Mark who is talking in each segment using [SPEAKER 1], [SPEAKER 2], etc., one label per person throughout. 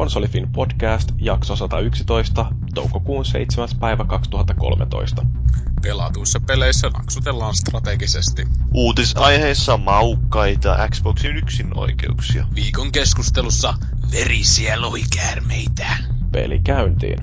[SPEAKER 1] Konsolifin podcast, jakso 111, toukokuun 7. päivä 2013.
[SPEAKER 2] Pelatuissa peleissä naksutellaan strategisesti.
[SPEAKER 3] Uutisaiheissa maukkaita Xboxin yksin oikeuksia.
[SPEAKER 2] Viikon keskustelussa verisiä lohikäärmeitä.
[SPEAKER 1] Peli käyntiin.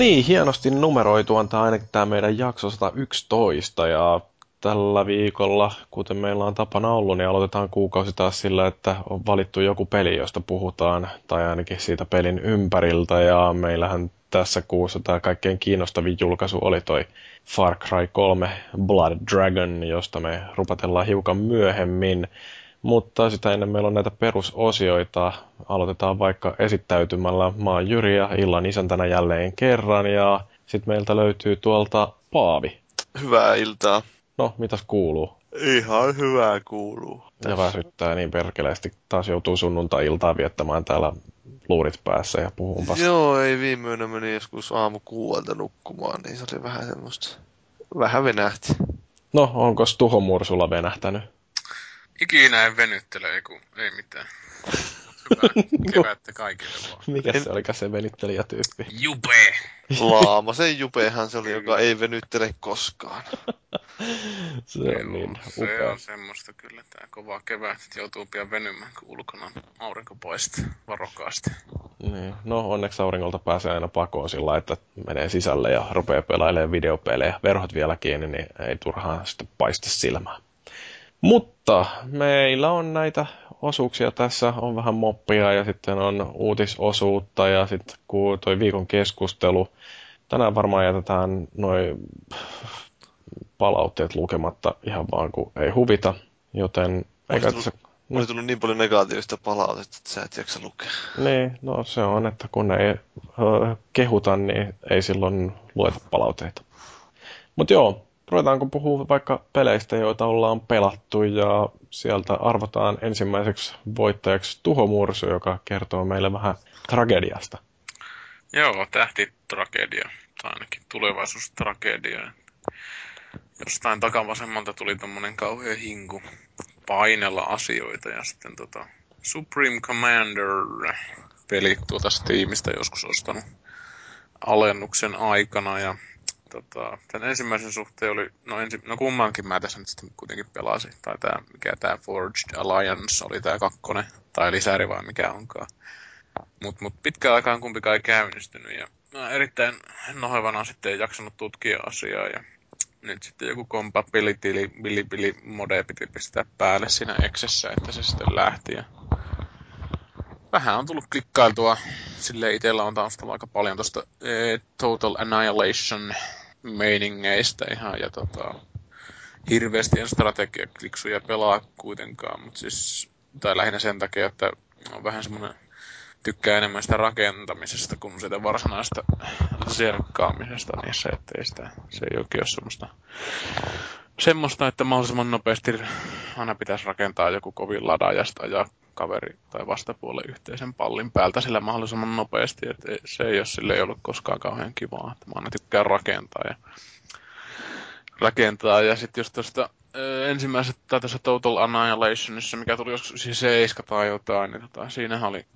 [SPEAKER 1] Niin, hienosti numeroitu antaa ainakin tämä meidän jakso 111 ja tällä viikolla, kuten meillä on tapana ollut, niin aloitetaan kuukausi taas sillä, että on valittu joku peli, josta puhutaan, tai ainakin siitä pelin ympäriltä, ja meillähän tässä kuussa tämä kaikkein kiinnostavin julkaisu oli toi Far Cry 3 Blood Dragon, josta me rupatellaan hiukan myöhemmin. Mutta sitä ennen meillä on näitä perusosioita. Aloitetaan vaikka esittäytymällä. Mä oon Jyri ja illan isäntänä jälleen kerran ja sitten meiltä löytyy tuolta Paavi.
[SPEAKER 3] Hyvää iltaa.
[SPEAKER 1] No, mitäs kuuluu?
[SPEAKER 3] Ihan hyvää kuuluu.
[SPEAKER 1] Ja väsyttää niin perkeleesti. Taas joutuu sunnuntai-iltaa viettämään täällä luurit päässä ja puhunpas.
[SPEAKER 3] Joo, ei viime yönä meni joskus aamu kuuelta nukkumaan, niin se oli vähän semmoista. Vähän venähti.
[SPEAKER 1] No, onko tuhomursulla venähtänyt?
[SPEAKER 2] Ikinä en venyttele, ei, kun, ei mitään. Hyvää kevättä kaikille vaan.
[SPEAKER 1] Mikä se olikaan se venyttelijätyyppi?
[SPEAKER 2] Jupe!
[SPEAKER 3] Laamasen Jupehan se oli, joka ei venyttele koskaan.
[SPEAKER 1] se on niin
[SPEAKER 2] Se
[SPEAKER 1] upea.
[SPEAKER 2] on semmoista kyllä, tää kova kevät, että joutuu pian venymään, kun ulkona aurinko paistaa varokkaasti.
[SPEAKER 1] Niin. No onneksi auringolta pääsee aina pakoon sillä, että menee sisälle ja rupeaa pelailemaan videopelejä. Verhot vielä kiinni, niin ei turhaan sitten paista silmää. Mutta meillä on näitä osuuksia tässä, on vähän moppia ja sitten on uutisosuutta ja sitten toi viikon keskustelu. Tänään varmaan jätetään noin palautteet lukematta ihan vaan kun ei huvita, joten eikä
[SPEAKER 3] tullut- Mulla tullut niin paljon negatiivista palautetta, että sä et jaksa lukea.
[SPEAKER 1] Niin, no se on, että kun ei ö, kehuta, niin ei silloin lueta palautteita. Mutta joo, ruvetaanko puhua vaikka peleistä, joita ollaan pelattu, ja sieltä arvotaan ensimmäiseksi voittajaksi Tuhomursu, joka kertoo meille vähän tragediasta.
[SPEAKER 2] Joo, tähtitragedia, tai ainakin tulevaisuustragedia. Jostain takavasemmalta tuli tommonen kauhea hinku painella asioita ja sitten tota Supreme Commander peli tuota Steamista joskus ostanut alennuksen aikana ja tota, tämän ensimmäisen suhteen oli, no, ensi, no kummankin mä tässä nyt sitten kuitenkin pelasin, tai tää, mikä tää Forged Alliance oli tää kakkonen, tai lisäri vai mikä onkaan. Mut, mut pitkään aikaan kumpikaan ei käynnistynyt ja mä erittäin nohevana sitten ei jaksanut tutkia asiaa ja nyt sitten joku compatibility bili, bili mode piti pistää päälle siinä Exessä, että se sitten lähti ja vähän on tullut klikkailtua. Sille itsellä on taustalla aika paljon tosta eh, Total Annihilation meiningeistä ihan ja tota, hirveästi en strategiakliksuja pelaa kuitenkaan, mutta siis, tai lähinnä sen takia, että on vähän semmoinen tykkää enemmän sitä rakentamisesta kuin sitä varsinaista serkkaamisesta niissä, ettei sitä, se ei oikein ole semmoista, semmoista, että mahdollisimman nopeasti aina pitäisi rakentaa joku kovin ladaajasta ja kaveri tai vastapuolen yhteisen pallin päältä sillä mahdollisimman nopeasti, että se ei ole sille ei ollut koskaan kauhean kivaa, että mä aina tykkään rakentaa ja rakentaa. Ja sitten jos tuosta ö, ensimmäiset, tai tässä Total Annihilationissa, mikä tuli joskus siis 7 tai jotain, niin tota, siinähän oli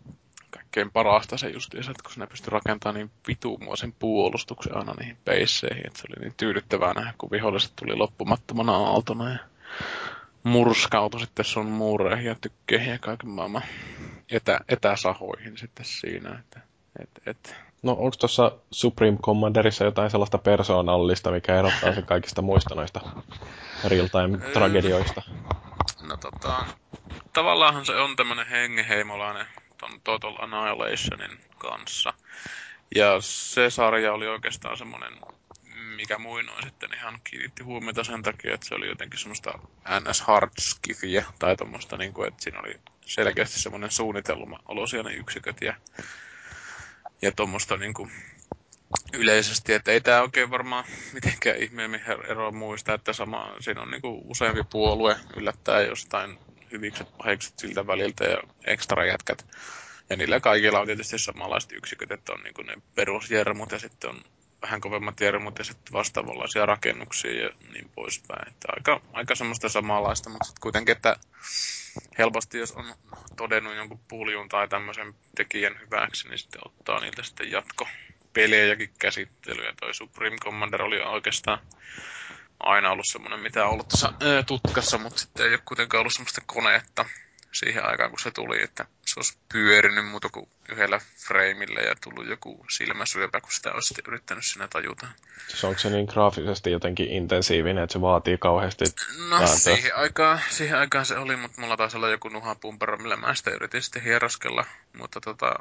[SPEAKER 2] kaikkein parasta se justiinsa, että kun sinne pystyi rakentamaan niin vitumoisen puolustuksen aina niihin peisseihin, että se oli niin tyydyttävää nähdä, kun viholliset tuli loppumattomana aaltona ja murskautui sitten sun muureihin ja tykkeihin ja kaiken maailman etä, etäsahoihin sitten siinä, että et, et.
[SPEAKER 1] No onko tuossa Supreme Commanderissa jotain sellaista persoonallista, mikä erottaa sen kaikista muista noista real-time-tragedioista?
[SPEAKER 2] No tota, tavallaanhan se on tämmönen hengenheimolainen ton Total Annihilationin kanssa. Ja se sarja oli oikeastaan semmonen, mikä muinoin sitten ihan kiinnitti huomiota sen takia, että se oli jotenkin semmoista ns hardskifiä tai tommoista niinku, että siinä oli selkeästi semmoinen suunnitelma olosia ne yksiköt ja, ja tommoista niinku yleisesti, että ei tämä oikein varmaan mitenkään ihmeemmin eroa muista, että sama, siinä on niinku useampi puolue yllättää jostain hyvikset pahikset siltä väliltä ja ekstra jätkät. Ja niillä kaikilla on tietysti samanlaiset yksiköt, että on niinku ne perusjermut ja sitten on vähän kovemmat jermut ja sitten vastaavanlaisia rakennuksia ja niin poispäin. Että aika, aika semmoista samanlaista, mutta sitten kuitenkin, että helposti jos on todennut jonkun puljun tai tämmöisen tekijän hyväksi, niin sitten ottaa niiltä sitten jatko pelejäkin käsittelyä. Toi Supreme Commander oli oikeastaan aina ollut semmoinen, mitä on ollut tuossa tutkassa, mutta sitten ei ole kuitenkaan ollut semmoista koneetta siihen aikaan, kun se tuli, että se olisi pyörinyt muuta kuin yhdellä freimillä ja tullut joku silmäsyöpä, kun sitä olisi yrittänyt sinä tajuta.
[SPEAKER 1] Siis onko se niin graafisesti jotenkin intensiivinen, että se vaatii kauheasti
[SPEAKER 2] No siihen aikaan, siihen aikaan se oli, mutta mulla taisi olla joku nuhapumpero, millä mä sitä yritin sitten hieroskella, mutta tota...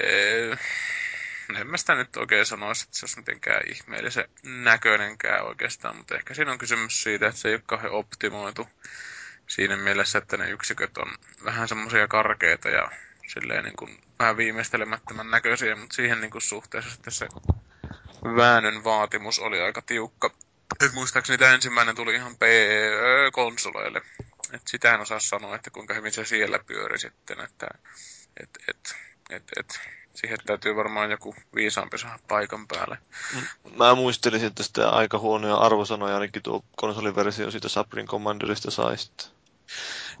[SPEAKER 2] Ee, en mä sitä nyt oikein sanoisi, että se olisi mitenkään ihmeellisen näköinenkään oikeastaan, mutta ehkä siinä on kysymys siitä, että se ei ole kauhean optimoitu siinä mielessä, että ne yksiköt on vähän semmoisia karkeita ja silleen niin kuin vähän viimeistelemättömän näköisiä, mutta siihen niin kuin suhteessa sitten se väännön vaatimus oli aika tiukka. Et muistaakseni tämä ensimmäinen tuli ihan P-konsoleille. Et sitä en osaa sanoa, että kuinka hyvin se siellä pyöri sitten, että et, et, et, et, siihen täytyy varmaan joku viisaampi saada paikan päälle.
[SPEAKER 3] Mä muistelisin, että sitä aika huonoja arvosanoja ainakin tuo konsoliversio siitä Supreme Commanderista sai sitten.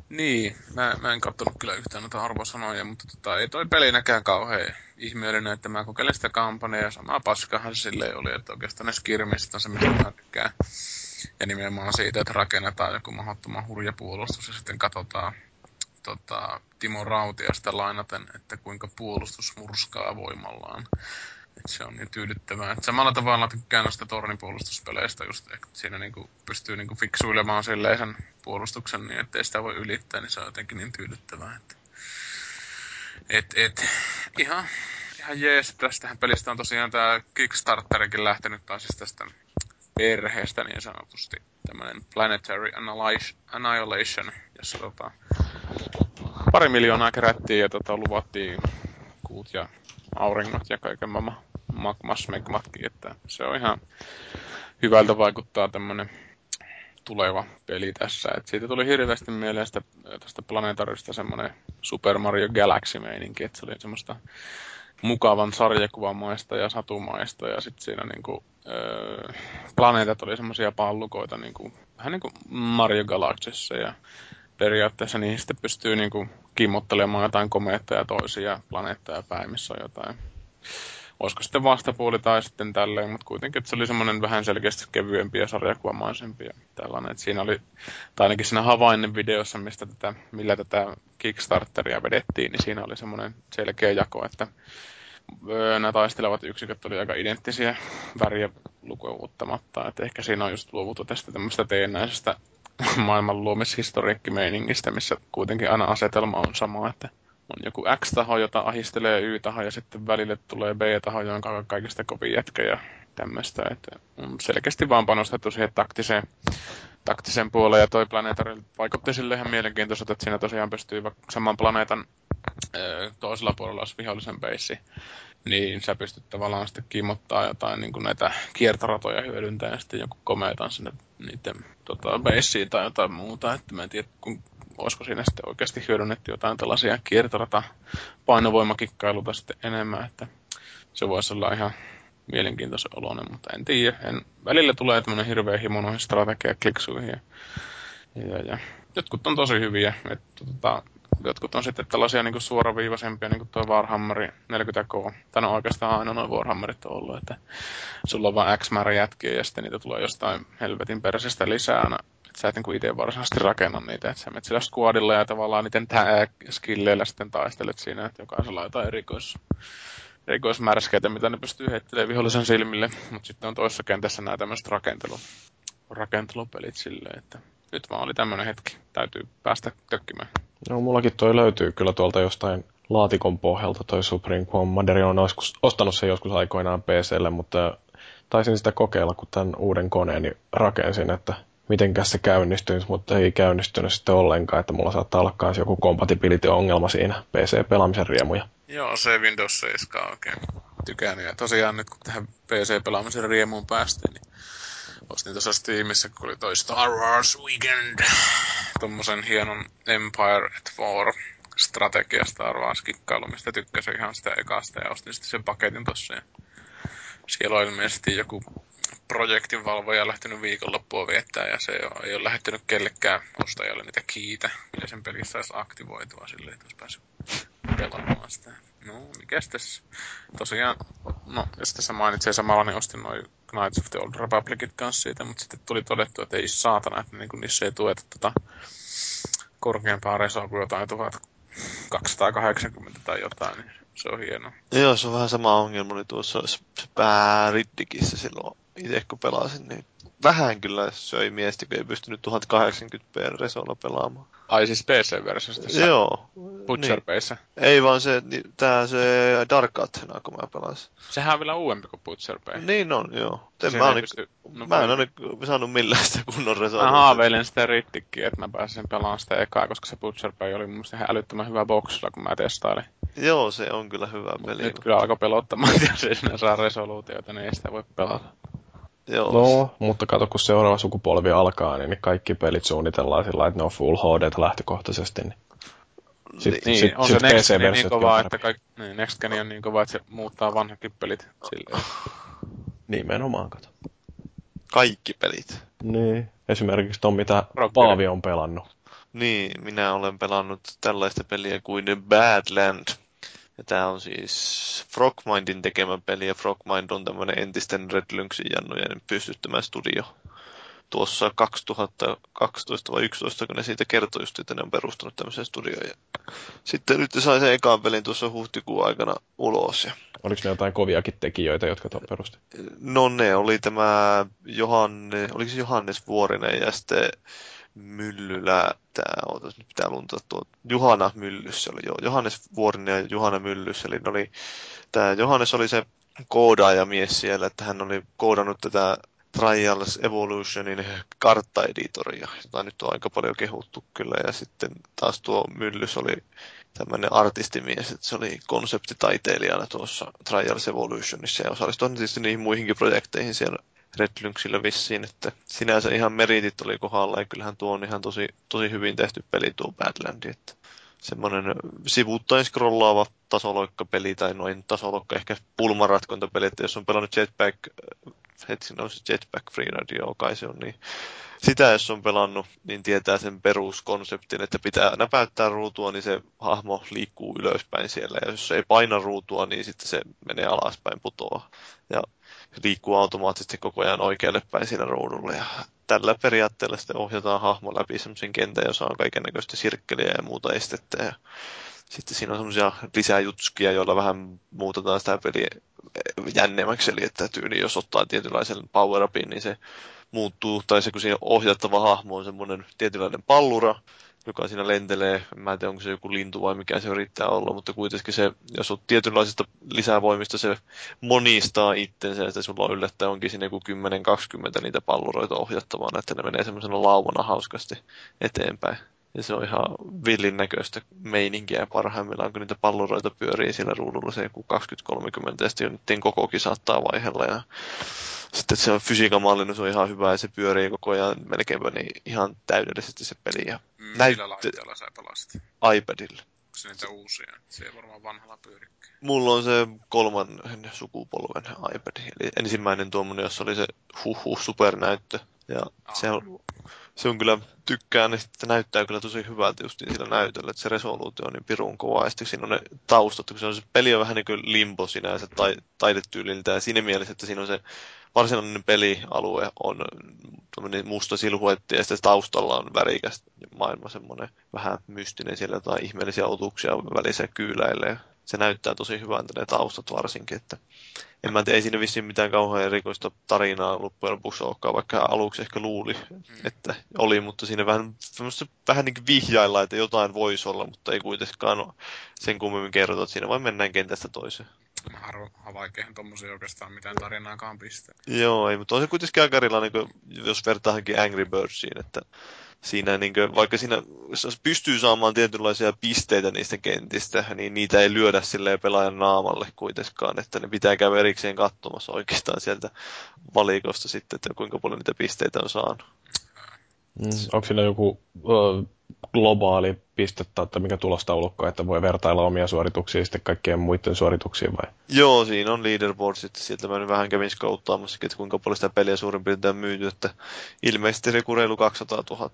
[SPEAKER 2] Niin, mä, mä en katsonut kyllä yhtään noita arvosanoja, mutta tota, ei toi pelinäkään kauhean ihmeellinen, että mä kokeilin sitä kampanjaa ja samaa paskahan se silleen oli, että oikeastaan ne skirmiset on se, mitä mä tykkään. Ja nimenomaan siitä, että rakennetaan joku mahdottoman hurja puolustus ja sitten katsotaan tota, Timo Rautiasta lainaten, että kuinka puolustus murskaa voimallaan. Et se on niin tyydyttävää. Et samalla tavalla tykkään noista tornipuolustuspeleistä just, että siinä niinku pystyy niinku fiksuilemaan sen puolustuksen niin, ettei sitä voi ylittää, niin se on jotenkin niin tyydyttävää. Että et, et, ihan, ihan jees. Tästähän pelistä on tosiaan tämä Kickstarterikin lähtenyt taas siis tästä perheestä niin sanotusti. Tämmöinen Planetary Annihilation, jossa tota, pari miljoonaa kerättiin ja tota, luvattiin kuut ja auringot ja kaiken maailman magmas megmatkin, että se on ihan hyvältä vaikuttaa tämmönen tuleva peli tässä. Et siitä tuli hirveästi mieleen sitä, tästä planeetarista semmoinen Super Mario Galaxy-meininki, että se oli semmoista mukavan sarjakuvamaista ja satumaista ja sitten siinä niinku, öö, planeetat oli semmoisia pallukoita niinku, vähän niin kuin Mario Galaxyssa ja periaatteessa niihin sitten pystyy niinku kimmottelemaan jotain komeetta ja toisia planeettoja päin, missä on jotain olisiko sitten vastapuoli tai sitten tälleen, mutta kuitenkin että se oli semmoinen vähän selkeästi kevyempi ja sarjakuvamaisempi ja tällainen. Että siinä oli, tai ainakin siinä havainnin videossa, mistä tätä, millä tätä Kickstarteria vedettiin, niin siinä oli semmoinen selkeä jako, että nämä taistelevat yksiköt oli aika identtisiä väriä lukuuttamatta. Että ehkä siinä on just luovuttu tästä tämmöistä teennäisestä maailman luomishistoriikkimeiningistä, missä kuitenkin aina asetelma on sama, että on joku X-taho, jota ahistelee Y-taho, ja sitten välille tulee B-taho, jonka kaikista kovin jätkä ja tämmöistä. Että on selkeästi vaan panostettu siihen taktiseen, taktiseen puoleen, ja toi Planetary vaikutti sille ihan mielenkiintoiselta, että siinä tosiaan pystyy saman planeetan toisella puolella olisi vihollisen beissi, niin sä pystyt tavallaan sitten kimmottaa jotain niin kuin näitä kiertoratoja hyödyntää ja sitten joku komeetan sinne niiden tota, beissiin tai jotain muuta. Että mä en tiedä, kun olisiko siinä sitten oikeasti hyödynnetty jotain tällaisia kiertorata painovoimakikkailuta sitten enemmän, että se voisi olla ihan mielenkiintoisen oloinen, mutta en tiedä. En, välillä tulee tämmöinen hirveä himo noihin strategia-kliksuihin ja, ja, ja, jotkut on tosi hyviä. Että, tota, jotkut on sitten tällaisia niin suoraviivaisempia, niin kuin tuo Warhammer 40K. Tänä on oikeastaan aina noin Warhammerit on ollut, että sulla on vain X määrä jätkiä ja sitten niitä tulee jostain helvetin persestä lisää aina että sä et niinku itse varsinaisesti rakenna niitä, että sä menet sillä squadilla ja tavallaan niiden skilleillä sitten taistelet siinä, että jokaisella on jotain erikois, erikoismärskeitä, mitä ne pystyy heittelemään vihollisen silmille, mutta sitten on toisessa kentässä nämä tämmöiset rakentelu, rakentelupelit silleen, että nyt vaan oli tämmöinen hetki, täytyy päästä tökkimään.
[SPEAKER 1] No mullakin toi löytyy kyllä tuolta jostain laatikon pohjalta toi Supreme Commander on ostanut sen joskus aikoinaan PClle, mutta taisin sitä kokeilla, kun tämän uuden koneeni rakensin, että mitenkäs se käynnistyisi, mutta ei käynnistynyt sitten ollenkaan, että mulla saattaa olla myös joku compatibility-ongelma siinä PC-pelaamisen riemuja.
[SPEAKER 2] Joo, se Windows 7 oikein tykännyt. Ja tosiaan nyt kun tähän PC-pelaamisen riemuun päästiin, niin ostin tuossa Steamissa, kun oli toi Star Wars Weekend, tommosen hienon Empire at War strategia Star Wars kikkailu, mistä tykkäsin ihan sitä ekasta ja ostin sitten sen paketin tossa. Ja siellä on ilmeisesti joku projektinvalvoja lähtenyt viikonloppua viettää ja se ei ole lähettänyt kellekään ostajalle niitä kiitä, millä sen pelissä saisi aktivoitua silleen, että olisi päässyt pelaamaan sitä. No, mikäs tässä? Tosiaan, no, jos tässä mainitsee samalla, niin ostin noin Knights of the Old Republicit kanssa siitä, mutta sitten tuli todettu, että ei saatana, että niin niissä ei tueta tota korkeampaa resoa kuin jotain 1280 tai jotain, niin se on hieno.
[SPEAKER 3] Joo, se on vähän sama ongelma oli tuossa pääriddikissä silloin itse kun pelasin, niin vähän kyllä söi miestä, kun ei pystynyt 1080p resolla pelaamaan.
[SPEAKER 2] Ai siis PC-versiosta?
[SPEAKER 3] Joo.
[SPEAKER 2] Butcher
[SPEAKER 3] niin. Ei vaan se, niin, tää se Dark Athena, kun mä pelasin.
[SPEAKER 2] Sehän on vielä uudempi kuin Butcher Bay.
[SPEAKER 3] Niin on, joo. En mä, pysty... no, mä en ole saanut millään sitä kunnon resolla.
[SPEAKER 2] Mä haaveilen sitä rittikkiä, että mä pääsin pelaamaan sitä ekaa, koska se Butcher Bay oli mun mielestä ihan älyttömän hyvä boksilla, kun mä testailin.
[SPEAKER 3] Joo, se on kyllä hyvä peli.
[SPEAKER 2] Nyt kyllä alkoi pelottamaan, että jos ei sinä saa resoluutioita, niin ei sitä voi pelata.
[SPEAKER 1] Joo. No, mutta kato, kun seuraava sukupolvi alkaa, niin kaikki pelit suunnitellaan sillä että ne on Full HD lähtökohtaisesti. Niin.
[SPEAKER 2] Sitten, niin, sit, on sit se Next Gen niin kova, että kaikki, niin, Next Gen on niin kova, että se muuttaa vanhatkin pelit silleen.
[SPEAKER 1] Nimenomaan, kato.
[SPEAKER 3] Kaikki pelit.
[SPEAKER 1] Niin, esimerkiksi ton, mitä Paavi on pelannut.
[SPEAKER 3] Niin, minä olen pelannut tällaista peliä kuin The Badland ja tämä on siis Frogmindin tekemä peli, ja Frogmind on tämmöinen entisten Red Lynxin jannujen pystyttämä studio. Tuossa 2012 vai 2011, kun ne siitä kertoi just, että ne on perustanut tämmöisen studion. Ja sitten nyt sai sen ekaan pelin tuossa huhtikuun aikana ulos. Ja...
[SPEAKER 1] Oliko ne jotain koviakin tekijöitä, jotka tuon perusti?
[SPEAKER 3] No ne oli tämä Johanne, oliko se Johannes Vuorinen ja sitten Myllylä, tämä, ootas, nyt pitää luntaa tuo, Juhana Myllys oli, joo, Johannes Vuorinen ja Juhana Myllys, eli oli, tämä Johannes oli se koodaajamies siellä, että hän oli koodannut tätä Trials Evolutionin karttaeditoria, jota nyt on aika paljon kehuttu kyllä, ja sitten taas tuo Myllys oli tämmöinen artistimies, että se oli konseptitaiteilijana tuossa Trials Evolutionissa ja osallistui tietysti niihin muihinkin projekteihin siellä Red Lynxillä vissiin, että sinänsä ihan meritit oli kohdalla, ja kyllähän tuo on ihan tosi, tosi hyvin tehty peli tuo Badlandi, että semmoinen sivuuttain scrollaava tasoloikkapeli, tai noin tasoloikka, ehkä pulmaratkontapeli, että jos on pelannut Jetpack, hetki on se Jetpack Free Radio, kai se on, niin sitä jos on pelannut, niin tietää sen peruskonseptin, että pitää näpäyttää ruutua, niin se hahmo liikkuu ylöspäin siellä, ja jos ei paina ruutua, niin sitten se menee alaspäin putoa. Ja liikkuu automaattisesti koko ajan oikealle päin siinä ruudulla. Ja tällä periaatteella sitten ohjataan hahmo läpi semmoisen kentän, jossa on näköistä sirkkeliä ja muuta estettä. Ja sitten siinä on semmoisia lisäjutskia, joilla vähän muutetaan sitä peliä jännemmäksi, eli että tyyli, jos ottaa tietynlaisen power upin, niin se muuttuu, tai se kun siinä ohjattava hahmo on semmoinen tietynlainen pallura, joka siinä lentelee. Mä en tiedä, onko se joku lintu vai mikä se yrittää olla, mutta kuitenkin se, jos on tietynlaisista lisävoimista, se monistaa itsensä, että sulla on yllättäen onkin siinä joku 10-20 niitä palluroita ohjattavana, että ne menee semmoisena laumana hauskasti eteenpäin. Ja se on ihan villin näköistä meininkiä parhaimmillaan, kun niitä palluroita pyörii siellä ruudulla se joku 20-30 ja sitten niiden kokokin saattaa vaihella. Ja sitten se on fysiikan mallin, se on ihan hyvä ja se pyörii koko ajan melkein niin ihan täydellisesti se peli. Ja
[SPEAKER 2] mm. Millä laitteella sä pelasit?
[SPEAKER 3] iPadilla.
[SPEAKER 2] Onko se niitä uusia? Se ei varmaan vanhalla pyörikkiä.
[SPEAKER 3] Mulla on se kolmannen sukupolven iPad. Eli ensimmäinen tuommoinen, jossa oli se huhu supernäyttö. Ja ah. se on se on kyllä, tykkään, niin sitten näyttää kyllä tosi hyvältä just sillä näytöllä, että se resoluutio on niin pirun kova, ja siinä on ne taustat, kun se, on se peli on vähän niin kuin limbo sinänsä tai, taidetyyliltä, ja siinä mielessä, että siinä on se varsinainen pelialue on musta silhuetti, ja sitten taustalla on värikäs maailma semmoinen vähän mystinen, siellä jotain ihmeellisiä otuksia välissä kyyläilee. Se näyttää tosi hyvältä ne taustat varsinkin, että en mä tiedä, ei siinä vissiin mitään kauhean erikoista tarinaa loppujen lopuksi olekaan, vaikka aluksi ehkä luuli, mm. että oli, mutta siinä vähän, vähän niin kuin vihjailla, että jotain voisi olla, mutta ei kuitenkaan ole sen kummemmin kerrota, että siinä vain mennään kentästä toiseen.
[SPEAKER 2] Mä harvoin havaikeihin tommosia oikeastaan mitään tarinaakaan piste.
[SPEAKER 3] Joo, ei, mutta on se kuitenkin aika erilainen, jos vertaahankin Angry Birdsiin, että siinä niin kuin, vaikka siinä jos pystyy saamaan tietynlaisia pisteitä niistä kentistä, niin niitä ei lyödä silleen pelaajan naamalle kuitenkaan, että ne pitää käydä erikseen katsomassa oikeastaan sieltä valikosta sitten, että kuinka paljon niitä pisteitä on saanut.
[SPEAKER 1] Mm, onko siinä joku ö, globaali pistetta, että mikä tulostaulukko, että voi vertailla omia suorituksia sitten kaikkien muiden suorituksiin vai?
[SPEAKER 3] Joo, siinä on leaderboard sitten, sieltä mä nyt vähän kävin skouttaamassa, että kuinka paljon sitä peliä suurin piirtein myyty, että ilmeisesti se reilu 200 000.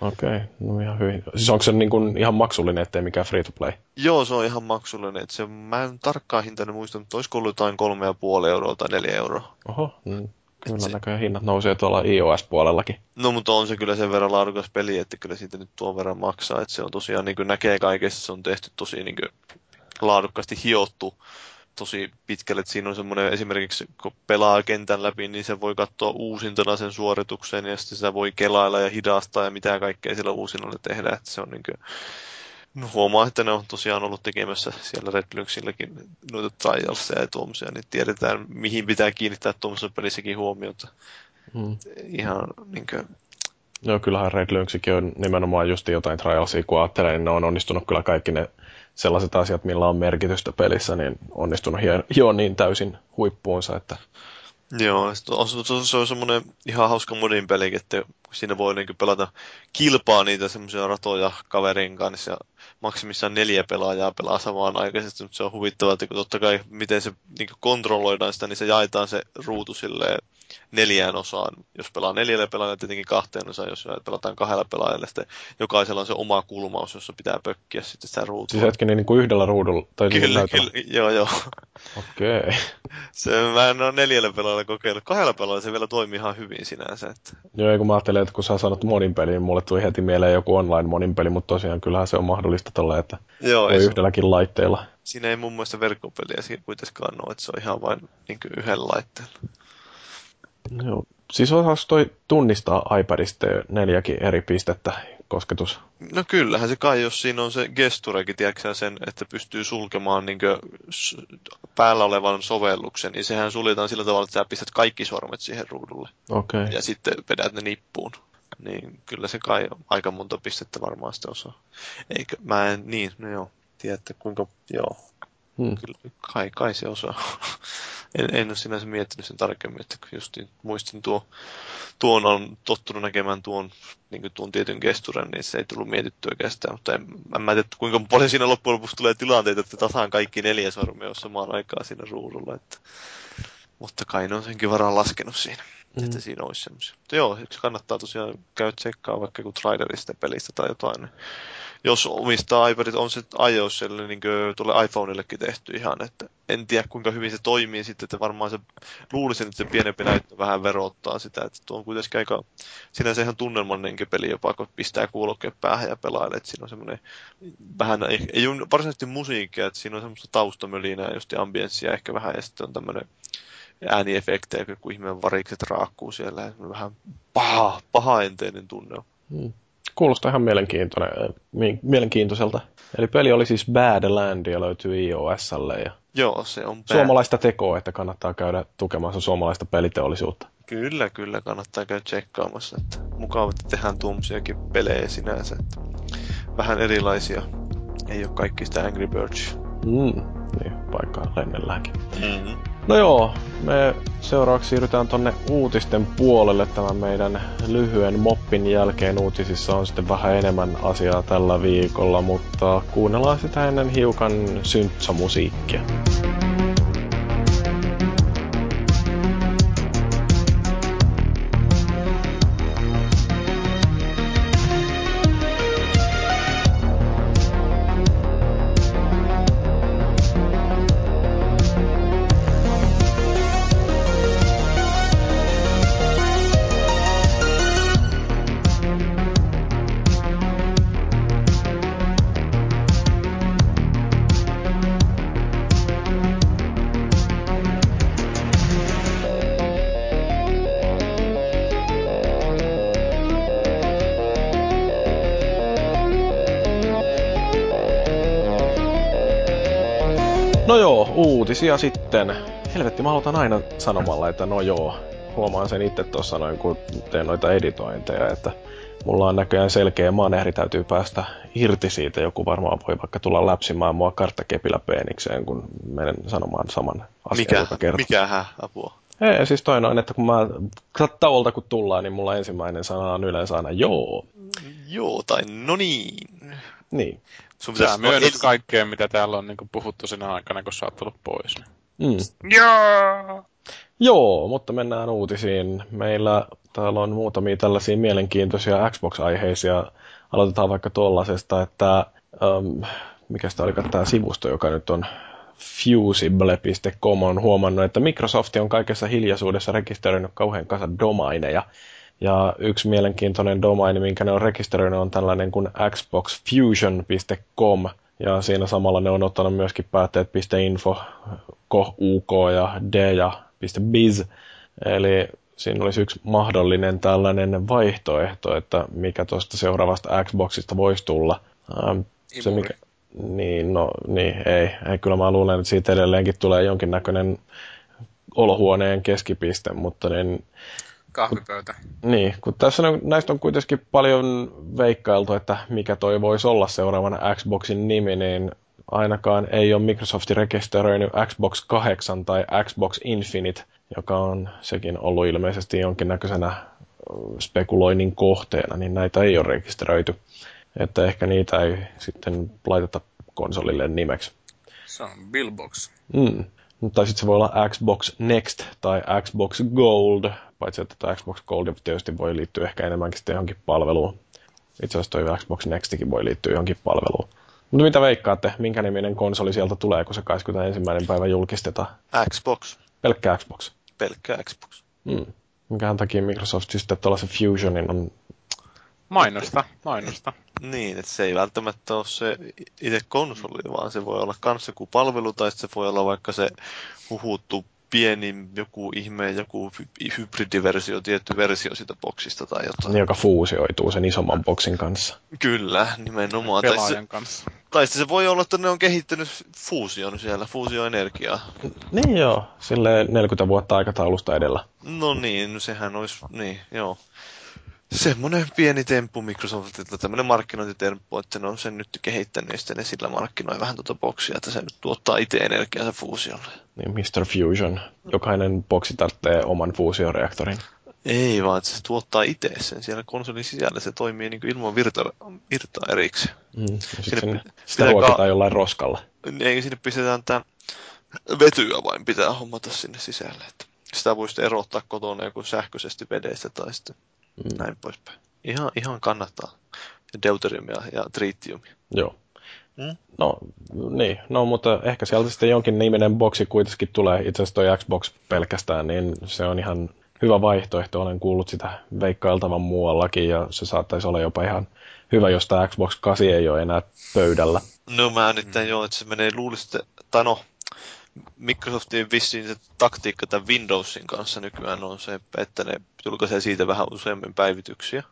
[SPEAKER 1] Okei, okay, no ihan hyvin. Siis onko se niin kuin ihan maksullinen, ettei mikään free to play?
[SPEAKER 3] Joo, se on ihan maksullinen. Että se, mä en tarkkaan hintainen muista, mutta olisiko ollut jotain kolme ja puoli euroa tai neljä euroa.
[SPEAKER 1] Oho, mm, Kyllä näköjään hinnat nousee tuolla iOS-puolellakin.
[SPEAKER 3] No, mutta on se kyllä sen verran laadukas peli, että kyllä siitä nyt tuon verran maksaa. Että se on tosiaan, niin kuin näkee kaikessa, se on tehty tosi niin kuin, laadukkaasti hiottu tosi pitkälle. Että siinä on semmoinen esimerkiksi, kun pelaa kentän läpi, niin se voi katsoa uusintana sen suorituksen ja sitten sitä voi kelailla ja hidastaa ja mitä kaikkea sillä uusinnolla tehdä. Että se on niin kuin, huomaa, että ne on tosiaan ollut tekemässä siellä Red Lynxilläkin noita trialsia ja tuommoisia, niin tiedetään, mihin pitää kiinnittää tuommoisessa pelissäkin huomiota. Hmm. Ihan niin kuin...
[SPEAKER 1] Joo, kyllähän Red Lynxikin on nimenomaan just jotain trialsia, kun ajattelee, niin ne on onnistunut kyllä kaikki ne sellaiset asiat, millä on merkitystä pelissä, niin onnistunut hioon niin täysin huippuunsa, että
[SPEAKER 3] Joo, se on semmoinen ihan hauska modin peli, että siinä voi niin pelata kilpaa niitä semmoisia ratoja kaverin kanssa ja maksimissaan neljä pelaajaa pelaa samaan aikaisesti, mutta se on huvittavaa, että totta kai miten se niin kontrolloidaan sitä, niin se jaetaan se ruutu silleen neljään osaan. Jos pelaa neljällä pelaajalla, tietenkin kahteen osaan, jos pelataan kahdella pelaajalla, sitten jokaisella on se oma kulmaus, jossa pitää pökkiä sitten sitä ruutua.
[SPEAKER 1] Siis hetken niin kuin yhdellä ruudulla? Tai
[SPEAKER 3] niin kyllä, kyllä, joo, joo.
[SPEAKER 1] Okei. Okay.
[SPEAKER 3] Se, mä en ole neljällä pelaajalla kokeillut. Kahdella pelaajalla se vielä toimii ihan hyvin sinänsä. Että...
[SPEAKER 1] Joo, kun mä ajattelin, että kun sä sanot monin peli, niin mulle tuli heti mieleen joku online monin peli, mutta tosiaan kyllähän se on mahdollista tolle, että joo, voi yhdelläkin laitteella.
[SPEAKER 3] Siinä ei mun mielestä verkkopeliä siinä kuitenkaan ole, että se on ihan vain niin yhden laitteella.
[SPEAKER 1] Joo. Siis osaako toi tunnistaa iPadista neljäkin eri pistettä kosketus?
[SPEAKER 3] No kyllähän se kai, jos siinä on se gesturekin, tiedätkö sen, että pystyy sulkemaan niin päällä olevan sovelluksen, niin sehän suljetaan sillä tavalla, että sä pistät kaikki sormet siihen ruudulle.
[SPEAKER 1] Okay.
[SPEAKER 3] Ja sitten vedät ne nippuun. Niin kyllä se kai aika monta pistettä varmaan sitä osaa. Eikö, mä en, niin, no joo, tiedä, että kuinka, joo. Hmm. Kyllä, kai, kai se osaa. En, en ole sinänsä miettinyt sen tarkemmin, että just muistin tuo, tuon on tottunut näkemään tuon, niin tuon tietyn gesturen, niin se ei tullut mietittyä oikeastaan, mutta en, en mä tiedä, kuinka paljon siinä loppujen lopuksi tulee tilanteita, että tasaan kaikki neljä sormia on samaan aikaan siinä ruudulla, että, mutta kai ne on senkin varaan laskenut siinä, mm. että siinä olisi semmoisia. Mutta joo, se kannattaa tosiaan käydä tsekkaa vaikka joku trailerista pelistä tai jotain, niin jos omistaa iPadit, on se iOSille niin tuolle iPhoneillekin tehty ihan, että en tiedä kuinka hyvin se toimii sitten, että varmaan se luulisin, että se pienempi näyttö vähän verottaa sitä, että tuo on kuitenkin aika sinänsä ihan tunnelmallinen peli jopa, kun pistää kuulokkeen päähän ja pelailee, että siinä on semmoinen vähän, ei, ei ole varsinaisesti musiikkia, että siinä on semmoista taustamölinää, just ambienssia ehkä vähän, ja sitten on tämmöinen ääniefektejä, kun ihmeen varikset raakkuu siellä, ja vähän paha, pahaenteinen tunne on. Hmm.
[SPEAKER 1] Kuulostaa ihan mielenkiintoinen, mielenkiintoiselta. Eli peli oli siis Badland ja löytyy iOSlle. Ja
[SPEAKER 3] Joo, se on bad.
[SPEAKER 1] Suomalaista tekoa, että kannattaa käydä tukemassa suomalaista peliteollisuutta.
[SPEAKER 3] Kyllä, kyllä kannattaa käydä tsekkaamassa. Että mukava, että tehdään tuommoisiakin pelejä sinänsä. Että vähän erilaisia. Ei ole kaikki sitä Angry Birds.
[SPEAKER 1] Mm, niin, paikkaan lennelläänkin. Mm-hmm. No joo, me seuraavaksi siirrytään tonne uutisten puolelle tämän meidän lyhyen moppin jälkeen. Uutisissa on sitten vähän enemmän asiaa tällä viikolla, mutta kuunnellaan sitä ennen hiukan syntsämusiikkia. musiikkia uutisia sitten. Helvetti, mä aloitan aina sanomalla, että no joo. Huomaan sen itse tuossa noin, kun teen noita editointeja, että mulla on näköjään selkeä manehri, täytyy päästä irti siitä. Joku varmaan voi vaikka tulla läpsimään mua karttakepillä peenikseen, kun menen sanomaan saman asian
[SPEAKER 3] Mikä,
[SPEAKER 1] joka kerta.
[SPEAKER 3] mikähän apua?
[SPEAKER 1] Ei, siis toi noin, että kun mä tauolta kun tullaan, niin mulla ensimmäinen sana on yleensä aina joo.
[SPEAKER 3] Joo, tai no niin.
[SPEAKER 1] Niin.
[SPEAKER 3] Sun
[SPEAKER 2] Sä
[SPEAKER 3] pitäisi
[SPEAKER 2] myönnyt kaikkeen, mitä täällä on niin puhuttu sinä aikana, kun sä oot tullut pois.
[SPEAKER 1] Mm.
[SPEAKER 2] Joo!
[SPEAKER 1] Joo, mutta mennään uutisiin. Meillä täällä on muutamia tällaisia mielenkiintoisia Xbox-aiheisia. Aloitetaan vaikka tuollaisesta, että um, mikä sitä olikaan tämä sivusto, joka nyt on fusible.com on huomannut, että Microsoft on kaikessa hiljaisuudessa rekisteröinyt kauhean kanssa domaineja. Ja yksi mielenkiintoinen domaini, minkä ne on rekisteröinyt, on tällainen kuin xboxfusion.com. Ja siinä samalla ne on ottanut myöskin päätteet .info, .uk ja d ja .biz. Eli siinä olisi yksi mahdollinen tällainen vaihtoehto, että mikä tuosta seuraavasta Xboxista voisi tulla. Ähm, se mikä, niin, no, niin, ei, ei. Kyllä mä luulen, että siitä edelleenkin tulee jonkinnäköinen olohuoneen keskipiste, mutta niin...
[SPEAKER 2] Kahvipöytä.
[SPEAKER 1] Niin, kun tässä on, näistä on kuitenkin paljon veikkailtu, että mikä toi voisi olla seuraavana Xboxin nimi, niin ainakaan ei ole Microsoft rekisteröinyt Xbox 8 tai Xbox Infinite, joka on sekin ollut ilmeisesti jonkinnäköisenä spekuloinnin kohteena, niin näitä ei ole rekisteröity. Että ehkä niitä ei sitten laiteta konsolille nimeksi.
[SPEAKER 2] Se on Billbox.
[SPEAKER 1] Mm. Tai sitten se voi olla Xbox Next tai Xbox Gold, paitsi että tämä Xbox Gold tietysti voi liittyä ehkä enemmänkin sitten johonkin palveluun. Itse asiassa toi Xbox Nextikin voi liittyä johonkin palveluun. Mutta mitä veikkaatte, minkä niminen konsoli sieltä tulee, kun se 21. päivä julkistetaan?
[SPEAKER 3] Xbox.
[SPEAKER 1] Pelkkä Xbox.
[SPEAKER 3] Pelkkä Xbox.
[SPEAKER 1] Mm. Minkähän takia Microsoft sitten tuollaisen Fusionin on...
[SPEAKER 2] Mainosta, mainosta.
[SPEAKER 3] Niin, että se ei välttämättä ole se itse konsoli, vaan se voi olla kans joku palvelu, tai se voi olla vaikka se huhuttu pieni joku ihme, joku hybridiversio, tietty versio siitä boksista tai jotain.
[SPEAKER 1] Niin, joka fuusioituu sen isomman boksin kanssa.
[SPEAKER 3] Kyllä, nimenomaan.
[SPEAKER 2] Pelaajan
[SPEAKER 3] tai se,
[SPEAKER 2] kanssa.
[SPEAKER 3] Tai se voi olla, että ne on kehittänyt fuusion siellä, fuusioenergiaa.
[SPEAKER 1] Niin joo, sille 40 vuotta aikataulusta edellä.
[SPEAKER 3] No niin, sehän olisi, niin, joo. Semmoinen pieni temppu Microsoftilta, tämmöinen markkinointitemppu, että ne on sen nyt kehittänyt ja sitten ne sillä markkinoi vähän tuota boksia, että se nyt tuottaa itse energiaa fuusiolle.
[SPEAKER 1] Niin, Mr. Fusion. Jokainen boksi tarvitsee oman fuusioreaktorin.
[SPEAKER 3] Ei vaan, että se tuottaa itse sen siellä konsolin sisällä. Se toimii niin ilman virta, virtaa erikseen.
[SPEAKER 1] Mm. Sitten sen, sitä ruokitaan ka- jollain roskalla.
[SPEAKER 3] Ei, sinne pistetään tämä vetyä vain pitää hommata sinne sisälle. Että sitä voi sitten erottaa kotona joku sähköisesti vedestä tai sitten. Näin poispäin. Ihan, ihan kannattaa. Deuteriumia ja tritiumia.
[SPEAKER 1] Joo. Mm? No, niin. No, mutta ehkä sieltä sitten jonkin niminen boksi kuitenkin tulee. Itse asiassa toi Xbox pelkästään, niin se on ihan hyvä vaihtoehto. Olen kuullut sitä veikkailtavan muuallakin ja se saattaisi olla jopa ihan hyvä, jos tämä Xbox 8 ei ole enää pöydällä.
[SPEAKER 3] No mä nyt mm. joo, että se menee luulisin, tai no, Microsoftin vissiin se taktiikka tämän Windowsin kanssa nykyään on se, että ne julkaisee siitä vähän useammin päivityksiä.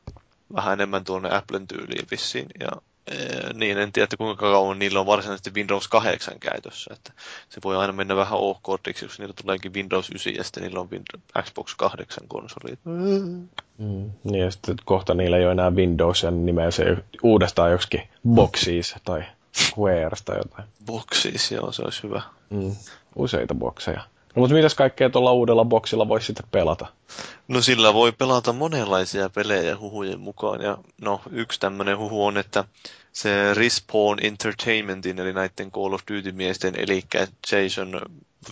[SPEAKER 3] Vähän enemmän tuonne Applen tyyliin vissiin. Ja ee, niin, en tiedä, kuinka kauan niillä on varsinaisesti Windows 8 käytössä. Että se voi aina mennä vähän off-koodiksi, jos niillä tuleekin Windows 9 ja sitten niillä on Windows, Xbox 8 konsolit.
[SPEAKER 1] Mm. Niin ja sitten kohta niillä ei ole enää Windows ja nimeä se uudestaan joksikin Boxis tai Squares tai jotain.
[SPEAKER 3] Boxis, joo, se olisi hyvä.
[SPEAKER 1] Mm, useita bokseja. No, mutta mitäs kaikkea tuolla uudella boksilla voisi sitten pelata?
[SPEAKER 3] No sillä voi pelata monenlaisia pelejä huhujen mukaan. Ja no, yksi tämmöinen huhu on, että se Respawn Entertainmentin, eli näiden Call of Duty-miesten, eli Jason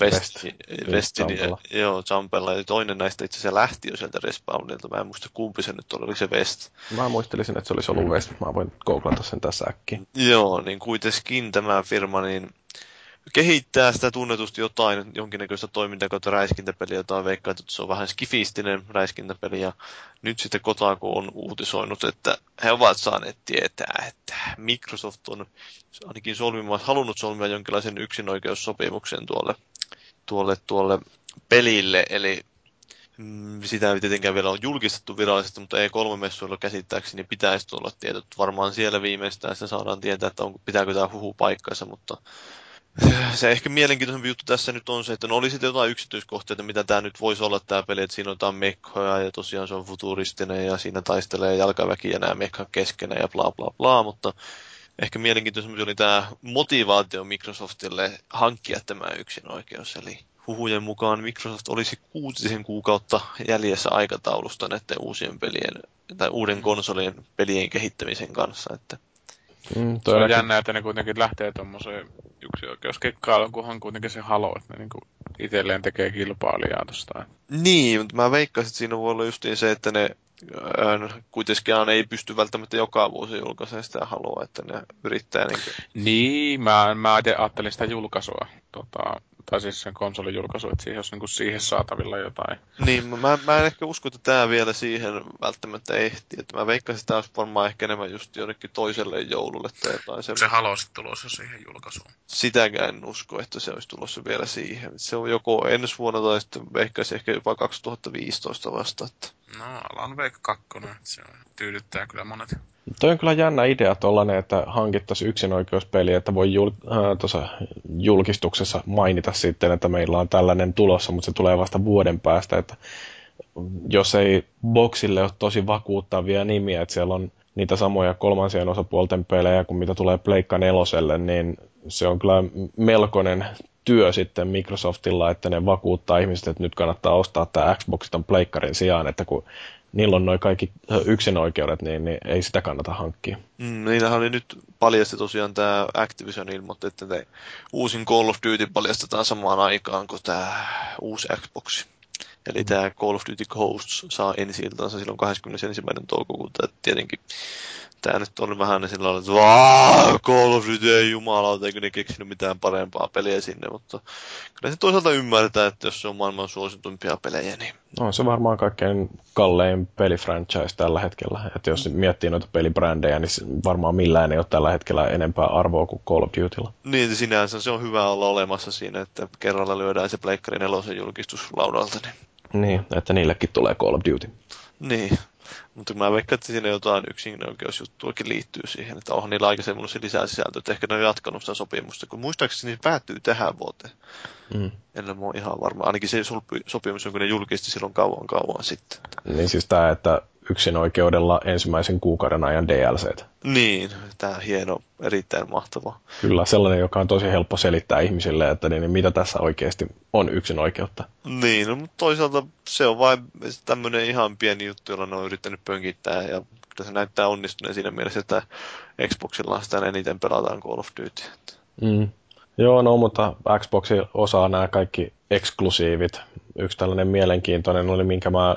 [SPEAKER 3] West, West, ja, joo, Jumpella, ja toinen näistä itse asiassa lähti jo sieltä Respawnilta. Mä en muista kumpi se nyt oli, oliko se West?
[SPEAKER 1] Mä muistelisin, että se olisi ollut West, mä voin googlata sen tässä äkkiä.
[SPEAKER 3] Joo, niin kuitenkin tämä firma, niin kehittää sitä tunnetusti jotain, jonkinnäköistä toimintaa kautta räiskintäpeliä, jota veikkaa, että se on vähän skifistinen räiskintäpeli, ja nyt sitten Kotaku on uutisoinut, että he ovat saaneet tietää, että Microsoft on ainakin solmima, halunnut solmia jonkinlaisen yksinoikeussopimuksen tuolle, tuolle, tuolle pelille, eli mm, sitä ei tietenkään vielä ole julkistettu virallisesti, mutta E3-messuilla käsittääkseni pitäisi tulla tietot. Varmaan siellä viimeistään sitä saadaan tietää, että on, pitääkö tämä huhu paikkansa, mutta se ehkä mielenkiintoisempi juttu tässä nyt on se, että no oli sitten jotain yksityiskohtia, että mitä tämä nyt voisi olla tämä peli, että siinä on jotain mekkoja ja tosiaan se on futuristinen ja siinä taistelee jalkaväki ja nämä mekka keskenään ja bla bla bla, mutta ehkä mielenkiintoisempi oli tämä motivaatio Microsoftille hankkia tämä yksin oikeus, eli huhujen mukaan Microsoft olisi kuutisen kuukautta jäljessä aikataulusta näiden uusien pelien tai uuden mm. konsolien pelien kehittämisen kanssa, että
[SPEAKER 2] Mm, se on jännä, että ne kuitenkin lähtee tuommoiseen yksi oikeuskikkailuun, kunhan kuitenkin se halo, että ne niinku itselleen tekee kilpailijaa tosta.
[SPEAKER 3] Niin, mutta mä veikkaisin, että siinä voi olla justiin se, että ne kuitenkaan ei pysty välttämättä joka vuosi julkaisemaan sitä halua, että ne yrittää niin
[SPEAKER 2] kuin... Niin, mä, mä ajattelin sitä julkaisua. Tota, tai siis sen konsolin julkaisu, että siihen olisi niin kuin siihen saatavilla jotain.
[SPEAKER 3] Niin, mä, mä en ehkä usko, että tämä vielä siihen välttämättä ehti. Että mä veikkaisin, että tämä olisi varmaan ehkä enemmän just jonnekin toiselle joululle tai jotain.
[SPEAKER 2] Se haluaa sitten tulossa siihen julkaisuun.
[SPEAKER 3] Sitäkään en usko, että se olisi tulossa vielä siihen. Se on joko ensi vuonna tai sitten veikkaisin ehkä jopa 2015 vasta. Että...
[SPEAKER 2] No, Alan Wake 2, se tyydyttää kyllä monet.
[SPEAKER 1] Toi on kyllä jännä idea tollanen, että hankittaisiin yksinoikeuspeli, että voi jul, äh, julkistuksessa mainita sitten, että meillä on tällainen tulossa, mutta se tulee vasta vuoden päästä, että jos ei boksille ole tosi vakuuttavia nimiä, että siellä on niitä samoja kolmansien osapuolten pelejä kuin mitä tulee Pleikka neloselle, niin se on kyllä melkoinen työ sitten Microsoftilla, että ne vakuuttaa ihmiset, että nyt kannattaa ostaa tämä Xbox ton pleikkarin sijaan, että kun niillä on noin kaikki yksinoikeudet, niin, niin ei sitä kannata hankkia.
[SPEAKER 3] Mm, niillähän oli nyt paljasti tosiaan tämä Activision ilmoitti, että te uusin Call of Duty paljastetaan samaan aikaan kuin tämä uusi Xbox. Eli mm. tämä Call of Duty Ghosts saa ensi iltansa silloin 21. toukokuuta. Et tietenkin tämä nyt on vähän sillä lailla, että Call of Duty ei jumalauta, eikö ne keksinyt mitään parempaa peliä sinne, mutta kyllä se toisaalta ymmärtää, että jos se on maailman suosituimpia pelejä, niin...
[SPEAKER 1] No se varmaan kaikkein kallein pelifranchise tällä hetkellä, että jos miettii noita pelibrändejä, niin varmaan millään ei ole tällä hetkellä enempää arvoa kuin Call of Dutylla.
[SPEAKER 3] Niin, sinänsä se on hyvä olla olemassa siinä, että kerralla lyödään se Pleikkari nelosen julkistus laudalta. Niin...
[SPEAKER 1] niin, että niillekin tulee Call of Duty.
[SPEAKER 3] Niin, mutta mä veikkaan, että siinä jotain yksinoikeusjuttuakin liittyy siihen, että onhan niillä aika semmoinen lisää sisältöä, että ehkä ne on jatkanut sitä sopimusta, kun muistaakseni se päättyy tähän vuoteen. Mm. En ole ihan varma. Ainakin se sopimus, jonka ne julkisti silloin kauan kauan sitten.
[SPEAKER 1] Niin siis tämä, että yksin oikeudella ensimmäisen kuukauden ajan DLC.
[SPEAKER 3] Niin, tämä hieno, erittäin mahtava.
[SPEAKER 1] Kyllä, sellainen, joka on tosi helppo selittää ihmisille, että niin, niin mitä tässä oikeasti on yksin oikeutta.
[SPEAKER 3] Niin, no, mutta toisaalta se on vain tämmöinen ihan pieni juttu, jolla ne on yrittänyt pönkittää, ja se näyttää onnistuneen siinä mielessä, että Xboxilla sitä eniten pelataan Call of Duty.
[SPEAKER 1] Mm. Joo, no mutta Xbox osaa nämä kaikki eksklusiivit. Yksi tällainen mielenkiintoinen oli, minkä mä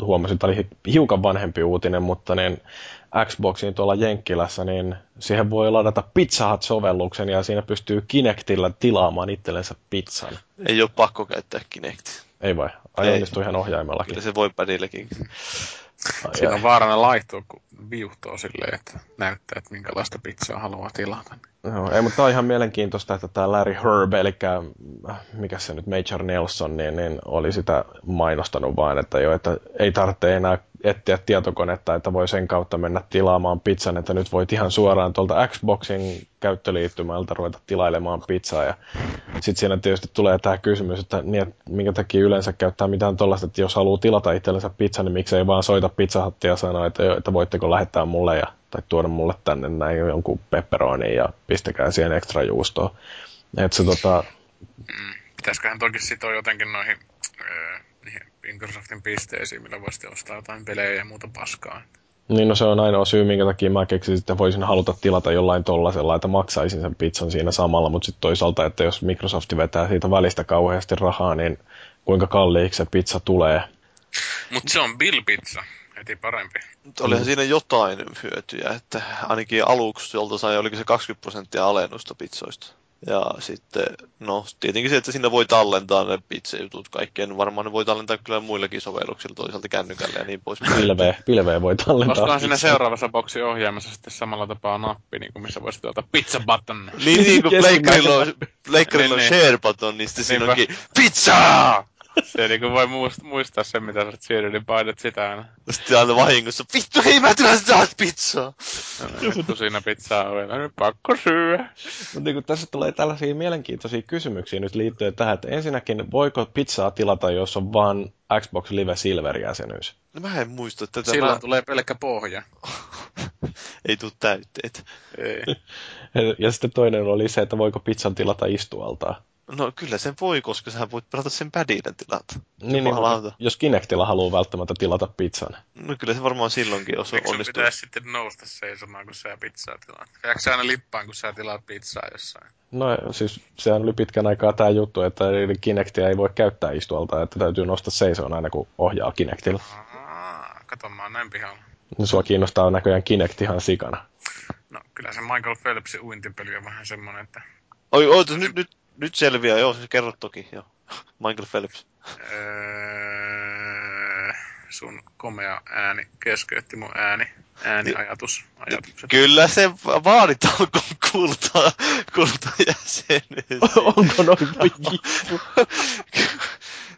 [SPEAKER 1] huomasin, että oli hiukan vanhempi uutinen, mutta niin Xboxiin tuolla Jenkkilässä, niin siihen voi ladata Pizza Hut-sovelluksen ja siinä pystyy Kinectillä tilaamaan itsellensä pizzan.
[SPEAKER 3] Ei ole pakko käyttää Kinect.
[SPEAKER 1] Ei vai? Ai onnistuu ihan ohjaimellakin.
[SPEAKER 3] Kyllä se voi padillekin.
[SPEAKER 2] Siinä on vaarana laittua, kun viuhtoo silleen, että näyttää, että minkälaista pizzaa haluaa tilata.
[SPEAKER 1] Joo, ei, mutta tämä on ihan mielenkiintoista, että tämä Larry Herb, eli mikä se nyt, Major Nelson, niin, niin oli sitä mainostanut vain, että, jo, että ei tarvitse enää etsiä tietokonetta, että voi sen kautta mennä tilaamaan pizzan, että nyt voit ihan suoraan tuolta Xboxin käyttöliittymältä ruveta tilailemaan pizzaa. Ja sitten siinä tietysti tulee tämä kysymys, että, niin, että minkä takia yleensä käyttää mitään tuollaista, että jos haluaa tilata itsellensä pizzan, niin miksei vaan soita pizzahattia ja sanoa, että, että voitteko lähettää mulle ja, tai tuoda mulle tänne näin jonkun pepperoni ja pistäkää siihen ekstra juustoa. Että se tota...
[SPEAKER 2] Mm, pitäisiköhän toki sitoa jotenkin noihin Microsoftin pisteisiin, millä voisi ostaa jotain pelejä ja muuta paskaa.
[SPEAKER 1] Niin no se on ainoa syy, minkä takia mä keksin, että voisin haluta tilata jollain tollasella, että maksaisin sen pizzan siinä samalla, mutta sitten toisaalta, että jos Microsoft vetää siitä välistä kauheasti rahaa, niin kuinka kalliiksi se pizza tulee.
[SPEAKER 2] Mutta se on Bill Pizza, heti parempi.
[SPEAKER 3] Olihan mm. siinä jotain hyötyjä, että ainakin aluksi jolta sai, oliko se 20 prosenttia alennusta pizzoista. Ja sitten, no tietenkin se, että sinne voi tallentaa ne pizzajutut kaikkeen. Varmaan ne voi tallentaa kyllä muillakin sovelluksilla, toisaalta kännykällä ja niin pois.
[SPEAKER 1] Pilveä, pilveä voi tallentaa.
[SPEAKER 2] Olisikohan siinä seuraavassa boksi ohjaamassa sitten samalla tapaa nappi, niin kuin missä voisi tuolta pizza button.
[SPEAKER 3] niin, niin kuin pleikkarilla on, pleikkarilla on niin, niin. share button, niin sitten siinä onkin pizza!
[SPEAKER 2] Se niinku voi muist- muistaa sen, mitä sä oot syönyt, niin painat sitä aina.
[SPEAKER 3] Sitten aina vahingossa, vittu hei mä tulen taas pizzaa!
[SPEAKER 2] Vittu siinä pizzaa ovella, nyt pakko syödä.
[SPEAKER 1] Mutta niin tässä tulee tällaisia mielenkiintoisia kysymyksiä nyt liittyen tähän, että ensinnäkin voiko pizzaa tilata, jos on vain Xbox Live Silver-jäsenyys?
[SPEAKER 3] No mä en muista tätä.
[SPEAKER 2] Silloin
[SPEAKER 3] mä...
[SPEAKER 2] tulee pelkkä pohja.
[SPEAKER 3] Ei tuu täytteet.
[SPEAKER 2] Ei.
[SPEAKER 1] Ja sitten toinen oli se, että voiko pizzan tilata istualtaan.
[SPEAKER 3] No kyllä sen voi, koska sä voit pelata sen padilla tilata.
[SPEAKER 1] Niin, niin jos Kinectilla haluaa välttämättä tilata pizzan.
[SPEAKER 3] No kyllä se varmaan silloinkin jos
[SPEAKER 2] sun
[SPEAKER 3] onnistuu.
[SPEAKER 2] pitäisi sitten nousta seisomaan, kun sä pizzaa tilaat? Jääkö sä aina lippaan, kun sä tilaat pizzaa jossain?
[SPEAKER 1] No siis sehän oli pitkän aikaa tämä juttu, että Kinectia ei voi käyttää istualta, että täytyy nostaa seisoon aina kun ohjaa Kinectilla.
[SPEAKER 2] Aa, kato, mä oon näin pihalla.
[SPEAKER 1] Niin sua kiinnostaa näköjään Kinect ihan sikana.
[SPEAKER 2] No, kyllä se Michael Phelpsin uintipeli on vähän semmonen, että
[SPEAKER 3] Oi, oota, nyt, nyt, nyt selviää, joo, se kerrot toki, joo. Michael Phelps.
[SPEAKER 2] öö, sun komea ääni keskeytti mun ääni, ääniajatus, ajatukset.
[SPEAKER 3] Kyllä se vaaditaan, kun kulta, kulta jäsenyys.
[SPEAKER 1] Onko noin voi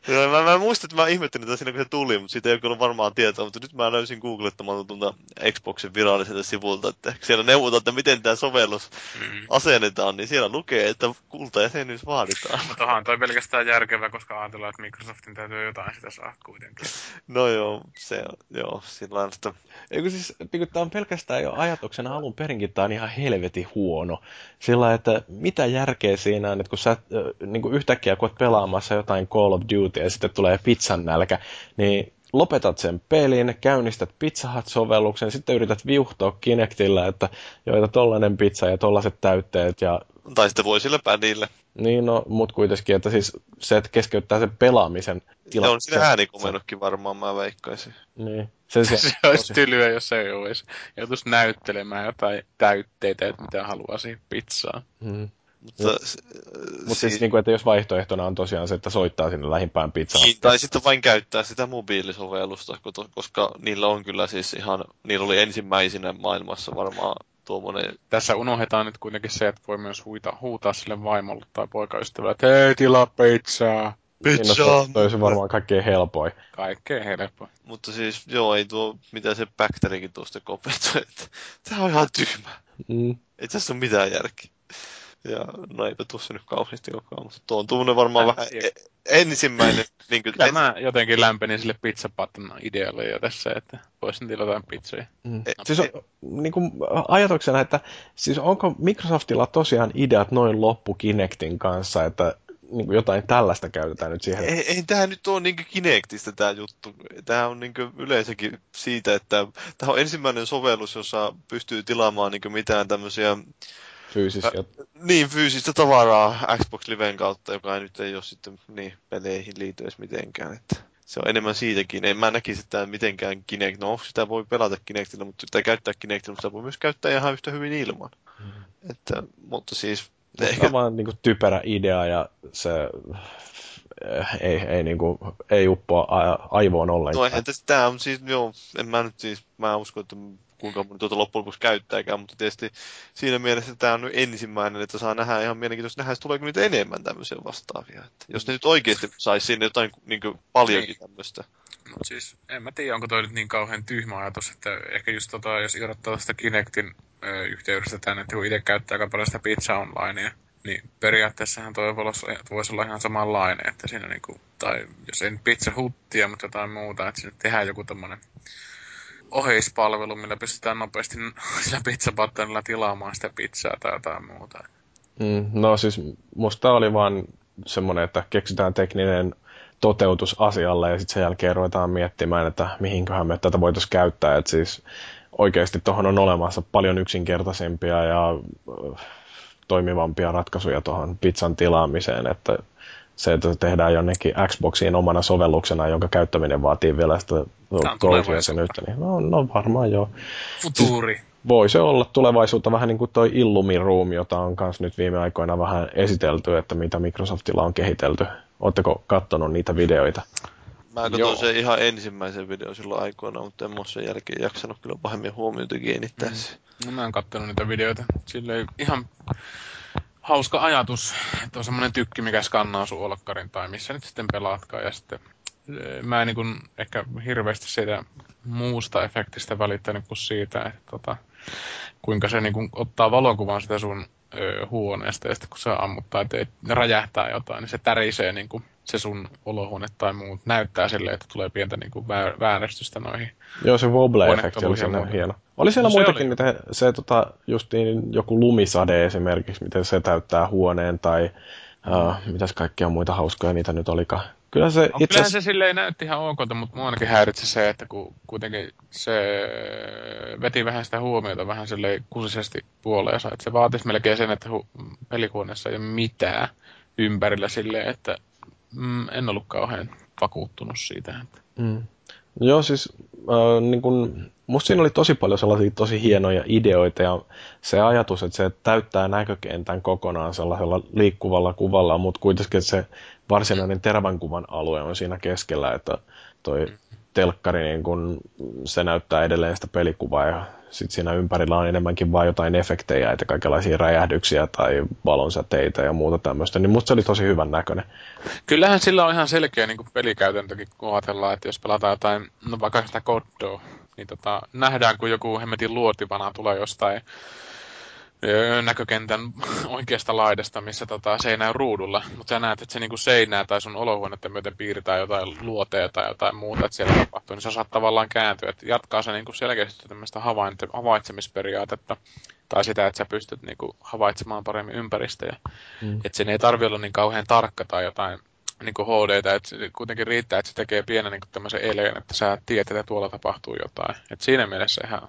[SPEAKER 3] mä, mä muistan, että mä ihmettelin tätä siinä, kun se tuli, mutta siitä ei ollut varmaan tietoa, mutta nyt mä löysin googlettamaan tuolta Xboxin viralliselta sivulta, että siellä neuvotaan, että miten tämä sovellus
[SPEAKER 2] Mm.
[SPEAKER 3] asennetaan, niin siellä lukee, että kultajäsenyys vaaditaan.
[SPEAKER 2] Mutta onhan toi pelkästään järkevä, koska ajatellaan, että Microsoftin täytyy jotain sitä saa kuitenkin.
[SPEAKER 3] No joo, se on, joo, sillä lailla, että
[SPEAKER 1] Eikö siis, niin tämä on pelkästään jo ajatuksena alun perinkin, tämä on ihan helvetin huono. Sillä että mitä järkeä siinä on, että kun sä niin kuin yhtäkkiä kun oot pelaamassa jotain Call of Duty ja sitten tulee pizzan nälkä, niin lopetat sen pelin, käynnistät Pizza Hut-sovelluksen, sitten yrität viuhtoa Kinectillä, että joita tollanen pizza ja tollaset täytteet ja
[SPEAKER 3] tai sitten voi sillä padille.
[SPEAKER 1] niin no, mut kuitenkin, että siis se, että keskeyttää sen pelaamisen
[SPEAKER 3] Se on siinä äänikomennutkin varmaan, mä veikkaisin.
[SPEAKER 1] Niin. Sen
[SPEAKER 2] Se
[SPEAKER 1] sijaan,
[SPEAKER 2] olisi tylyä, jos ei olisi. Joutuisi näyttelemään jotain täytteitä, että mitä haluaa siihen pizzaan.
[SPEAKER 1] mm.
[SPEAKER 3] Mutta, s-
[SPEAKER 1] Mutta siis,
[SPEAKER 3] si-
[SPEAKER 1] niin kuin, että jos vaihtoehtona on tosiaan se, että soittaa sinne lähimpään pizzaan.
[SPEAKER 3] Niin, tai sitten vain käyttää sitä mobiilisovellusta, koska niillä on kyllä siis ihan, niillä oli ensimmäisenä maailmassa varmaan tuommoinen,
[SPEAKER 2] Tässä unohdetaan nyt kuitenkin se, että voi myös huita, huutaa sille vaimolle tai poikaystävälle, että hei, tilaa pizzaa.
[SPEAKER 1] Niin, no, se- varmaan kaikkein helpoin.
[SPEAKER 2] Kaikkein helppo.
[SPEAKER 3] mutta siis joo, ei tuo, mitä se Bacterikin tuosta kopetoi, että tämä on ihan tyhmä.
[SPEAKER 1] Mm.
[SPEAKER 3] Ei tässä ole mitään järkeä. Ja no eipä tuossa nyt kauheasti olekaan, mutta tuo on tuommoinen varmaan
[SPEAKER 2] Mä en
[SPEAKER 3] vähän e- ensimmäinen, niin kuin,
[SPEAKER 2] Kyllä mä jotenkin lämpenin sille pizzapatan idealle jo tässä, että voisin tilata pizzoja.
[SPEAKER 1] Mm.
[SPEAKER 3] E-
[SPEAKER 1] Siis on, niin kuin, ajatuksena, että siis onko Microsoftilla tosiaan ideat noin loppu Kinectin kanssa, että niin kuin jotain tällaista käytetään nyt siihen.
[SPEAKER 3] Ei, ei tämä nyt ole niin Kinectistä tämä juttu. Tämä on niin yleensäkin siitä, että tämä on ensimmäinen sovellus, jossa pystyy tilaamaan niin mitään tämmöisiä
[SPEAKER 1] Fyysisiä.
[SPEAKER 3] niin fyysistä tavaraa Xbox Liven kautta, joka ei nyt ei ole sitten niin peleihin liity edes mitenkään. Että se on enemmän siitäkin. En mä näkisi sitä mitenkään Kinect. No sitä voi pelata Kinectillä, mutta sitä käyttää Kinectillä, mutta sitä voi myös käyttää ihan yhtä hyvin ilman.
[SPEAKER 1] Mm-hmm.
[SPEAKER 3] Että, mutta siis
[SPEAKER 1] Tämä
[SPEAKER 3] ehkä
[SPEAKER 1] on vaan niin kuin, typerä idea ja se eh, ei, ei, niin kuin, ei uppoa aivoon
[SPEAKER 3] No
[SPEAKER 1] ollenkaan.
[SPEAKER 3] eihän tässä, tää on siis, joo, en mä nyt siis, mä usko, että kuinka moni tuota loppujen lopuksi käyttääkään, mutta tietysti siinä mielessä tämä on nyt ensimmäinen, että saa nähdä ihan mielenkiintoista nähdä, että tuleeko niitä enemmän tämmöisiä vastaavia. Että jos ne nyt oikeasti saisi sinne jotain niin kuin, paljonkin
[SPEAKER 2] Niin.
[SPEAKER 3] tämmöistä.
[SPEAKER 2] Mutta siis, en mä tiedä, onko toi nyt niin kauhean tyhmä ajatus, että ehkä just tota, jos irrottaa tästä Kinectin ö, yhteydestä tänne, että kun itse käyttää aika paljon sitä pizza onlinea, niin periaatteessahan toi voisi olla, voisi olla ihan samanlainen, että siinä niinku, tai jos ei nyt pizza huttia, mutta jotain muuta, että sinne tehdään joku tämmönen oheispalvelu, millä pystytään nopeasti sillä pizzapattanilla tilaamaan sitä pizzaa tai jotain muuta.
[SPEAKER 1] Mm, no siis musta oli vaan semmoinen, että keksitään tekninen toteutus asialle ja sitten sen jälkeen ruvetaan miettimään, että mihinköhän me tätä voitaisiin käyttää. Et siis oikeasti tuohon on olemassa paljon yksinkertaisempia ja toimivampia ratkaisuja tuohon pizzan tilaamiseen, että se, että se tehdään jonnekin Xboxiin omana sovelluksena, jonka käyttäminen vaatii vielä sitä
[SPEAKER 2] on
[SPEAKER 1] Gold-jäsenyyttä, niin no, no varmaan joo.
[SPEAKER 2] Futuuri.
[SPEAKER 1] Voi se olla tulevaisuutta vähän niin kuin toi Illumi Room, jota on myös nyt viime aikoina vähän esitelty, että mitä Microsoftilla on kehitelty. Oletteko kattonut niitä videoita?
[SPEAKER 3] Mä katsoin
[SPEAKER 2] Joo.
[SPEAKER 3] sen ihan ensimmäisen videon silloin aikoina, mutta en sen jälkeen jaksanut kyllä pahemmin huomiota kiinnittää
[SPEAKER 2] Mm. No mä oon kattonut niitä videoita. Silleen ihan hauska ajatus, että on semmoinen tykki, mikä skannaa sun olkkarin tai missä nyt sitten pelaatkaan. Ja sitten eh, mä en niin kuin ehkä hirveästi siitä muusta efektistä välittänyt kuin siitä, että tota, kuinka se niin kuin ottaa valokuvan sitä sun ö, huoneesta ja sitten kun se ammuttaa tai teet, räjähtää jotain, niin se tärisee niin kuin se sun olohuone tai muut näyttää silleen, että tulee pientä niin kuin vääristystä noihin.
[SPEAKER 1] Joo, se wobble-efekti oli siinä hieno. Oli siellä no, muitakin, oli... miten se tota, justiin joku lumisade esimerkiksi, miten se täyttää huoneen tai uh, mitäs kaikkia muita hauskoja niitä nyt olikaan.
[SPEAKER 2] Kyllä se no, itse se silleen näytti ihan okolta, mutta mua ainakin häiritsi se, että kun kuitenkin se veti vähän sitä huomiota vähän silleen kusisesti puoleensa. Että se vaatisi melkein sen, että hu- pelihuoneessa ei ole mitään ympärillä silleen, että mm, en ollut kauhean vakuuttunut siitä. Että...
[SPEAKER 1] Mm. Joo, siis äh, niin kun, musta siinä oli tosi paljon sellaisia tosi hienoja ideoita ja se ajatus, että se täyttää näkökentän kokonaan sellaisella liikkuvalla kuvalla, mutta kuitenkin se varsinainen tervankuvan alue on siinä keskellä, että toi telkkari, niin kun, se näyttää edelleen sitä pelikuvaa ja sitten siinä ympärillä on enemmänkin vain jotain efektejä, että kaikenlaisia räjähdyksiä tai valonsäteitä ja muuta tämmöistä, niin musta se oli tosi hyvän näköinen.
[SPEAKER 2] Kyllähän sillä on ihan selkeä niin pelikäytäntökin, kun ajatellaan, että jos pelataan jotain, no vaikka sitä Goddoa, niin tota, nähdään, kun joku hemmetin luotivana tulee jostain näkökentän oikeasta laidasta, missä tota, se ei näy ruudulla, mutta sä näet, että se niinku seinää tai sun olohuonetta myöten piirretään jotain luoteja tai jotain muuta, että siellä tapahtuu, niin sä saat tavallaan kääntyä, että jatkaa se niinku selkeästi tämmöistä havaitsemisperiaatetta tai sitä, että sä pystyt niinku havaitsemaan paremmin ympäristöjä. Mm. Että sen ei tarvi olla niin kauhean tarkka tai jotain niin HD, että kuitenkin riittää, että se tekee pienen niin tämmöisen eleen, että sä tiedät, että tuolla tapahtuu jotain. Et siinä mielessä ihan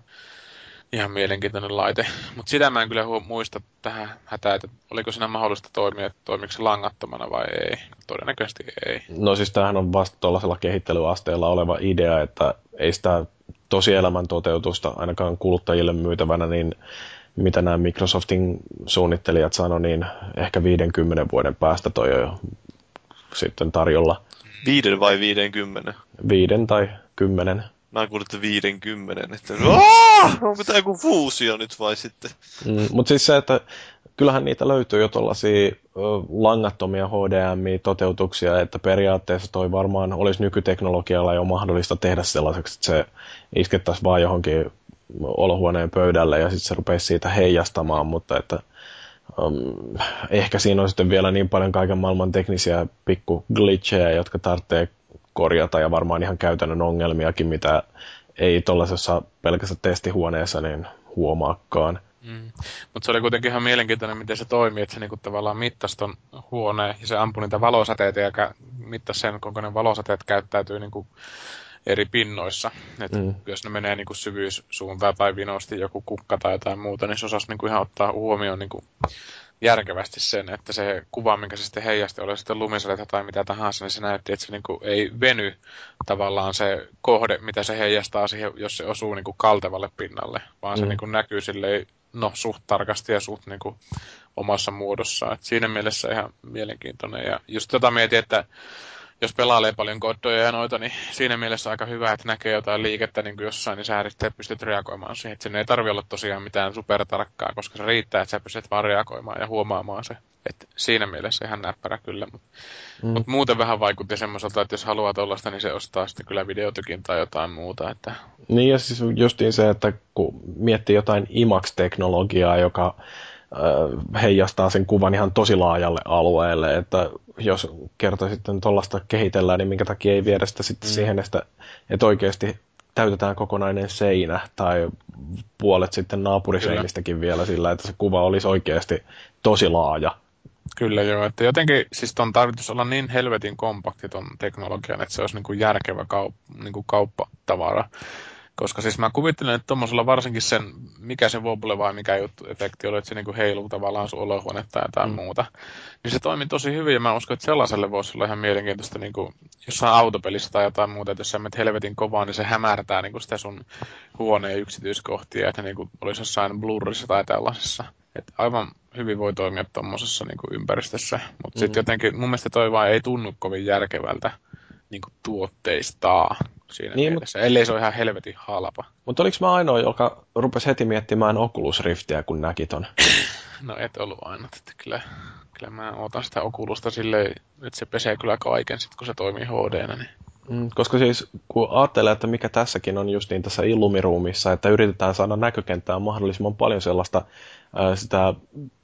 [SPEAKER 2] ihan mielenkiintoinen laite. Mutta sitä mä en kyllä muista tähän hätään, että oliko siinä mahdollista toimia, että toimiko se langattomana vai ei. Todennäköisesti ei.
[SPEAKER 1] No siis tämähän on vasta tuollaisella kehittelyasteella oleva idea, että ei sitä tosielämän toteutusta ainakaan kuluttajille myytävänä, niin mitä nämä Microsoftin suunnittelijat sanoi, niin ehkä 50 vuoden päästä toi on jo sitten tarjolla.
[SPEAKER 3] Viiden vai 50?
[SPEAKER 1] Viiden tai kymmenen.
[SPEAKER 3] Mä oon kuullut 50, että Aah! onko tää joku fuusio nyt vai sitten?
[SPEAKER 1] Mm, Mutta siis se, että kyllähän niitä löytyy jo tuollaisia langattomia HDMI-toteutuksia, että periaatteessa toi varmaan olisi nykyteknologialla jo mahdollista tehdä sellaiseksi, että se iskettäisiin vaan johonkin olohuoneen pöydälle ja sitten se rupeisi siitä heijastamaan, mutta että um, ehkä siinä on sitten vielä niin paljon kaiken maailman teknisiä pikku glitchejä, jotka tarvitsee korjata ja varmaan ihan käytännön ongelmiakin, mitä ei tuollaisessa pelkässä testihuoneessa niin huomaakaan.
[SPEAKER 2] Mm. Mutta se oli kuitenkin ihan mielenkiintoinen, miten se toimii, että se niinku tavallaan mittasi ton huoneen ja se ampui niitä valosäteitä ja mittasi sen, kuinka ne valosäteet käyttäytyy niinku eri pinnoissa. Et mm. Jos ne menee niinku syvyyssuuntaan tai vinosti joku kukka tai jotain muuta, niin se osasi niinku ihan ottaa huomioon niinku järkevästi sen, että se kuva, minkä se sitten heijasti, oli sitten lumisadetta tai mitä tahansa, niin se näytti, että se niinku ei veny tavallaan se kohde, mitä se heijastaa siihen, jos se osuu niinku kaltevalle pinnalle, vaan mm. se niinku näkyy silleen, no, suht tarkasti ja suht niinku omassa muodossaan. Et siinä mielessä ihan mielenkiintoinen. Ja just tota mietin, että jos pelailee paljon koddoja ja noita, niin siinä mielessä aika hyvä, että näkee jotain liikettä niin kuin jossain, niin sä pystyt reagoimaan siihen. Että sen ei tarvi olla tosiaan mitään supertarkkaa, koska se riittää, että sä pystyt vaan reagoimaan ja huomaamaan se. Et siinä mielessä ihan näppärä kyllä, mutta mm. mut muuten vähän vaikutti semmoiselta, että jos haluaa tuollaista, niin se ostaa sitten kyllä videotykin tai jotain muuta. Että...
[SPEAKER 1] Niin ja siis justiin se, että kun miettii jotain IMAX-teknologiaa, joka heijastaa sen kuvan ihan tosi laajalle alueelle, että jos kerta sitten tuollaista kehitellään, niin minkä takia ei viedä sitä sitten mm. siihen, että, että oikeasti täytetään kokonainen seinä tai puolet sitten naapuriseinistäkin vielä sillä, että se kuva olisi oikeasti tosi laaja.
[SPEAKER 2] Kyllä joo, että jotenkin siis ton tarvitsisi olla niin helvetin kompakti ton teknologian, että se olisi niin kuin järkevä kaup- niin kuin kauppatavara. Koska siis mä kuvittelen, että tuommoisella varsinkin sen, mikä se wobble vai mikä juttu efekti oli, että se niinku heiluu tavallaan sun olohuone tai jotain mm. muuta. Niin se toimi tosi hyvin ja mä uskon, että sellaiselle voisi olla ihan mielenkiintoista niinku jossain autopelissä tai jotain muuta, että jos sä menet helvetin kovaa, niin se hämärtää niinku sitä sun huoneen yksityiskohtia, että niinku olisi jossain blurrissa tai tällaisessa. Et aivan hyvin voi toimia tuommoisessa niinku ympäristössä, mutta mm. sitten jotenkin mun mielestä toi vaan ei tunnu kovin järkevältä niinku tuotteistaa siinä niin, mielessä, ellei se ole ihan helvetin halpa.
[SPEAKER 1] Mutta oliko mä ainoa, joka rupesi heti miettimään Oculus Riftiä, kun näki ton?
[SPEAKER 2] No et ollut aina, että kyllä, kyllä mä otan sitä okulusta silleen, että se pesee kyllä kaiken sit kun se toimii hd niin
[SPEAKER 1] Mm, koska siis kun ajattelee, että mikä tässäkin on just niin tässä Illumiruumissa, että yritetään saada näkökenttään mahdollisimman paljon sellaista sitä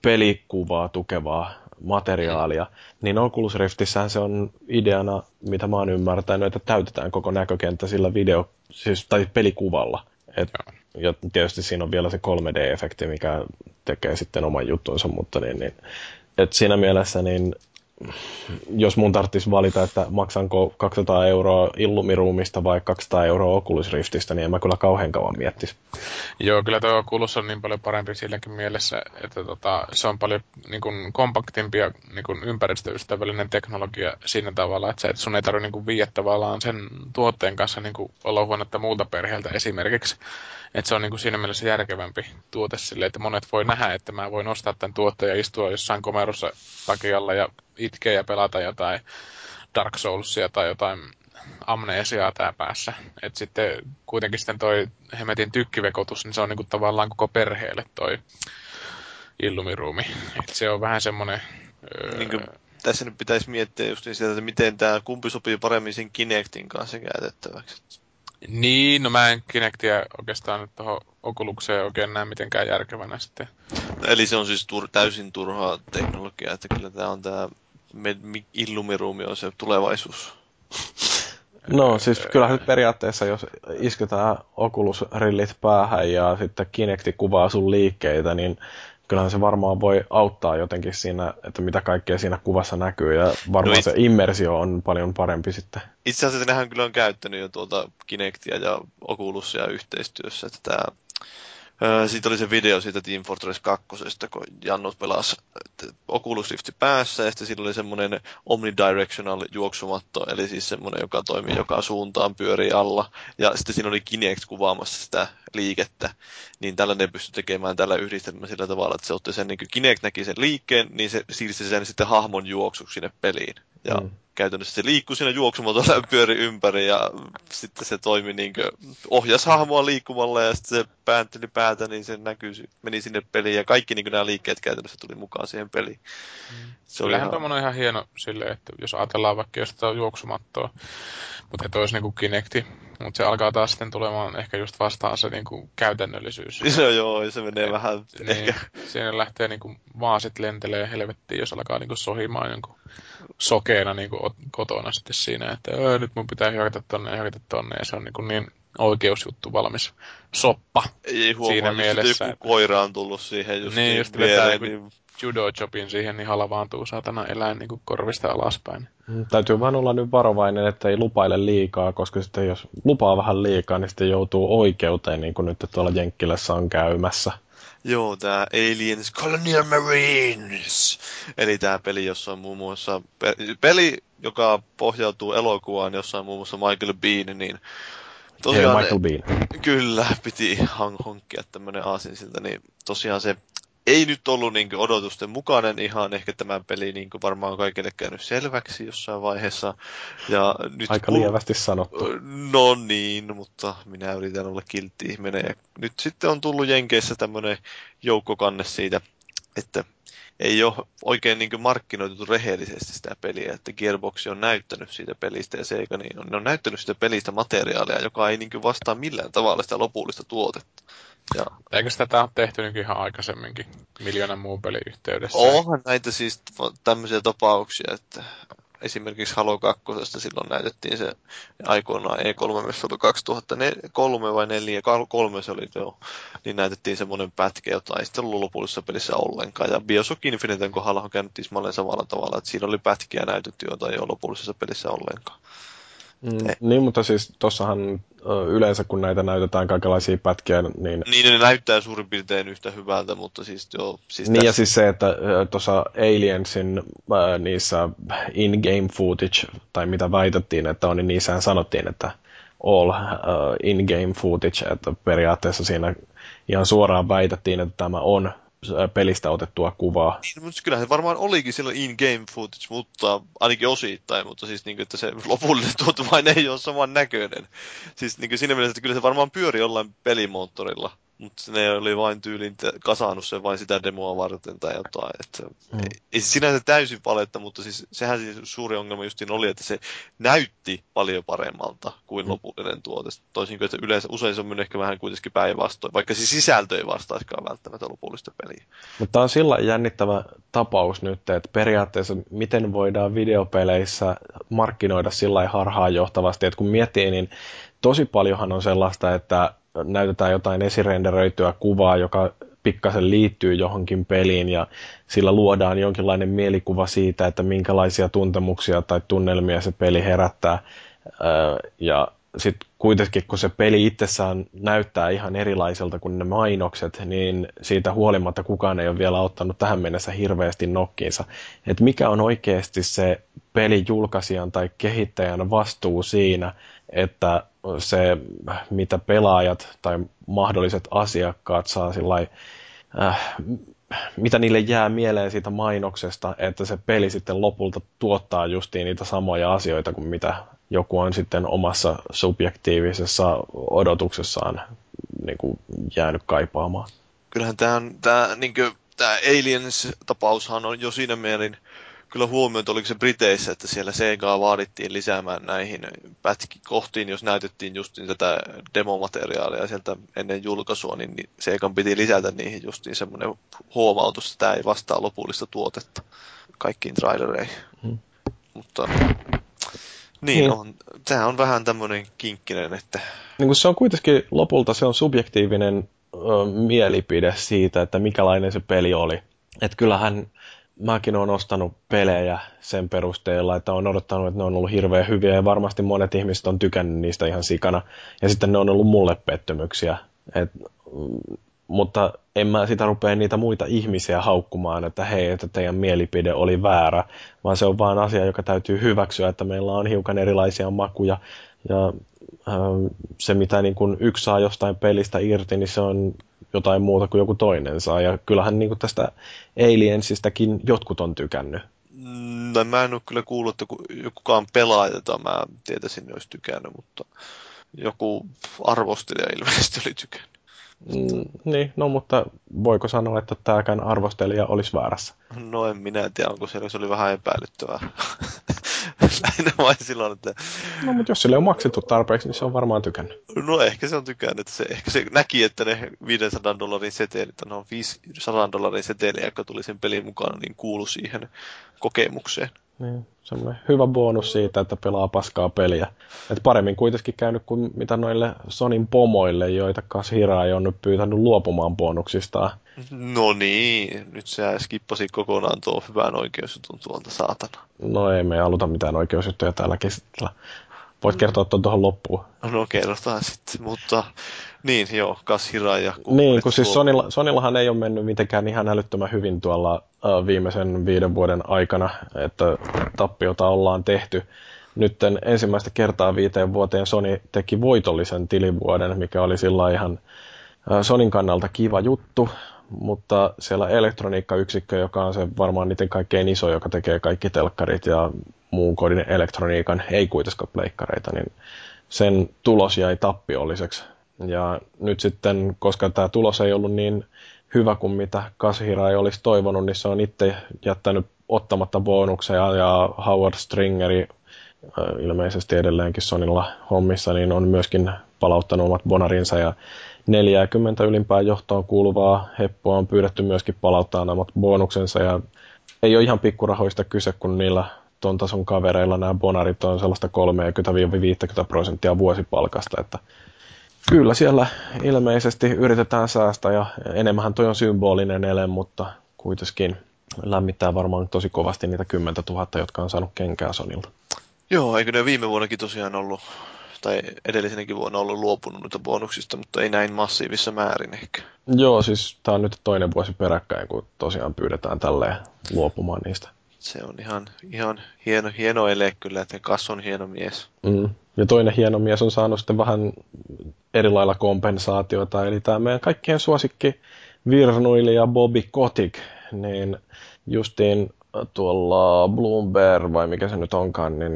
[SPEAKER 1] pelikuvaa tukevaa materiaalia, niin Oculus Riftissähän se on ideana, mitä mä oon ymmärtänyt, että täytetään koko näkökenttä sillä video, siis, tai pelikuvalla. Et, ja tietysti siinä on vielä se 3D-efekti, mikä tekee sitten oman juttunsa, mutta niin, niin et siinä mielessä niin jos mun tarvitsisi valita, että maksanko 200 euroa Illumiruumista vai 200 euroa Oculus Riftistä, niin en mä kyllä kauhean kauan miettisi.
[SPEAKER 2] Joo, kyllä tuo Oculus on niin paljon parempi silläkin mielessä, että tota, se on paljon niin kuin, kompaktimpi ja niin kuin, ympäristöystävällinen teknologia siinä tavalla, että, se, että sun ei tarvitse niin viiä tavallaan sen tuotteen kanssa niin kuin, olla huonetta muulta perheeltä esimerkiksi. Että se on niin kuin siinä mielessä järkevämpi tuote sille, että monet voi nähdä, että mä voin ostaa tämän tuotteen ja istua jossain komerossa takialla ja itkeä ja pelata jotain Dark Soulsia tai jotain amnesiaa tää päässä. Et sitten kuitenkin sitten toi Hemetin tykkivekotus, niin se on niinku tavallaan koko perheelle toi Illumiruumi. Et se on vähän semmonen...
[SPEAKER 3] Öö... Niin kuin, tässä nyt pitäisi miettiä just niin sitä, että miten tämä kumpi sopii paremmin sen Kinectin kanssa käytettäväksi.
[SPEAKER 2] Niin, no mä en Kinectia oikeastaan nyt tuohon Oculukseen oikein näe mitenkään järkevänä sitten.
[SPEAKER 3] No, eli se on siis tur- täysin turhaa teknologiaa, että kyllä tämä on tämä Illumiruumi on se tulevaisuus.
[SPEAKER 1] No siis kyllähän nyt periaatteessa, jos isketään Oculus-rillit päähän ja sitten Kinecti kuvaa sun liikkeitä, niin kyllähän se varmaan voi auttaa jotenkin siinä, että mitä kaikkea siinä kuvassa näkyy, ja varmaan no it... se immersio on paljon parempi sitten.
[SPEAKER 3] Itse asiassa nehän kyllä on käyttänyt jo tuota Kinectia ja Oculusia yhteistyössä, että tämä siitä oli se video siitä Team Fortress 2, kun Jannut pelasi Oculus Rift päässä, ja sitten siinä oli semmoinen omnidirectional juoksumatto, eli siis semmoinen, joka toimii joka suuntaan, pyörii alla, ja sitten siinä oli Kinect kuvaamassa sitä liikettä, niin tällainen pystyi tekemään tällä yhdistelmällä sillä tavalla, että se otti sen, niin kuin Kinect näki sen liikkeen, niin se siirsi sen sitten hahmon juoksuksi sinne peliin. Ja mm käytännössä se liikkui siinä juoksumatolla ja pyöri ympäri ja sitten se toimi niin kuin, ohjasi hahmoa liikkumalla ja sitten se päänteli päätä, niin se näkyy, meni sinne peliin ja kaikki niin nämä liikkeet käytännössä tuli mukaan siihen peliin.
[SPEAKER 2] Mm. Se oli ihan... on ihan hieno sille, että jos ajatellaan vaikka jostain juoksumattoa, mutta että olisi niin kuin Kinecti, mutta se alkaa taas sitten tulemaan ehkä just vastaan se niin kuin käytännöllisyys.
[SPEAKER 3] No joo, se menee Et, vähän niin, ehkä.
[SPEAKER 2] Siinä lähtee niin kuin vaasit lentelee helvettiin, jos alkaa niin kuin sohimaan jonkun sokeena niin kuin kotona sitten siinä, että nyt mun pitää hyökätä tonne ja hyökätä tonne, ja se on niin, kuin niin oikeusjuttu valmis soppa.
[SPEAKER 3] Ei huomaa, siinä mielessä, joku koira on tullut siihen just
[SPEAKER 2] niin, just viereen, niin judo-chopin siihen, niin halavaantuu saatana eläin niin korvista alaspäin.
[SPEAKER 1] Mm, täytyy vaan olla nyt varovainen, että ei lupaile liikaa, koska sitten jos lupaa vähän liikaa, niin sitten joutuu oikeuteen, niin kuin nyt tuolla Jenkkilässä on käymässä.
[SPEAKER 3] Joo, tämä Aliens Colonial Marines. Eli tämä peli, jossa on muun muassa... Peli, joka pohjautuu elokuvaan, jossa on muun muassa Michael Bean, niin
[SPEAKER 1] Tosiaan, Michael Bean.
[SPEAKER 3] Kyllä, piti hankkia tämmöinen aasinsilta, niin tosiaan se ei nyt ollut niin odotusten mukainen ihan ehkä tämä peli niin varmaan kaikille käynyt selväksi jossain vaiheessa. Ja nyt
[SPEAKER 1] Aika kun... lievästi sanottu.
[SPEAKER 3] No niin, mutta minä yritän olla kiltti ihminen. Ja nyt sitten on tullut Jenkeissä tämmöinen joukkokanne siitä, että ei ole oikein niin markkinoitu rehellisesti sitä peliä, että Gearbox on näyttänyt siitä pelistä ja Sega niin on, ne on näyttänyt sitä pelistä materiaalia, joka ei niin vastaa millään tavalla sitä lopullista tuotetta.
[SPEAKER 2] Ja. Eikö sitä ole tehty niin ihan aikaisemminkin miljoonan muun pelin yhteydessä?
[SPEAKER 3] Onhan näitä siis tämmöisiä tapauksia, että esimerkiksi Halo 2 silloin näytettiin se aikoinaan E3 2003 vai 4, kolme se oli joo, niin näytettiin semmoinen pätkä, jota ei sitten ollut lopullisessa pelissä ollenkaan. Ja Bioshock Infiniten kohdalla on käynyt samalla tavalla, että siinä oli pätkiä näytetty, joita ei ole lopullisessa pelissä ollenkaan.
[SPEAKER 1] Mm. Niin, mutta siis tossahan yleensä kun näitä näytetään kaikenlaisia pätkiä, niin...
[SPEAKER 3] Niin, ne näyttää suurin piirtein yhtä hyvältä, mutta siis joo... Siis
[SPEAKER 1] niin, tässä... ja siis se, että tuossa Aliensin äh, niissä in-game footage, tai mitä väitettiin, että on, niin niissähän sanottiin, että all uh, in-game footage, että periaatteessa siinä ihan suoraan väitettiin, että tämä on pelistä otettua kuvaa.
[SPEAKER 3] Niin, mutta kyllähän se varmaan olikin silloin in-game footage, mutta ainakin osittain, mutta siis niin kuin, että se lopullinen tuote vain ei ole saman näköinen. Siis niin kuin siinä mielessä, että kyllä se varmaan pyöri jollain pelimoottorilla, mutta ne oli vain tyylin kasannut sen vain sitä demoa varten tai jotain. Että mm. ei, ei se sinänsä täysin paletta, mutta siis sehän siis suuri ongelma justiin oli, että se näytti paljon paremmalta kuin mm. lopullinen tuote. Toisin kuin, että yleensä usein se on ehkä vähän kuitenkin päinvastoin, vaikka se sisältö ei vastaiskaan välttämättä lopullista peliä.
[SPEAKER 1] Mutta on sillä jännittävä tapaus nyt, että periaatteessa miten voidaan videopeleissä markkinoida sillä harhaanjohtavasti, että kun miettii, niin tosi paljonhan on sellaista, että näytetään jotain esirenderöityä kuvaa, joka pikkasen liittyy johonkin peliin ja sillä luodaan jonkinlainen mielikuva siitä, että minkälaisia tuntemuksia tai tunnelmia se peli herättää. Ja sitten kuitenkin, kun se peli itsessään näyttää ihan erilaiselta kuin ne mainokset, niin siitä huolimatta kukaan ei ole vielä ottanut tähän mennessä hirveästi nokkiinsa. Että mikä on oikeasti se pelijulkaisijan tai kehittäjän vastuu siinä, että se, mitä pelaajat tai mahdolliset asiakkaat saa sillai, äh, mitä niille jää mieleen siitä mainoksesta, että se peli sitten lopulta tuottaa justiin niitä samoja asioita kuin mitä joku on sitten omassa subjektiivisessa odotuksessaan niin kuin jäänyt kaipaamaan.
[SPEAKER 3] Kyllähän tämä, tämä, niin kuin, tämä Aliens-tapaushan on jo siinä mielin kyllä huomioon, oliko se Briteissä, että siellä Segaa vaadittiin lisäämään näihin pätkikohtiin, jos näytettiin just tätä demomateriaalia sieltä ennen julkaisua, niin Segan piti lisätä niihin justiin semmoinen huomautus, että tämä ei vastaa lopullista tuotetta kaikkiin trailereihin. Hmm. Mutta niin, niin. On, tämä on vähän tämmöinen kinkkinen, että...
[SPEAKER 1] Niin kuin se on kuitenkin lopulta se on subjektiivinen ö, mielipide siitä, että mikälainen se peli oli. Että kyllähän mäkin olen ostanut pelejä sen perusteella, että on odottanut, että ne on ollut hirveän hyviä ja varmasti monet ihmiset on tykännyt niistä ihan sikana. Ja sitten ne on ollut mulle pettymyksiä. Et, mutta en mä sitä rupea niitä muita ihmisiä haukkumaan, että hei, että teidän mielipide oli väärä, vaan se on vaan asia, joka täytyy hyväksyä, että meillä on hiukan erilaisia makuja ja äh, se, mitä niin kun yksi saa jostain pelistä irti, niin se on jotain muuta kuin joku toinen saa. Ja kyllähän niin tästä Aliensistäkin jotkut on tykännyt.
[SPEAKER 3] No, mä en ole kyllä kuullut, että kukaan pelaaja, jota mä tietäisin, olisi tykännyt, mutta joku arvostelija ilmeisesti oli tykännyt.
[SPEAKER 1] Mm, niin, no mutta voiko sanoa, että tämäkään arvostelija olisi väärässä?
[SPEAKER 3] No en minä tiedä, onko siellä, se oli vähän epäilyttävää. Lähinnä vain silloin, että...
[SPEAKER 1] No mutta jos sille on maksettu tarpeeksi, niin se on varmaan tykännyt.
[SPEAKER 3] No ehkä se on tykännyt. Se, ehkä se näki, että ne 500 dollarin setelit, no 500 dollarin seteli, joka tuli sen pelin mukana, niin kuulu siihen kokemukseen.
[SPEAKER 1] Niin, semmoinen hyvä bonus siitä, että pelaa paskaa peliä. Et paremmin kuitenkin käynyt kuin mitä noille Sonin pomoille, joita Kashira ei ole nyt pyytänyt luopumaan bonuksistaan.
[SPEAKER 3] No niin, nyt sä skippasi kokonaan tuo hyvän oikeusjutun tuolta saatana.
[SPEAKER 1] No ei me haluta mitään oikeusjuttuja täällä käsitellä. Voit kertoa tuon tuohon loppuun.
[SPEAKER 3] No kerrotaan sitten, mutta niin joo, Kashira ja
[SPEAKER 1] Niin, kun siis Sonilla, Sonillahan ei ole mennyt mitenkään ihan älyttömän hyvin tuolla uh, viimeisen viiden vuoden aikana, että tappiota ollaan tehty. Nyt ensimmäistä kertaa viiteen vuoteen Sony teki voitollisen tilivuoden, mikä oli sillä ihan Sonin kannalta kiva juttu, mutta siellä elektroniikkayksikkö, joka on se varmaan niiden kaikkein iso, joka tekee kaikki telkkarit ja muun kodin elektroniikan, ei kuitenkaan pleikkareita, niin sen tulos jäi tappiolliseksi. Ja nyt sitten, koska tämä tulos ei ollut niin hyvä kuin mitä Kashira ei olisi toivonut, niin se on itse jättänyt ottamatta bonukseja ja Howard Stringeri ilmeisesti edelleenkin Sonilla hommissa, niin on myöskin palauttanut omat bonarinsa ja 40 ylimpää johtoon kuuluvaa heppoa on pyydetty myöskin palauttaa omat bonuksensa ja ei ole ihan pikkurahoista kyse, kun niillä ton tason kavereilla nämä bonarit on sellaista 30-50 prosenttia vuosipalkasta, että kyllä siellä ilmeisesti yritetään säästää ja enemmän toi on symbolinen ele, mutta kuitenkin lämmittää varmaan tosi kovasti niitä 10 000, jotka on saanut kenkää Sonilta.
[SPEAKER 3] Joo, eikö ne viime vuonnakin tosiaan ollut tai edellisenäkin vuonna ollut luopunut noita bonuksista, mutta ei näin massiivissa määrin ehkä.
[SPEAKER 1] Joo, siis tämä on nyt toinen vuosi peräkkäin, kun tosiaan pyydetään tälleen luopumaan niistä.
[SPEAKER 3] Se on ihan, ihan hieno, hieno ele kyllä, että Kas on hieno mies.
[SPEAKER 1] Mm. Ja toinen hieno mies on saanut sitten vähän eri lailla kompensaatiota, eli tämä meidän kaikkien suosikki Virnuili Bobby Kotick, niin justiin tuolla Bloomberg, vai mikä se nyt onkaan, niin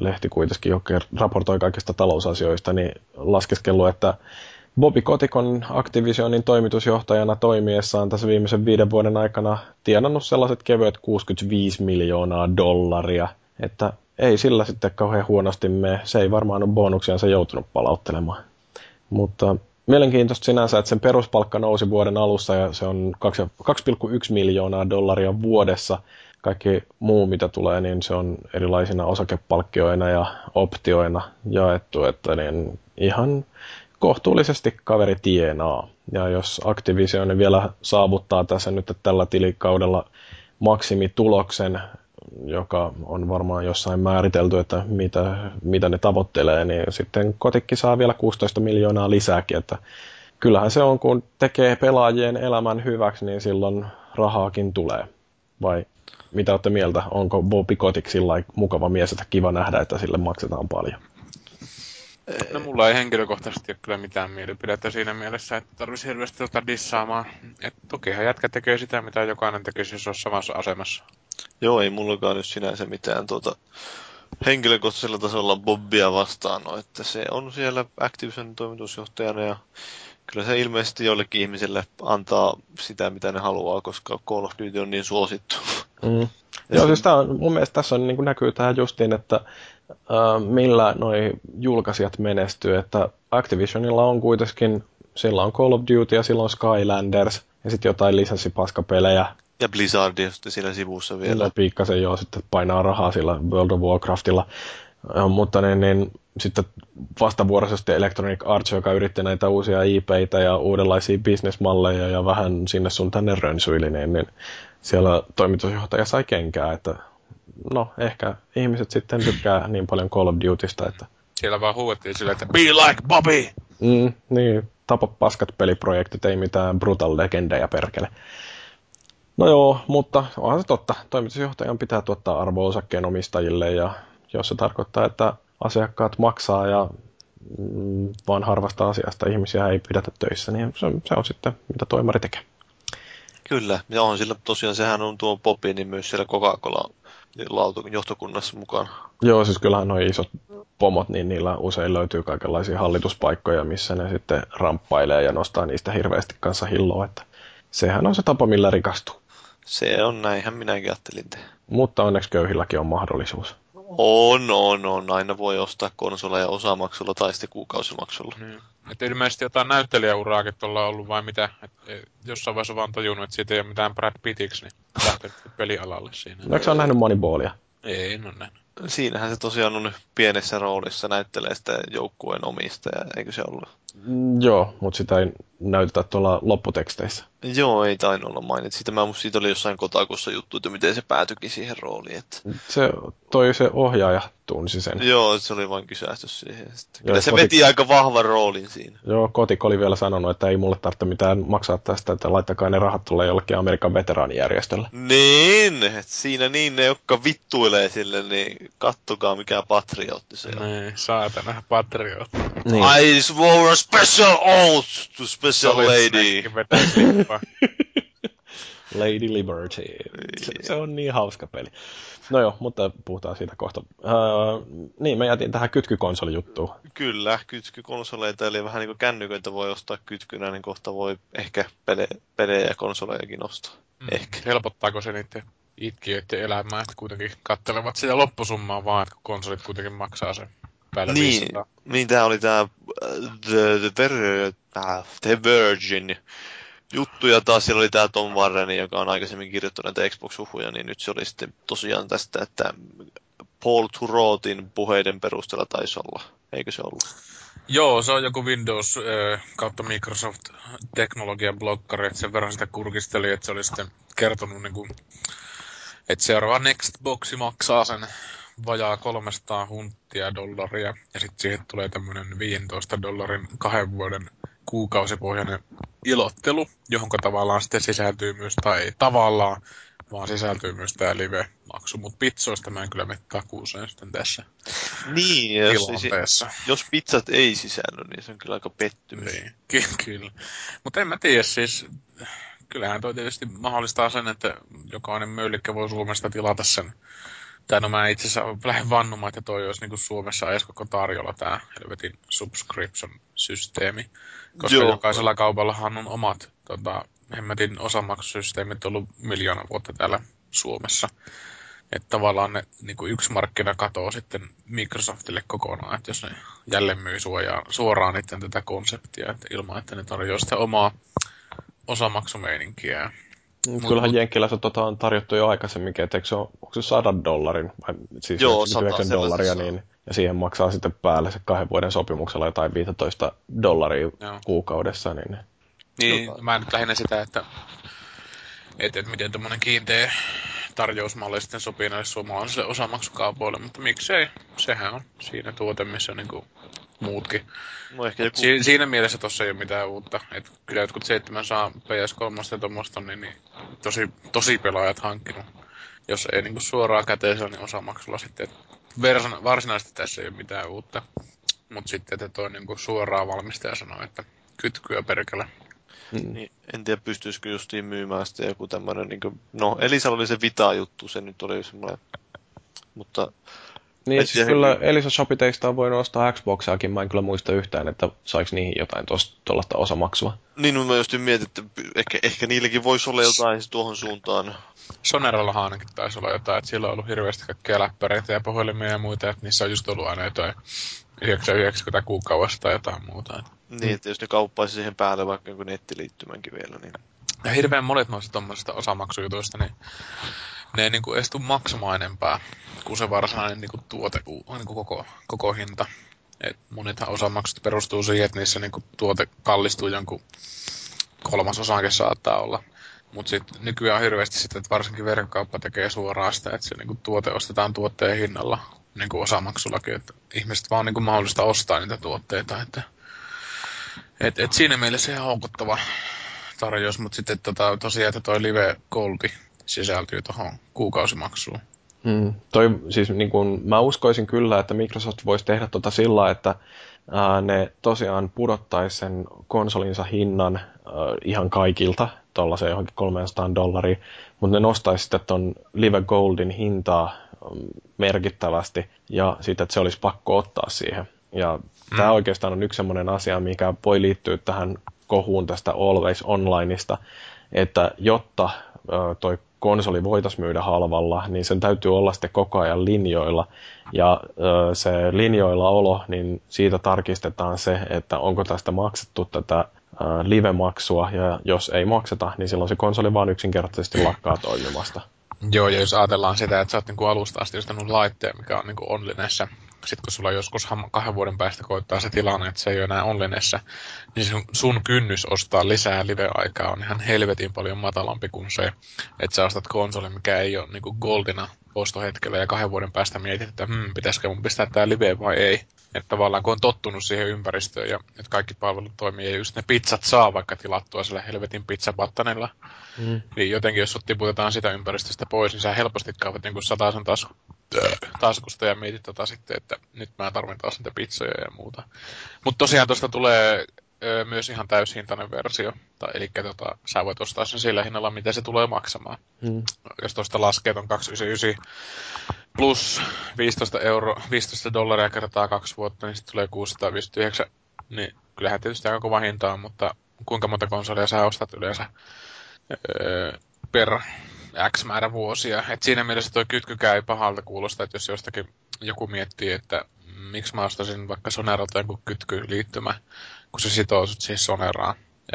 [SPEAKER 1] lehti kuitenkin, joka raportoi kaikista talousasioista, niin laskeskellut, että Bobby Kotikon Activisionin toimitusjohtajana toimiessaan tässä viimeisen viiden vuoden aikana tienannut sellaiset kevyet 65 miljoonaa dollaria, että ei sillä sitten kauhean huonosti me, se ei varmaan ole bonuksiansa joutunut palauttelemaan. Mutta mielenkiintoista sinänsä, että sen peruspalkka nousi vuoden alussa ja se on 2,1 miljoonaa dollaria vuodessa. Kaikki muu, mitä tulee, niin se on erilaisina osakepalkkioina ja optioina jaettu, että niin ihan kohtuullisesti kaveri tienaa. Ja jos Activision vielä saavuttaa tässä nyt tällä tilikaudella maksimituloksen, joka on varmaan jossain määritelty, että mitä, mitä ne tavoittelee, niin sitten kotikki saa vielä 16 miljoonaa lisääkin, että kyllähän se on, kun tekee pelaajien elämän hyväksi, niin silloin rahaakin tulee. Vai mitä olette mieltä? Onko Bobby Kotik sillä mukava mies, että kiva nähdä, että sille maksetaan paljon?
[SPEAKER 2] No mulla ei henkilökohtaisesti ole kyllä mitään mielipidettä siinä mielessä, että tarvitsisi hirveästi tota dissaamaan. Et tokihan jätkä tekee sitä, mitä jokainen tekisi, jos olisi samassa asemassa.
[SPEAKER 3] Joo, ei mullakaan nyt sinänsä mitään tuota, henkilökohtaisella tasolla Bobbia vastaan, no, että se on siellä Activision toimitusjohtajana ja kyllä se ilmeisesti joillekin ihmisille antaa sitä, mitä ne haluaa, koska Call of Duty on niin suosittu.
[SPEAKER 1] Mm. Joo, siis tää on, mun mielestä tässä on, niin näkyy tähän justiin, että millä noi julkaisijat menestyy, että Activisionilla on kuitenkin, sillä on Call of Duty ja sillä on Skylanders ja sitten jotain lisenssipaskapelejä.
[SPEAKER 3] Ja Blizzard sitten siinä sivussa vielä.
[SPEAKER 1] Ja pikkasen joo, sitten painaa rahaa sillä World of Warcraftilla. Mutta niin, niin, sitten vastavuoroisesti Electronic Arts, joka yritti näitä uusia IPitä ja uudenlaisia bisnesmalleja ja vähän sinne sun tänne rönsyili, niin, niin siellä toimitusjohtaja sai kenkää, että no ehkä ihmiset sitten tykkää niin paljon Call of Dutysta, että...
[SPEAKER 2] Siellä vaan huuettiin silleen, että be like Bobby!
[SPEAKER 1] Mm, niin, tapa paskat peliprojektit, ei mitään brutal legendeja perkele. No joo, mutta onhan se totta. Toimitusjohtajan pitää tuottaa arvoa osakkeen omistajille ja jos se tarkoittaa, että asiakkaat maksaa ja mm, vaan harvasta asiasta ihmisiä ei pidetä töissä, niin se, se on sitten mitä toimari tekee.
[SPEAKER 3] Kyllä, ja on sillä tosiaan, sehän on tuo Popi, niin myös siellä Coca-Cola johtokunnassa mukaan.
[SPEAKER 1] Joo, siis kyllähän nuo isot pomot, niin niillä usein löytyy kaikenlaisia hallituspaikkoja, missä ne sitten ramppailee ja nostaa niistä hirveästi kanssa hilloa, että sehän on se tapa, millä rikastuu.
[SPEAKER 3] Se on näinhän minäkin ajattelin tehdä.
[SPEAKER 1] Mutta onneksi köyhilläkin on mahdollisuus.
[SPEAKER 3] On, on, on. Aina voi ostaa konsoleja osamaksulla tai sitten kuukausimaksulla.
[SPEAKER 2] Niin. Että ilmeisesti jotain näyttelijäuraakin tuolla on ollut vai mitä? Et e, jossain vaiheessa vaan tajunnut, että siitä ei ole mitään Brad Pittiksi, niin lähtenyt pelialalle siinä.
[SPEAKER 1] Eikö nähnyt Moneyballia?
[SPEAKER 2] Ei, en ole nähnyt.
[SPEAKER 3] Siinähän se tosiaan on pienessä roolissa, näyttelee sitä joukkueen omistaja, eikö se ollut?
[SPEAKER 1] Mm, joo, mutta sitä ei näytetä tuolla lopputeksteissä.
[SPEAKER 3] Joo, ei tainnut olla mainit. Siitä, mä, siitä oli jossain kotakussa juttu, että miten se päätyikin siihen rooliin. Että...
[SPEAKER 1] Se toi se ohjaaja tunsi sen.
[SPEAKER 3] Joo, se oli vain kysästys siihen. Sitten. Kyllä se koti... veti aika vahvan roolin siinä.
[SPEAKER 1] Joo, Kotik oli vielä sanonut, että ei mulle tarvitse mitään maksaa tästä, että laittakaa ne rahat tulee jollekin Amerikan veteraanijärjestölle.
[SPEAKER 3] Niin, että siinä niin ne, jotka vittuilee sille, niin kattokaa mikä patriotti se on.
[SPEAKER 2] Niin, saatana patriotti.
[SPEAKER 3] Niin. I swore a special oath to special lady.
[SPEAKER 1] Lady Liberty. Se, se on niin hauska peli. No joo, mutta puhutaan siitä kohta. Uh, niin, me jätin tähän kytkykonsolijuttuun.
[SPEAKER 3] Kyllä, kytkykonsoleita, eli vähän niin kuin kännyköitä voi ostaa kytkynä, niin kohta voi ehkä pele, pelejä ja konsolejakin ostaa. Mm. Ehkä.
[SPEAKER 2] Helpottaako se niiden itkiöiden elämää, että kuitenkin kattelevat sitä loppusummaa vaan, että konsolit kuitenkin maksaa sen päälle
[SPEAKER 3] niin, 500. Niin, tämä oli tämä the, the, the, the Virgin juttu, ja taas siellä oli tämä Tom Warren, joka on aikaisemmin kirjoittanut näitä Xbox-huhuja, niin nyt se oli sitten tosiaan tästä, että Paul Turotin puheiden perusteella taisi olla. Eikö se ollut?
[SPEAKER 2] Joo, se on joku Windows äh, kautta Microsoft teknologian blokkari, että sen verran sitä kurkisteli, että se oli sitten kertonut, niin kuin, että seuraava Nextboxi maksaa sen vajaa 300 hunttia dollaria, ja sitten siihen tulee tämmöinen 15 dollarin kahden vuoden kuukausipohjainen ilottelu, johon tavallaan sitten sisältyy myös, tai ei tavallaan, vaan sisältyy myös tämä live-maksu, mutta pizzoista mä en kyllä mene takuuseen sitten tässä
[SPEAKER 3] niin, jos, siis, jos pizzat ei sisälly, niin se on kyllä aika pettymys. Niin,
[SPEAKER 2] ky- kyllä. Mutta en mä tiedä, siis kyllähän toi tietysti mahdollistaa sen, että jokainen möylikkä voi Suomesta tilata sen Tai no mä itse asiassa lähden vannumaan, että toi olisi niin Suomessa edes koko tarjolla tämä helvetin subscription-systeemi. Koska Joo. jokaisella kaupallahan on omat tota, hemmetin osamaksusysteemit ollut miljoona vuotta täällä Suomessa. Että tavallaan ne, niin kuin yksi markkina katoo sitten Microsoftille kokonaan, että jos ne jälleen myy suojaa, suoraan niiden tätä konseptia, että ilman, että ne tarjoaa sitä omaa osamaksumeininkiä.
[SPEAKER 1] Kyllähän Jenkkilässä tota on tarjottu jo aikaisemminkin, että eikö se ole, onko se 100 dollarin, vai siis
[SPEAKER 3] Joo,
[SPEAKER 1] 9 dollaria, niin, ja siihen maksaa sitten päälle se kahden vuoden sopimuksella jotain 15 dollaria Joo. kuukaudessa. Niin,
[SPEAKER 2] niin mä nyt lähinnä sitä, että, että, että miten tämmöinen kiinteä tarjousmalli sitten sopii näille suomalaisille osamaksukaupoille, mutta miksei, sehän on siinä tuote, missä niinku muutkin. No ehkä joku... si- siinä mielessä tossa ei ole mitään uutta. Et kyllä jotkut 7 saa PS3 ja tuommoista, niin, niin tosi, tosi pelaajat hankkinut. Jos ei niinku suoraan käteisellä, niin osamaksulla sitten. Versan, varsinaisesti tässä ei ole mitään uutta. Mutta sitten, että toi niinku suoraan valmistaja sanoo, että kytkyä perkele.
[SPEAKER 3] Mm. Niin, en tiedä, pystyisikö justiin myymään sitten joku tämmöinen, niin kuin, no Elisalla oli se Vita-juttu, se nyt oli semmoinen, mutta...
[SPEAKER 1] Niin, siis kyllä he... Elisa Shopiteista on voinut ostaa Xboxiakin, mä en kyllä muista yhtään, että saiko niihin jotain tuollaista osamaksua.
[SPEAKER 3] Niin, no mä just mietin, että ehkä, ehkä niilläkin voisi olla jotain tuohon suuntaan.
[SPEAKER 2] Sonerallahan ainakin taisi olla jotain, että siellä on ollut hirveästi kaikkia läppäreitä ja puhelimia ja muita, että niissä on just ollut aina jotain 990 kuukaudesta tai jotain muuta.
[SPEAKER 3] Niin, että jos ne kauppaisi siihen päälle vaikka jonkun nettiliittymänkin vielä, niin...
[SPEAKER 2] Ja hirveän monet noista tuommoisista osamaksujutuista, niin ne ei niinku edes maksamaan enempää kuin se varsinainen niinku tuote, niinku koko, koko hinta. Et monethan osamaksut perustuu siihen, että niissä niinku tuote kallistuu jonkun kolmasosankin saattaa olla. Mutta sitten nykyään on hirveästi sitä, että varsinkin verkkokauppa tekee suoraan sitä, että se niinku tuote ostetaan tuotteen hinnalla niinku osamaksullakin, että ihmiset vaan niinku mahdollista ostaa niitä tuotteita, että et, et siinä mielessä ihan houkuttava tarjous, mutta sitten tota, tosiaan, että toi Live Goldi sisältyy tuohon kuukausimaksuun.
[SPEAKER 1] Mm, toi, siis niin kun, mä uskoisin kyllä, että Microsoft voisi tehdä tota sillä, että ää, ne tosiaan pudottaisi sen konsolinsa hinnan ää, ihan kaikilta tuollaiseen johonkin 300 dollaria, mutta ne nostaisi sitten ton Live Goldin hintaa mm, merkittävästi ja sitten, että se olisi pakko ottaa siihen. Ja mm. tämä oikeastaan on yksi sellainen asia, mikä voi liittyä tähän kohuun tästä Always Onlineista, että jotta toi konsoli voitaisiin myydä halvalla, niin sen täytyy olla sitten koko ajan linjoilla. Ja se linjoilla olo, niin siitä tarkistetaan se, että onko tästä maksettu tätä live-maksua, ja jos ei makseta, niin silloin se konsoli vaan yksinkertaisesti lakkaa toimimasta.
[SPEAKER 2] Joo, ja jos ajatellaan sitä, että sä oot niinku alusta asti ostanut laitteen, mikä on niinku onlinessa, sitten kun sulla joskus kahden vuoden päästä koittaa se tilanne, että se ei ole enää onlinessa, niin sun, sun kynnys ostaa lisää live-aikaa on ihan helvetin paljon matalampi kuin se, että sä ostat konsolin, mikä ei ole niinku goldina ostohetkellä ja kahden vuoden päästä mietit, että hmm, pitäisikö mun pistää tää live vai ei. Että tavallaan kun on tottunut siihen ympäristöön ja että kaikki palvelut toimii ja just ne pizzat saa vaikka tilattua sillä helvetin pizzapattanilla, mm. niin jotenkin jos sut tiputetaan sitä ympäristöstä pois, niin sä helposti kaavat niin sataisen taas taskusta ja mietit tota sitten, että nyt mä tarvitsen taas niitä pizzoja ja muuta. Mutta tosiaan tuosta tulee ö, myös ihan täyshintainen versio. Tai, eli tota, sä voit ostaa sen sillä hinnalla, mitä se tulee maksamaan. Hmm. Jos tuosta laskee ton 299 plus 15, euro, 15 dollaria kertaa kaksi vuotta, niin sitten tulee 659. Niin kyllähän tietysti aika kova hinta on, mutta kuinka monta konsolia sä ostat yleensä öö, per X määrä vuosia. Et siinä mielessä tuo kytkykää ei pahalta kuulosta, että jos jostakin joku miettii, että miksi mä ostasin vaikka Soneralta joku kytkyliittymä, kun se sitoo sut siis Soneraan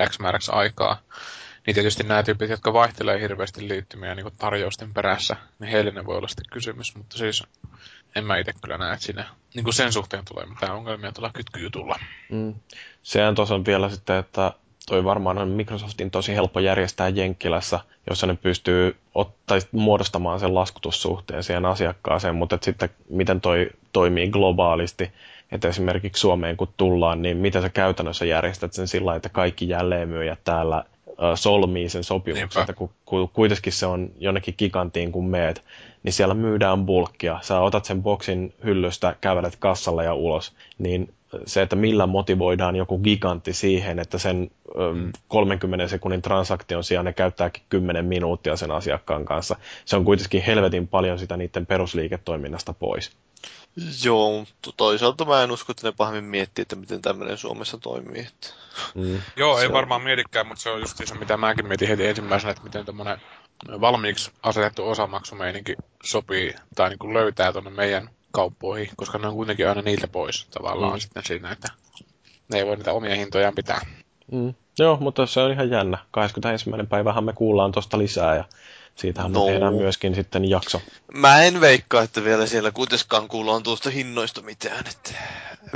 [SPEAKER 2] X määräksi aikaa. Niin tietysti nämä tyypit, jotka vaihtelee hirveästi liittymiä niin tarjousten perässä, niin heille ne voi olla sitten kysymys. Mutta siis en mä itse kyllä näe, että siinä niin kuin sen suhteen tulee mitään ongelmia tuolla kytkyjutulla. Mm.
[SPEAKER 1] Sehän tuossa on vielä sitten, että toi varmaan on Microsoftin tosi helppo järjestää Jenkkilässä, jossa ne pystyy ottaa, muodostamaan sen laskutussuhteen siihen asiakkaaseen, mutta sitten miten toi toimii globaalisti, että esimerkiksi Suomeen kun tullaan, niin miten sä käytännössä järjestät sen sillä että kaikki jälleenmyyjät täällä solmii sen sopimuksen, että kun, kuitenkin se on jonnekin gigantiin kun meet, niin siellä myydään bulkkia. Sä otat sen boksin hyllystä, kävelet kassalle ja ulos, niin se, että millä motivoidaan joku gigantti siihen, että sen mm. 30 sekunnin transaktion sijaan ne käyttääkin 10 minuuttia sen asiakkaan kanssa. Se on kuitenkin helvetin paljon sitä niiden perusliiketoiminnasta pois.
[SPEAKER 3] Joo, mutta toisaalta mä en usko, että ne pahemmin miettii, että miten tämmöinen Suomessa toimii.
[SPEAKER 2] Mm. Joo, ei on... varmaan mietikään, mutta se on just se, mitä mäkin mietin heti ensimmäisenä, että miten tämmöinen valmiiksi asetettu osamaksumeininki sopii tai niin kuin löytää tuonne meidän kauppoihin, koska ne on kuitenkin aina niiltä pois tavallaan mm. sitten siinä, että ne ei voi niitä omia hintojaan pitää.
[SPEAKER 1] Mm. Joo, mutta se on ihan jännä. 21. päivähän me kuullaan tuosta lisää ja siitähän no. me tehdään myöskin sitten jakso.
[SPEAKER 3] Mä en veikkaa, että vielä siellä kuitenkaan kuullaan tuosta hinnoista mitään. Että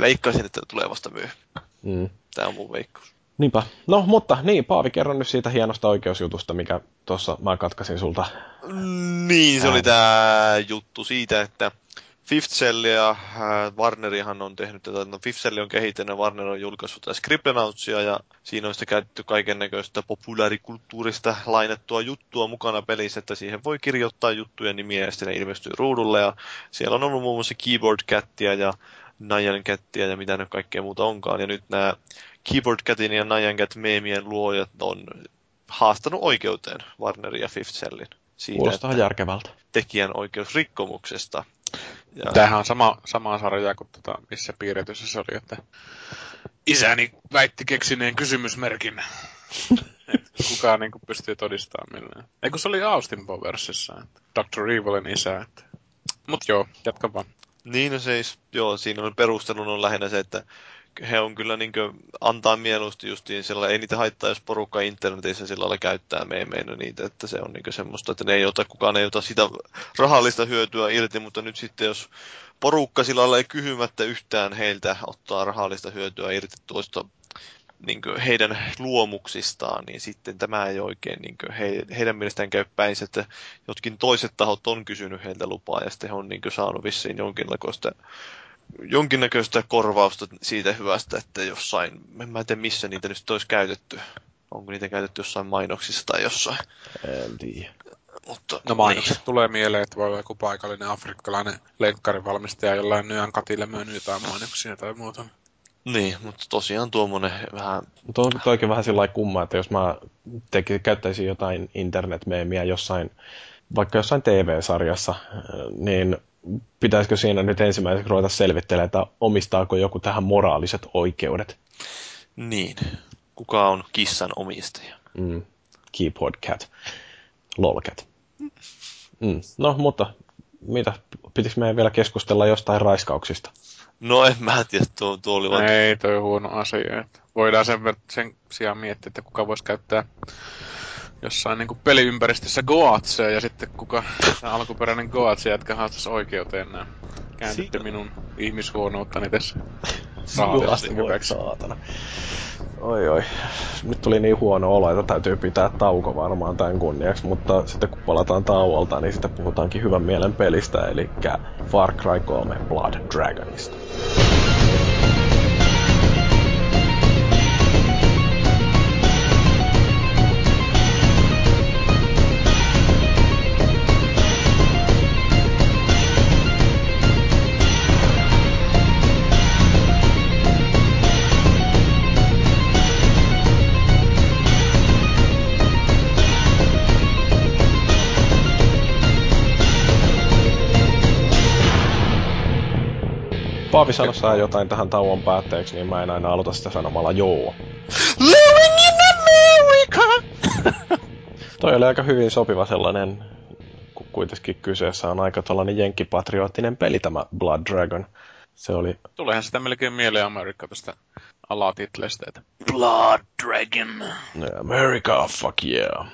[SPEAKER 3] veikkaisin, että tulee vasta myöhemmin. Mm. Tämä on mun veikkaus.
[SPEAKER 1] Niinpä. No, mutta niin, Paavi, kerro nyt siitä hienosta oikeusjutusta, mikä tuossa mä katkasin sulta.
[SPEAKER 3] Niin, se oli tämä juttu siitä, että Fifth Cell ja äh, Warnerihan on tehnyt tätä, no Fifth Cell on kehittänyt ja Warner on julkaissut tätä Scribblenautsia ja siinä on sitten käytetty kaiken näköistä populaarikulttuurista lainettua juttua mukana pelissä, että siihen voi kirjoittaa juttuja nimiä ja sitten ne ilmestyy ruudulle ja siellä on ollut muun muassa Keyboard Cattia ja Nyan Cattia ja mitä ne kaikkea muuta onkaan ja nyt nämä Keyboard Catin ja Nyan Cat meemien luojat on haastanut oikeuteen Warnerin ja Fifth Cellin.
[SPEAKER 1] Siitä, Kuulostaa järkevältä.
[SPEAKER 3] Tekijän oikeusrikkomuksesta.
[SPEAKER 2] Ja... Tämähän on sama, sama sarja kuin tota, missä piirretyssä se oli, että isäni väitti keksineen kysymysmerkin. kukaan niin kuin, pystyy todistamaan millään. Ei kun se oli Austin Powersissa, että Dr. Evilin isä. Että... Mut joo, jatka vaan.
[SPEAKER 3] Niin, no siis, joo, siinä on perustelun on lähinnä se, että he on kyllä niin kuin, antaa mieluusti justiin sillä, ei niitä haittaa, jos porukka internetissä sillä lailla käyttää meemeinä niitä, että se on niin semmoista, että ne ei ota, kukaan ei ota sitä rahallista hyötyä irti, mutta nyt sitten jos porukka sillä lailla ei kyhymättä yhtään heiltä ottaa rahallista hyötyä irti tuosta niin heidän luomuksistaan, niin sitten tämä ei oikein niin he, heidän mielestään käy päin, että jotkin toiset tahot on kysynyt heiltä lupaa ja sitten he on niin saanut vissiin jonkinlaista jonkinnäköistä korvausta siitä hyvästä, että jossain, en mä tiedä missä niitä nyt olisi käytetty. Onko niitä käytetty jossain mainoksissa tai jossain?
[SPEAKER 1] En tiedä.
[SPEAKER 2] Mutta, no mainokset niin. tulee mieleen, että voi olla joku paikallinen afrikkalainen lenkkarivalmistaja jollain Nyan katille myynyt jotain mainoksia tai muuta.
[SPEAKER 3] Niin, mutta tosiaan tuommoinen vähän...
[SPEAKER 1] Mutta on toikin vähän sillä kumma, että jos mä teki, käyttäisin jotain internetmeemiä jossain, vaikka jossain TV-sarjassa, niin pitäisikö siinä nyt ensimmäiseksi ruveta selvittelemään, että omistaako joku tähän moraaliset oikeudet?
[SPEAKER 3] Niin. Kuka on kissan omistaja?
[SPEAKER 1] Mm. Keyboard cat. Lolcat. Mm. No, mutta mitä? Pitikö meidän vielä keskustella jostain raiskauksista?
[SPEAKER 3] No en mä tiedä, tuo, tuo oli
[SPEAKER 2] vaan... Ei, toi on huono asia. Voidaan sen, sen sijaan miettiä, että kuka voisi käyttää jossain niinku peliympäristössä Goatse ja sitten kuka alkuperäinen Goatse jätkä haastasi oikeuteen nämä. Käännytte minun ihmishuonouttani tässä
[SPEAKER 1] rahallisesti hyväksi. Saatana. Oi oi. Nyt tuli niin huono olo, että täytyy pitää tauko varmaan tämän kunniaksi, mutta sitten kun palataan tauolta, niin sitten puhutaankin hyvän mielen pelistä, eli Far Cry 3 Blood Dragonista. Paavi sanoi jotain tähän tauon päätteeksi, niin mä en aina aloita sitä sanomalla joo.
[SPEAKER 3] Living in America!
[SPEAKER 1] Toi oli aika hyvin sopiva sellainen, kun kuitenkin kyseessä on aika tällainen jenkkipatriottinen peli tämä Blood Dragon. Se oli...
[SPEAKER 2] Tuleehan sitä melkein mieleen Amerikka tästä alatitleistä, että
[SPEAKER 3] Blood Dragon.
[SPEAKER 1] America, fuck yeah.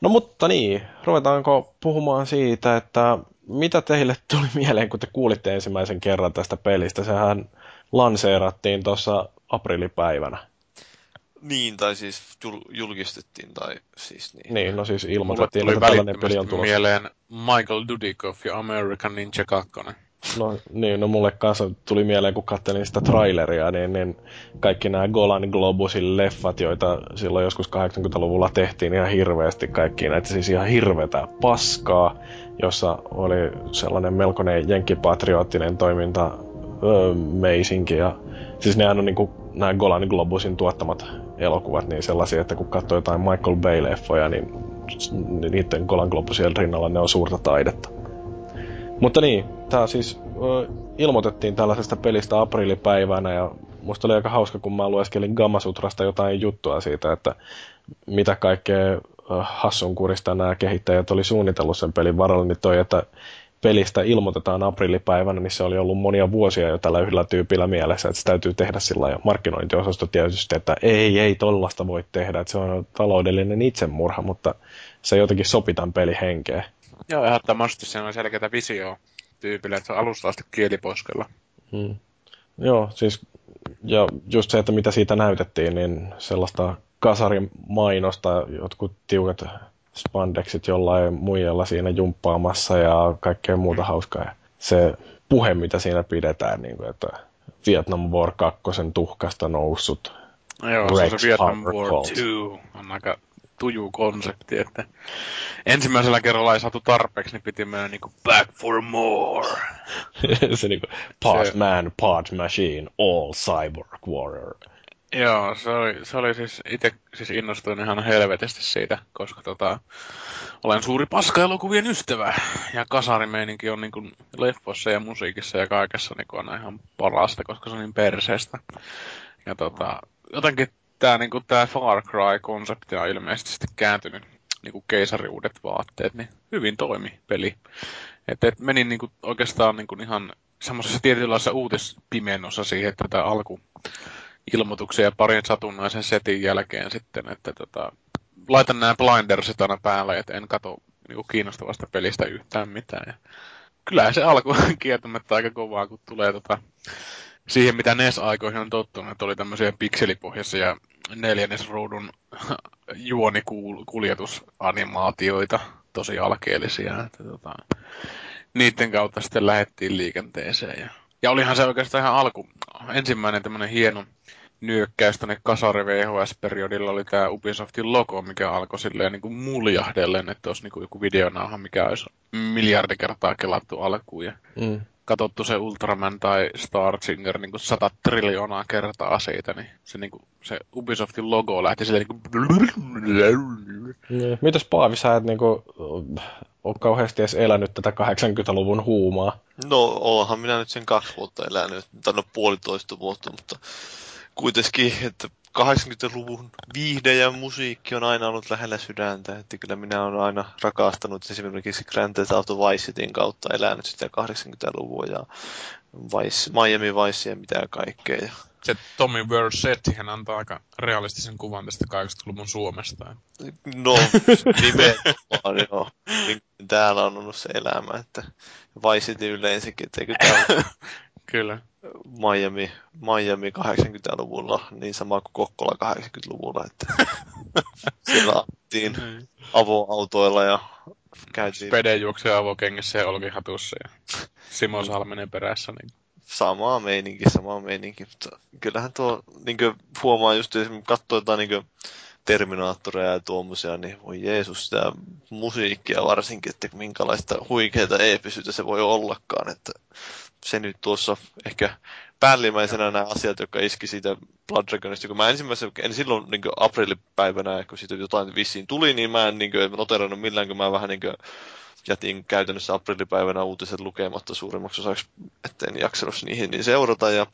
[SPEAKER 1] No mutta niin, ruvetaanko puhumaan siitä, että mitä teille tuli mieleen, kun te kuulitte ensimmäisen kerran tästä pelistä? Sehän lanseerattiin tuossa aprilipäivänä.
[SPEAKER 3] Niin, tai siis jul- julkistettiin, tai siis niin.
[SPEAKER 1] Niin, no siis ilmoitettiin, että tällainen peli on tulossa.
[SPEAKER 2] mieleen Michael Dudikoff ja American Ninja 2.
[SPEAKER 1] No niin, no mulle kanssa tuli mieleen, kun katselin sitä traileria, niin, niin kaikki nämä Golan Globusin leffat, joita silloin joskus 80-luvulla tehtiin ihan hirveästi, kaikki näitä siis ihan hirvetä paskaa, jossa oli sellainen melkoinen jenkkipatriottinen toiminta öö, meisinki ja siis nehän on niinku nämä Golan Globusin tuottamat elokuvat niin sellaisia, että kun katsoo jotain Michael Bay-leffoja, niin niiden Golan Globusien rinnalla ne on suurta taidetta. Mutta niin, tää siis ö, ilmoitettiin tällaisesta pelistä aprillipäivänä ja musta oli aika hauska, kun mä lueskelin Gammasutrasta jotain juttua siitä, että mitä kaikkea hassunkurista nämä kehittäjät oli suunnitellut sen pelin varalle, niin toi, että pelistä ilmoitetaan aprillipäivänä, niin se oli ollut monia vuosia jo tällä yhdellä tyypillä mielessä, että se täytyy tehdä sillä ja markkinointiosasto tietysti, että ei, ei tollasta voi tehdä, että se on taloudellinen itsemurha, mutta se jotenkin sopi tämän pelin henkeen.
[SPEAKER 2] Joo, ehdottomasti se on selkeää visio tyypille, että se on alusta asti kieliposkella.
[SPEAKER 1] Hmm. Joo, siis ja just se, että mitä siitä näytettiin, niin sellaista kasarin mainosta, jotkut tiukat spandexit jollain muijalla siinä jumppaamassa ja kaikkea muuta hauskaa. Ja se puhe, mitä siinä pidetään, niin kuin, että Vietnam War 2 tuhkasta noussut.
[SPEAKER 2] Joo, Rex se on se Vietnam War 2 on aika tuju konsepti, että ensimmäisellä kerralla ei saatu tarpeeksi, niin piti mennä niinku back for more.
[SPEAKER 1] se niinku part se... man, part machine, all cyborg warrior.
[SPEAKER 2] Joo, se oli, se oli siis, itse siis innostuin ihan helvetisti siitä, koska tota, olen suuri paska-elokuvien ystävä. Ja kasarimeininki on niin kuin leffoissa ja musiikissa ja kaikessa niin on ihan parasta, koska se on niin perseestä. Ja tota, jotenkin tämä niin kuin, tää Far Cry-konsepti on ilmeisesti kääntynyt niin kuin keisariuudet vaatteet, niin hyvin toimi peli. Et, et menin niin kuin, oikeastaan niin kuin ihan semmoisessa tietynlaisessa uutispimenossa siihen, että tämä alku ilmoituksia parin satunnaisen setin jälkeen sitten, että tota, laitan nämä blindersit aina päälle, että en katso niinku kiinnostavasta pelistä yhtään mitään. Ja kyllähän se alku kieltämättä aika kovaa, kun tulee tota, siihen, mitä NES-aikoihin on tottunut, että oli tämmöisiä pikselipohjaisia neljännesruudun juonikuljetusanimaatioita, tosi alkeellisia. Että, tota, niiden kautta sitten lähettiin liikenteeseen. Ja, ja olihan se oikeastaan ihan alku, ensimmäinen tämmöinen hieno nyökkäys tänne kasari VHS-periodilla oli tämä Ubisoftin logo, mikä alkoi silleen niin kuin muljahdellen, että olisi niin kuin joku videonauha, mikä olisi miljardi kertaa kelattu alkuun. Ja mm. katsottu se Ultraman tai Star Singer niin kuin sata triljoonaa kertaa siitä, niin se, niin kuin, se Ubisoftin logo lähti silleen niin kuin...
[SPEAKER 1] Mitäs Paavi, sä et niin kuin, ole kauheasti edes elänyt tätä 80-luvun huumaa?
[SPEAKER 3] No, oonhan minä nyt sen kaksi vuotta elänyt, tai no puolitoista vuotta, mutta kuitenkin, että 80-luvun viihde ja musiikki on aina ollut lähellä sydäntä, että kyllä minä olen aina rakastanut esimerkiksi Grand Theft Auto Vice Cityn kautta elänyt sitä 80-luvua ja Vice, Miami Vice ja mitä kaikkea.
[SPEAKER 2] Se Tommy World Settihän antaa aika realistisen kuvan tästä 80-luvun Suomesta.
[SPEAKER 3] No, nimenomaan joo. Täällä on ollut se elämä, että Vice yleensäkin, että eikö täällä
[SPEAKER 2] Kyllä.
[SPEAKER 3] Miami, Miami 80-luvulla, niin sama kuin Kokkola 80-luvulla, että siellä niin. avoautoilla ja käytiin...
[SPEAKER 2] Pede juoksee avokengessä ja olkihatussa ja Simo Salmenen perässä. Niin...
[SPEAKER 3] Samaa meininki, samaa meininki, mutta kyllähän tuo niin huomaa just, jos katsoo jotain niin Terminaattoreja ja tuommoisia, niin voi Jeesus, sitä musiikkia varsinkin, että minkälaista huikeita eeppisyyttä se voi ollakaan, että se nyt tuossa ehkä päällimmäisenä nämä asiat, jotka iski siitä Blood Dragonista, kun mä ensimmäisen, en silloin niin aprillipäivänä, kun siitä jotain vissiin tuli, niin mä en niin kuin, noterannut millään, kun mä vähän niin kuin, jätin käytännössä aprillipäivänä uutiset lukematta suurimmaksi osaksi, etten jaksanut niihin niin seurata, ja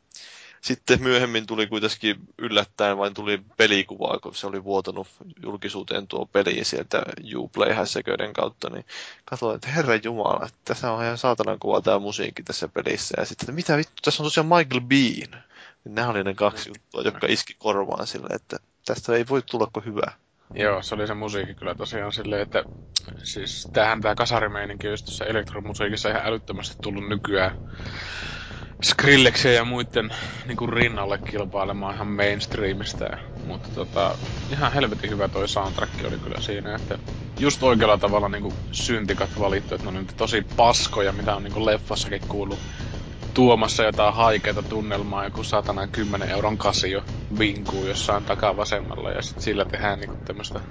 [SPEAKER 3] sitten myöhemmin tuli kuitenkin yllättäen vain tuli pelikuvaa, kun se oli vuotanut julkisuuteen tuo peli sieltä Uplay-hässäköiden kautta, niin katsoin, että herra jumala, että tässä on ihan saatanan kuva tämä musiikki tässä pelissä. Ja sitten, että mitä vittu, tässä on tosiaan Michael Bean. Niin nämä oli ne kaksi juttua, jotka iski korvaan sille, että tästä ei voi tulla kuin hyvä.
[SPEAKER 2] Joo, se oli se musiikki kyllä tosiaan silleen, että siis tämähän tämä kasarimeininki on just tuossa elektromusiikissa ihan älyttömästi tullut nykyään Skrillexia ja muiden niin kuin rinnalle kilpailemaan ihan mainstreamista. Mutta tota, ihan helvetin hyvä toi soundtrack oli kyllä siinä, että just oikealla tavalla niin kuin syntikat valittu, että ne on tosi paskoja, mitä on niin kuin leffassakin kuullut tuomassa jotain haikeita tunnelmaa, joku satana 10 euron kasio vinkuu jossain takavasemmalla ja sit sillä tehdään niinku tämmöstä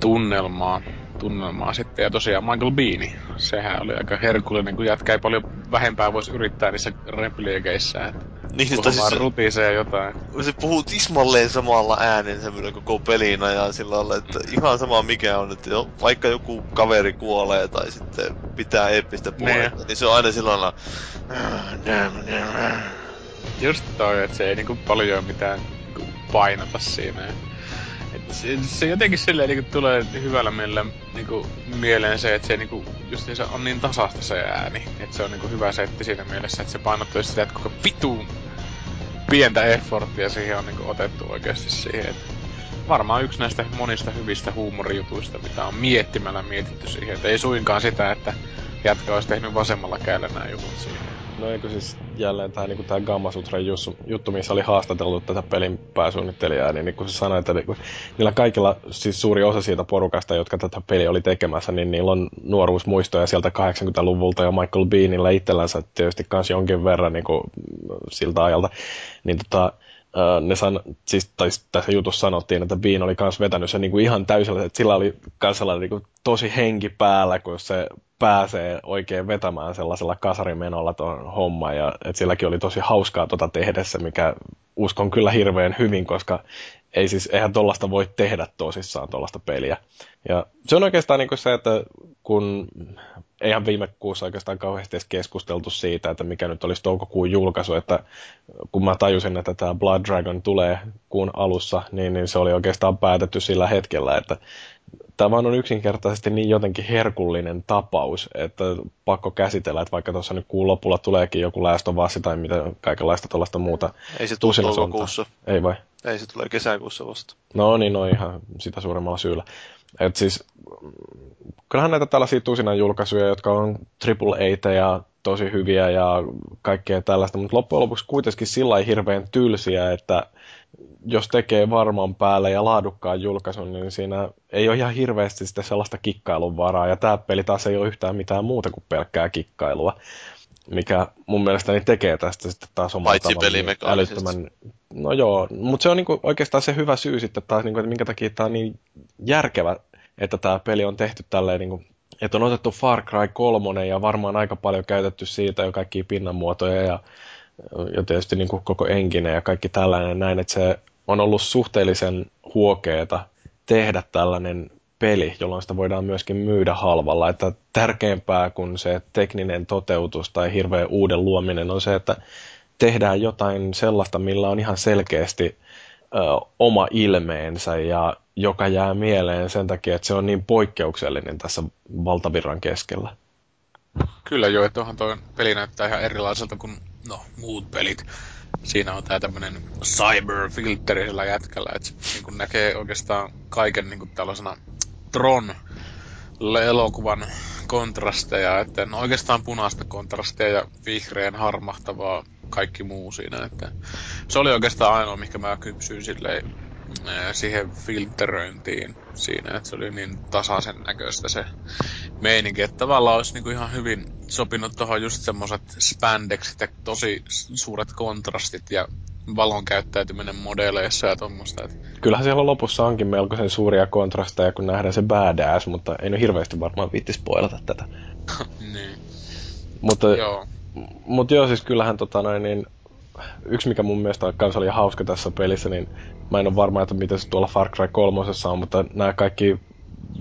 [SPEAKER 2] tunnelmaa. tunnelmaa sitten. Ja tosiaan Michael Beani, sehän oli aika herkullinen, kun jätkä ei paljon vähempää voisi yrittää niissä repliikeissä. Että
[SPEAKER 3] Niin, siis se,
[SPEAKER 2] rutisee jotain.
[SPEAKER 3] se puhuu tismalleen samalla äänen semmoinen koko pelin ajan sillä lailla, että ihan sama mikä on, että jo, vaikka joku kaveri kuolee tai sitten pitää eeppistä puhetta, niin se on aina sillä lailla...
[SPEAKER 2] Just toi, että se ei niinku paljon mitään painota siinä. Se, se, jotenkin silleen niinku tulee hyvällä mielellä niinku mieleen se, että se niinku just se on niin tasasta se ääni. Että se on niinku hyvä setti siinä mielessä, että se painottuu sitä, että kuinka vitu pientä efforttia siihen on niinku otettu oikeasti siihen. Et varmaan yksi näistä monista hyvistä huumorijutuista, mitä on miettimällä mietitty siihen. Että ei suinkaan sitä, että jätkä olisi tehnyt vasemmalla kädellä nämä jutut siihen.
[SPEAKER 1] No eikö siis jälleen tämä niinku tää Gamma Sutra juttu, missä oli haastateltu tätä pelin pääsuunnittelijaa, niin, niin kun se sanoi, että niinku, niillä kaikilla, siis suuri osa siitä porukasta, jotka tätä peliä oli tekemässä, niin niillä on nuoruusmuistoja sieltä 80-luvulta ja Michael Beanilla itsellänsä tietysti kans jonkin verran niinku, siltä ajalta. Niin tota, ne san, siis, tai tässä jutussa sanottiin, että Bean oli kans vetänyt sen niinku ihan täysillä, että sillä oli kans sellainen niinku tosi henki päällä, kun se pääsee oikein vetämään sellaisella kasarimenolla tuon homman ja että silläkin oli tosi hauskaa tota tehdessä, mikä uskon kyllä hirveän hyvin, koska ei siis, eihän tollasta voi tehdä tosissaan tollasta peliä. Ja se on oikeastaan niin se, että kun eihän viime kuussa oikeastaan kauheasti edes keskusteltu siitä, että mikä nyt olisi toukokuun julkaisu, että kun mä tajusin, että tämä Blood Dragon tulee kuun alussa, niin, niin se oli oikeastaan päätetty sillä hetkellä, että tämä vaan on yksinkertaisesti niin jotenkin herkullinen tapaus, että pakko käsitellä, että vaikka tuossa nyt kuun lopulla tuleekin joku Us tai mitä kaikenlaista tuollaista muuta.
[SPEAKER 3] Ei se tule toukokuussa.
[SPEAKER 1] Ei vai?
[SPEAKER 3] Ei se tulee kesäkuussa vasta.
[SPEAKER 1] No niin, no ihan sitä suuremmalla syyllä. Et siis, kyllähän näitä tällaisia tusinan julkaisuja, jotka on triple A ja tosi hyviä ja kaikkea tällaista, mutta loppujen lopuksi kuitenkin sillä hirveän tylsiä, että jos tekee varman päälle ja laadukkaan julkaisun, niin siinä ei ole ihan hirveästi sitten sellaista kikkailun varaa. Ja tämä peli taas ei ole yhtään mitään muuta kuin pelkkää kikkailua, mikä mun mielestäni tekee tästä sitten taas omalla tavallaan älyttömän... No joo, mutta se on niinku oikeastaan se hyvä syy sitten taas, niinku, että minkä takia tämä on niin järkevä, että tämä peli on tehty tälleen niinku, että on otettu Far Cry 3 ja varmaan aika paljon käytetty siitä jo kaikkia pinnanmuotoja ja, ja tietysti niin kuin koko enkinen ja kaikki tällainen näin, että se on ollut suhteellisen huokeeta tehdä tällainen peli, jolloin sitä voidaan myöskin myydä halvalla. Että tärkeämpää kuin se tekninen toteutus tai hirveän uuden luominen on se, että tehdään jotain sellaista, millä on ihan selkeästi ö, oma ilmeensä ja joka jää mieleen sen takia, että se on niin poikkeuksellinen tässä valtavirran keskellä.
[SPEAKER 2] Kyllä joo, että toi peli näyttää ihan erilaiselta kuin no, muut pelit. Siinä on tää tämmönen cyber-filteri sillä jätkällä, että se niin näkee oikeastaan kaiken niin tällaisena Tron elokuvan kontrasteja, että no oikeastaan punaista kontrastia ja vihreän harmahtavaa kaikki muu siinä, että se oli oikeastaan ainoa, mikä mä kypsyin silleen ää, siihen filteröintiin siinä, että se oli niin tasaisen näköistä se meininki, että tavallaan olisi niinku ihan hyvin sopinut tuohon just semmoset spandexit ja tosi suuret kontrastit ja valon käyttäytyminen modeleissa ja tuommoista. Et
[SPEAKER 1] Kyllähän siellä lopussa onkin melkoisen suuria kontrasteja, kun nähdään se badass, mutta ei nyt hirveästi varmaan viitti spoilata tätä.
[SPEAKER 2] niin.
[SPEAKER 1] Mutta
[SPEAKER 2] Joo.
[SPEAKER 1] Mutta joo, siis kyllähän tota noin, niin, yksi mikä mun mielestä kans oli hauska tässä pelissä, niin mä en ole varma, että miten se tuolla Far Cry 3 on, mutta nämä kaikki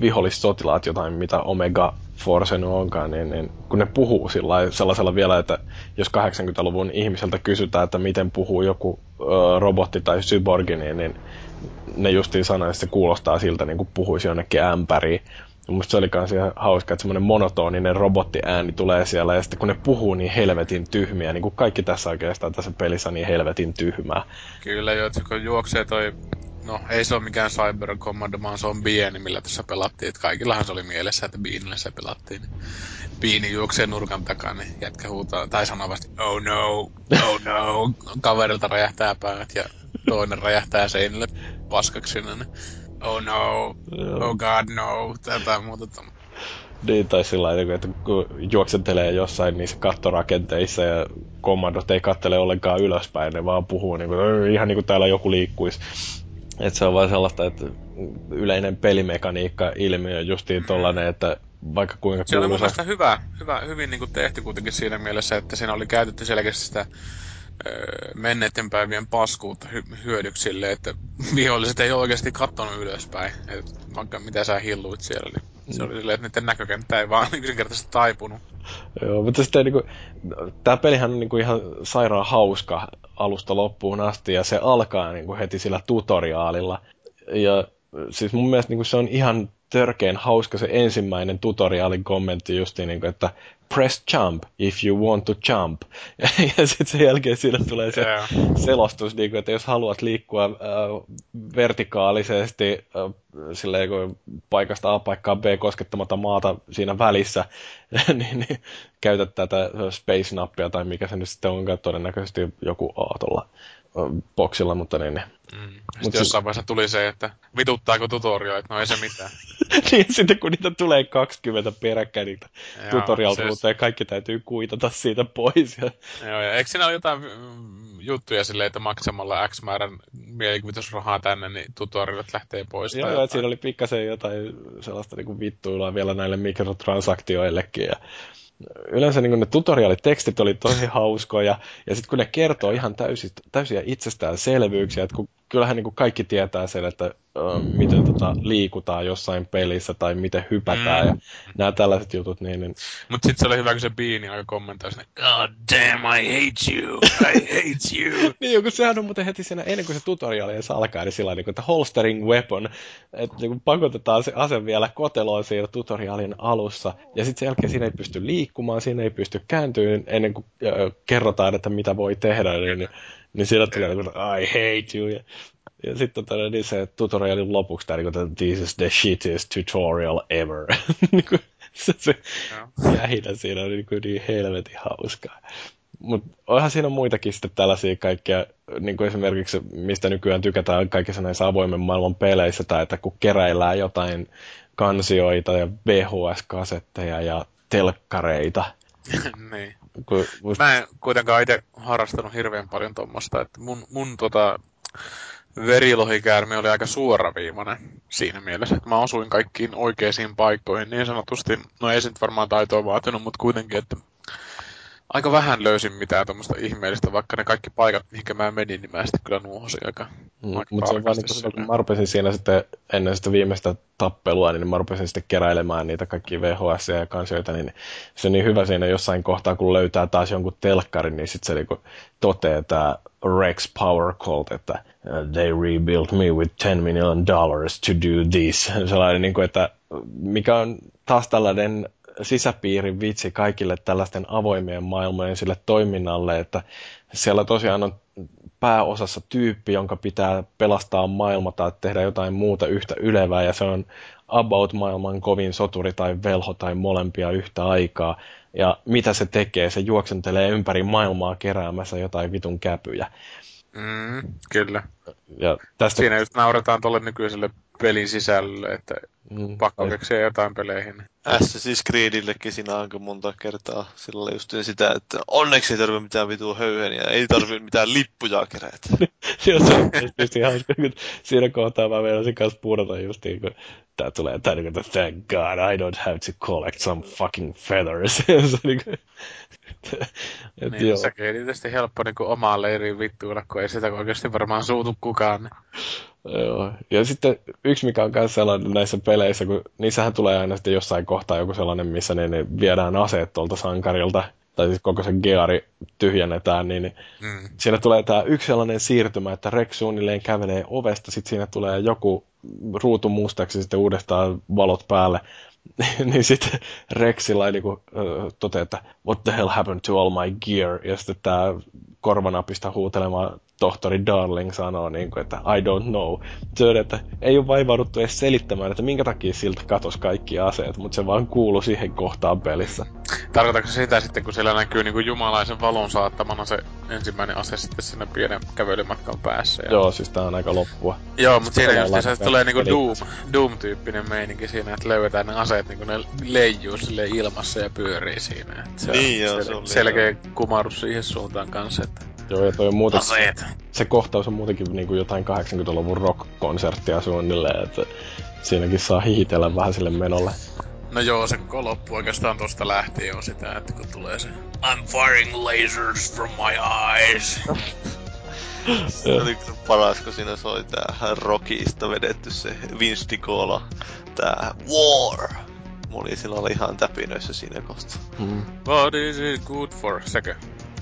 [SPEAKER 1] vihollissotilaat, jotain mitä Omega Force onkaan, niin, niin kun ne puhuu sillä sellaisella vielä, että jos 80-luvun ihmiseltä kysytään, että miten puhuu joku ö, robotti tai cyborgi, niin, niin ne justiin sanoo, että se kuulostaa siltä, niin kuin puhuisi jonnekin ämpäriin. Ja Musta se oli kans ihan hauska, että semmoinen monotoninen robottiääni tulee siellä, ja sitten kun ne puhuu niin helvetin tyhmiä, niin kuin kaikki tässä oikeastaan tässä pelissä niin helvetin tyhmää.
[SPEAKER 2] Kyllä joo, että kun juoksee toi... No, ei se ole mikään Cyber Commando, vaan se on Bieni, millä tässä pelattiin. Et kaikillahan se oli mielessä, että Bienillä se pelattiin. Bieni juoksee nurkan takaa, niin jätkä huutaa, tai sanoo vasta, oh no, oh no. Kaverilta räjähtää päät ja toinen räjähtää seinille paskaksi niin, Oh no, oh god no, tätä muuta.
[SPEAKER 1] Niin, tai sillä lailla, että kun juoksentelee jossain niissä kattorakenteissa ja kommandot ei kattele ollenkaan ylöspäin, ne vaan puhuu niin kuin, ihan niin kuin täällä joku liikkuisi. Että se on vaan sellaista, että yleinen pelimekaniikka-ilmiö justiin tollanen, että vaikka kuinka
[SPEAKER 2] Se oli mun mielestä hyvä, hyvä hyvin niin kuin tehty kuitenkin siinä mielessä, että siinä oli käytetty selkeästi sitä menneiden päivien paskuutta hy- hyödyksille, että viholliset ei oikeasti kattonut ylöspäin, että vaikka mitä sä hilluit siellä, niin se oli silleen, että niiden näkökenttä ei vaan yksinkertaisesti taipunut.
[SPEAKER 1] Joo, mutta sitten niinku, tämä pelihän on niinku ihan sairaan hauska alusta loppuun asti ja se alkaa niinku heti sillä tutoriaalilla. Ja siis mun mielestä niinku se on ihan törkeen hauska se ensimmäinen tutoriaalin kommentti justiin, niin kuin, että press jump if you want to jump. Ja, ja sitten sen jälkeen siinä tulee se
[SPEAKER 2] Joo.
[SPEAKER 1] selostus, niin kuin, että jos haluat liikkua äh, vertikaalisesti äh, silleen, kun paikasta A paikkaan B koskettamatta maata siinä välissä, niin, niin käytä tätä space-nappia tai mikä se nyt sitten onkaan, todennäköisesti joku A tuolla boksilla, mutta niin, niin.
[SPEAKER 2] Mm. Sitten
[SPEAKER 1] Mut
[SPEAKER 2] jossain vaiheessa tuli se, että vituttaako tutorial, että no ei se mitään.
[SPEAKER 1] niin sitten kun niitä tulee 20 peräkkäin niitä tutorial
[SPEAKER 2] se-
[SPEAKER 1] ja kaikki täytyy kuitata siitä pois. Ja,
[SPEAKER 2] Joo, ja eikö siinä ole jotain mm, juttuja silleen, että maksamalla X määrän mielikuvitusrahaa tänne, niin tutorialit lähtee pois?
[SPEAKER 1] joo, joo, siinä oli pikkasen jotain sellaista niin kuin vittuilua vielä näille mikrotransaktioillekin. Ja yleensä niin ne tutoriaalitekstit oli tosi hauskoja, ja sitten kun ne kertoo ihan täysi, täysiä itsestäänselvyyksiä, että kun, kyllähän niin kuin kaikki tietää sen, että ö, miten tota, liikutaan jossain pelissä tai miten hypätään
[SPEAKER 2] Mm.
[SPEAKER 1] ja nämä tällaiset jutut, niin, niin
[SPEAKER 2] Mut sit se oli hyvä, kun se Beani aika kommentoi sinne, God damn, I hate you, I hate you.
[SPEAKER 1] Niin, joku sehän on muuten heti siinä, ennen kuin se tutoriaali edes alkaa, niin sillä niin että holstering weapon, että niin pakotetaan se ase vielä koteloon siinä tutoriaalin alussa, ja sitten sen jälkeen siinä ei pysty liikkumaan, siinä ei pysty kääntyyn ennen kuin äh, kerrotaan, että mitä voi tehdä, niin, niin, niin siinä tulee niin kuin, I hate you, ja, ja sitten tota, niin se tutoriaalin lopuksi tämä, niin this is the shittiest tutorial ever. niin kuin, se, se
[SPEAKER 2] Joo.
[SPEAKER 1] jähinä siinä on niin, kuin niin helvetin hauskaa. Mutta onhan siinä muitakin sitten tällaisia kaikkia, niin kuin esimerkiksi mistä nykyään tykätään kaikissa näissä avoimen maailman peleissä, tai että kun keräillään jotain kansioita ja VHS-kasetteja ja telkkareita.
[SPEAKER 2] niin.
[SPEAKER 1] Kun, kun,
[SPEAKER 2] Mä en kuitenkaan itse harrastanut hirveän paljon tuommoista, että mun, mun tota, verilohikäärme oli aika suoraviivainen siinä mielessä, että mä osuin kaikkiin oikeisiin paikkoihin niin sanotusti. No ei se nyt varmaan taitoa vaatinut, mutta kuitenkin, että aika vähän löysin mitään tuommoista ihmeellistä, vaikka ne kaikki paikat, mihinkä mä menin, niin mä sitten kyllä nuohosin aika,
[SPEAKER 1] Mm,
[SPEAKER 2] aika
[SPEAKER 1] Mutta se on vaan niin kun mä rupesin siinä sitten ennen sitä viimeistä tappelua, niin mä rupesin sitten keräilemään niitä kaikkia VHS ja kansioita, niin se on niin hyvä siinä jossain kohtaa, kun löytää taas jonkun telkkarin, niin sitten se niin toteaa tämä Rex Power Cult, että uh, they rebuilt me with 10 million dollars to do this. Sellainen, niin kuin, että mikä on taas tällainen sisäpiirin vitsi kaikille tällaisten avoimien maailmojen sille toiminnalle, että siellä tosiaan on pääosassa tyyppi, jonka pitää pelastaa maailma tai tehdä jotain muuta yhtä ylevää, ja se on about maailman kovin soturi tai velho tai molempia yhtä aikaa. Ja mitä se tekee? Se juoksentelee ympäri maailmaa keräämässä jotain vitun käpyjä.
[SPEAKER 2] Mm, kyllä.
[SPEAKER 1] Ja tästä,
[SPEAKER 2] Siinä just nauretaan tuolle nykyiselle pelin sisällölle, että
[SPEAKER 1] mm,
[SPEAKER 2] pakko keksiä jotain peleihin.
[SPEAKER 3] Assassin's Creedillekin siinä on aika monta kertaa sillä just sitä, että onneksi ei tarvitse mitään vitua höyheniä, ei tarvitse mitään lippuja kerätä.
[SPEAKER 1] Joo, se on tietysti hauska, kun siinä kohtaa mä meinasin kanssa puudata just niin kuin, tää tulee tää niin kuin, thank god I don't have to collect some fucking feathers. se on niin kuin, et
[SPEAKER 2] Niin,
[SPEAKER 1] joo.
[SPEAKER 2] sekin ei tietysti helppo niin kuin omaan leiriin vittuilla, kun ei sitä oikeasti varmaan suutu kukaan. Niin.
[SPEAKER 1] Joo. Ja sitten yksi, mikä on myös sellainen näissä peleissä, kun niissähän tulee aina sitten jossain kohtaa joku sellainen, missä ne, ne viedään aseet tuolta sankarilta, tai siis koko se geari tyhjennetään, niin, niin
[SPEAKER 2] Mm.
[SPEAKER 1] siinä tulee tämä yksi sellainen siirtymä, että Rex suunnilleen kävelee ovesta, sitten siinä tulee joku ruutu mustaksi, sitten uudestaan valot päälle. niin sitten Rexilla niinku, äh, toteaa, että what the hell happened to all my gear? Ja sitten tämä korvanapista huutelema tohtori Darling sanoo, niin kuin, että I don't know. Se on, että ei ole vaivauduttu edes selittämään, että minkä takia siltä katosi kaikki aseet, mutta se vaan kuuluu siihen kohtaan pelissä.
[SPEAKER 2] Tarkoitatko se sitä sitten, kun siellä näkyy niin kuin jumalaisen valon saattamana se ensimmäinen ase sitten siinä pienen kävelymatkan päässä? Ja...
[SPEAKER 1] Joo, siis tää on aika loppua.
[SPEAKER 2] Joo, mutta siinä just se tulee niinku
[SPEAKER 1] peli.
[SPEAKER 2] Doom, Doom-tyyppinen meininki siinä, että löydetään ne aseet niinku ne leijuu sille ilmassa ja pyörii siinä. Et se
[SPEAKER 3] Niin joo,
[SPEAKER 2] sel-
[SPEAKER 3] se oli-
[SPEAKER 2] selkeä kumarus siihen suuntaan kanssa, että
[SPEAKER 1] Joo, ja toi on muuten,
[SPEAKER 4] Aseet.
[SPEAKER 1] se kohtaus on muutenkin niin kuin jotain 80-luvun rock-konserttia suunnilleen, että siinäkin saa hihitellä vähän sille menolle.
[SPEAKER 4] No joo, se koko loppu oikeastaan tosta lähtien on sitä, että kun tulee se I'm firing lasers from my eyes.
[SPEAKER 3] Se oli kyllä paras, kun siinä soi tää Rockista vedetty se Vince DiCola, tää War. Sillä oli ihan täpinöissä siinä kohtaa.
[SPEAKER 1] Mm.
[SPEAKER 2] What is it good for? Sekö?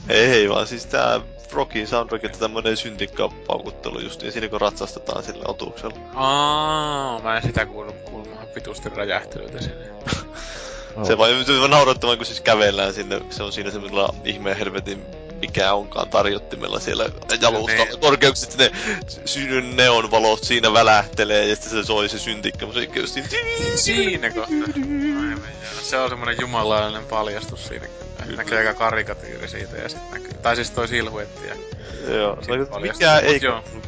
[SPEAKER 3] Ei, vaan siis tää Rockin soundtrack, että tämmönen syntikkapaukuttelu justiin siinä kun ratsastetaan sillä otuksella.
[SPEAKER 2] Aa, mä en sitä kuullut kuulemaan vitusti räjähtelyitä sinne.
[SPEAKER 3] Se vaan se naurattoman, kun siis kävellään sinne, se on siinä semmoisella ihmeen helvetin mikä onkaan tarjottimella siellä jalustalla.
[SPEAKER 4] Niin.
[SPEAKER 3] Korkeuksista ne synyn neonvalot siinä välähtelee ja sitten se soi se syntikka musiikki just siinä.
[SPEAKER 2] Siinä kohtaa. Se on semmonen jumalainen paljastus siinä. Näkee aika karikatyyri siitä ja sitten näkyy. Tai siis toi silhuetti ja...
[SPEAKER 3] Joo, no, mikä ei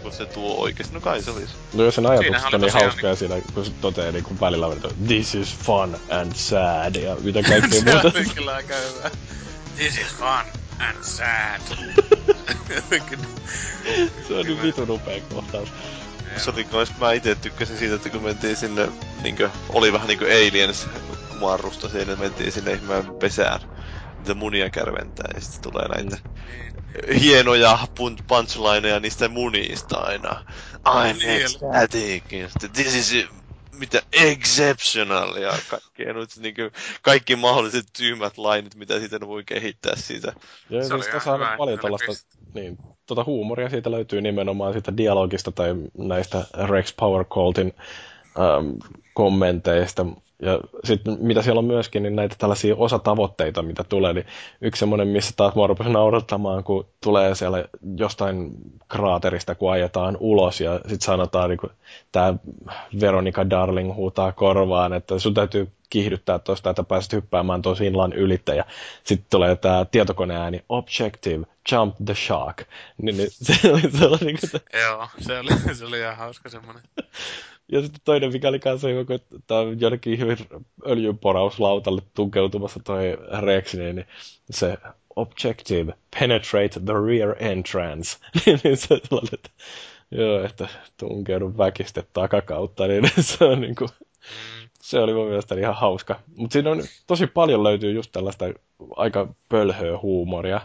[SPEAKER 3] kun se tuo oikeesti. No kai se olisi.
[SPEAKER 1] No jos sen ajatukset on niin
[SPEAKER 2] tosiaan
[SPEAKER 1] hauskoja siinä, kun se toteaa niin kuin välillä, että this is fun and sad ja mitä kaikkea
[SPEAKER 2] se
[SPEAKER 1] muuta.
[SPEAKER 2] oli kyllä aika hyvä. This is fun and sad.
[SPEAKER 1] se on niin vitun upea kohtaus.
[SPEAKER 3] Se oli kans, mä ite tykkäsin siitä, että kun mentiin sinne, niinkö, oli vähän niinku Aliens kumarrusta siinä, mentiin sinne ihmeen pesään, niitä munia kärventää, ja sitten tulee näitä hienoja pun- punchlineja niistä munista aina. I'm
[SPEAKER 2] Niin.
[SPEAKER 3] ecstatic, this is mitä exceptional ja kaikkea nyt niinku, kaikki mahdolliset tyhmät lainit, mitä siitä voi kehittää siitä.
[SPEAKER 1] Ja
[SPEAKER 2] Se
[SPEAKER 1] siis tässä on
[SPEAKER 2] hyvä,
[SPEAKER 1] paljon tällaista, niin, tota huumoria siitä löytyy nimenomaan siitä dialogista tai näistä Rex Power Coltin ähm, kommenteista. Ja sitten mitä siellä on myöskin, niin näitä tällaisia osatavoitteita, mitä tulee, niin yksi semmoinen, missä taas mua rupesi naurattamaan, kun tulee siellä jostain kraaterista, kun ajetaan ulos ja sitten sanotaan, niin tämä Veronica Darling huutaa korvaan, että sun täytyy kiihdyttää tuosta, että pääset hyppäämään tuon sillan ylitse. Ja sitten tulee tämä tietokoneääni, objective, jump the shark. Niin, niin se oli sellainen, niin kuin,
[SPEAKER 2] Joo, se oli, se oli ihan hauska semmonen.
[SPEAKER 1] ja sitten toinen, mikä oli kanssa hyvä, kun tämä on jonnekin hyvin öljynporauslautalle tunkeutumassa toi Rex, niin niin se objective, penetrate the rear entrance. niin se on että joo, että tunkeudu väkistä takakautta, niin se on niinku,
[SPEAKER 2] Mm.
[SPEAKER 1] se oli mun mielestä ihan hauska. Mutta siinä on tosi paljon löytyy just tällaista aika pölhöä huumoria.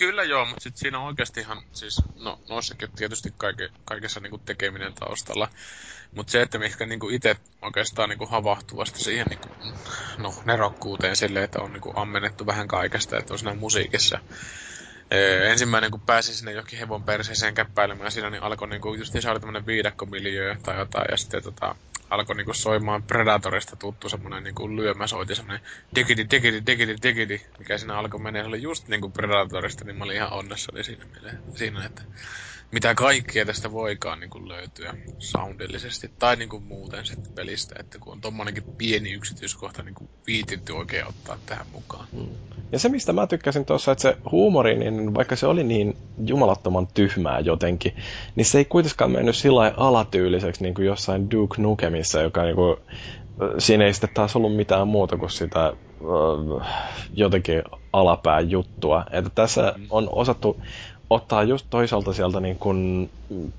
[SPEAKER 2] Kyllä joo, mutta sit siinä on oikeasti ihan, siis, no noissakin on tietysti kaike, kaikessa niinku tekeminen taustalla. Mutta se, että mikä niinku itse oikeastaan niinku havahtuvasti siihen niinku, no, nerokkuuteen silleen, että on niinku ammennettu vähän kaikesta, että on siinä musiikissa. Ee, ensimmäinen, kun pääsin sinne johonkin hevon perseeseen käppäilemään siinä, niin alkoi niinku, just se oli tämmönen viidakkomiljö tai jotain, ja sitten tota, alkoi niinku soimaan Predatorista tuttu semmonen niinku lyömäsoiti, semmonen digidi, digidi, digidi, digidi, mikä siinä alkoi menee. Se oli just niinku Predatorista, niin mä olin ihan onnessani siinä, siinä että mitä kaikkea tästä voikaan niinku löytyä soundillisesti tai niinku muuten sitten pelistä, että kun on tommonenkin pieni yksityiskohta niinku viititty oikein ottaa tähän mukaan.
[SPEAKER 1] Ja se, mistä mä tykkäsin tuossa, että se huumori, niin vaikka se oli niin jumalattoman tyhmää jotenkin, niin se ei kuitenkaan mennyt sillä alatyyliseksi niin kuin jossain Duke Nukemissa, joka niin kuin, siinä ei sitten taas ollut mitään muuta kuin sitä jotenkin alapään juttua. Että tässä on osattu ottaa just toisaalta sieltä niin kuin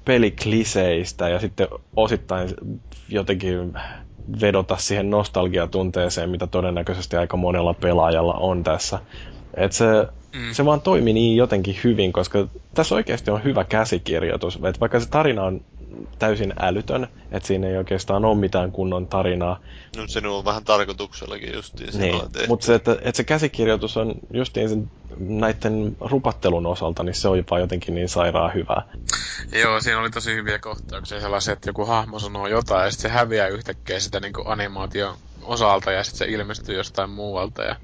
[SPEAKER 1] pelikliseistä ja sitten osittain jotenkin vedota siihen nostalgiatunteeseen, mitä todennäköisesti aika monella pelaajalla on tässä. Et se,
[SPEAKER 2] Mm.
[SPEAKER 1] se vaan toimi niin jotenkin hyvin, koska tässä oikeasti on hyvä käsikirjoitus. Et vaikka se tarina on täysin älytön, että siinä ei oikeastaan ole mitään kunnon tarinaa,
[SPEAKER 3] No se on vähän tarkoituksellakin justiin
[SPEAKER 1] niin. mutta se, että, että se käsikirjoitus on justiin sen, näiden rupattelun osalta, niin se on jopa jotenkin niin sairaan hyvää.
[SPEAKER 2] Joo, siinä oli tosi hyviä kohtauksia sellaisia, että joku hahmo sanoo jotain ja sitten se häviää yhtäkkiä sitä niinku animaation osalta ja sitten se ilmestyy jostain muualta. Ja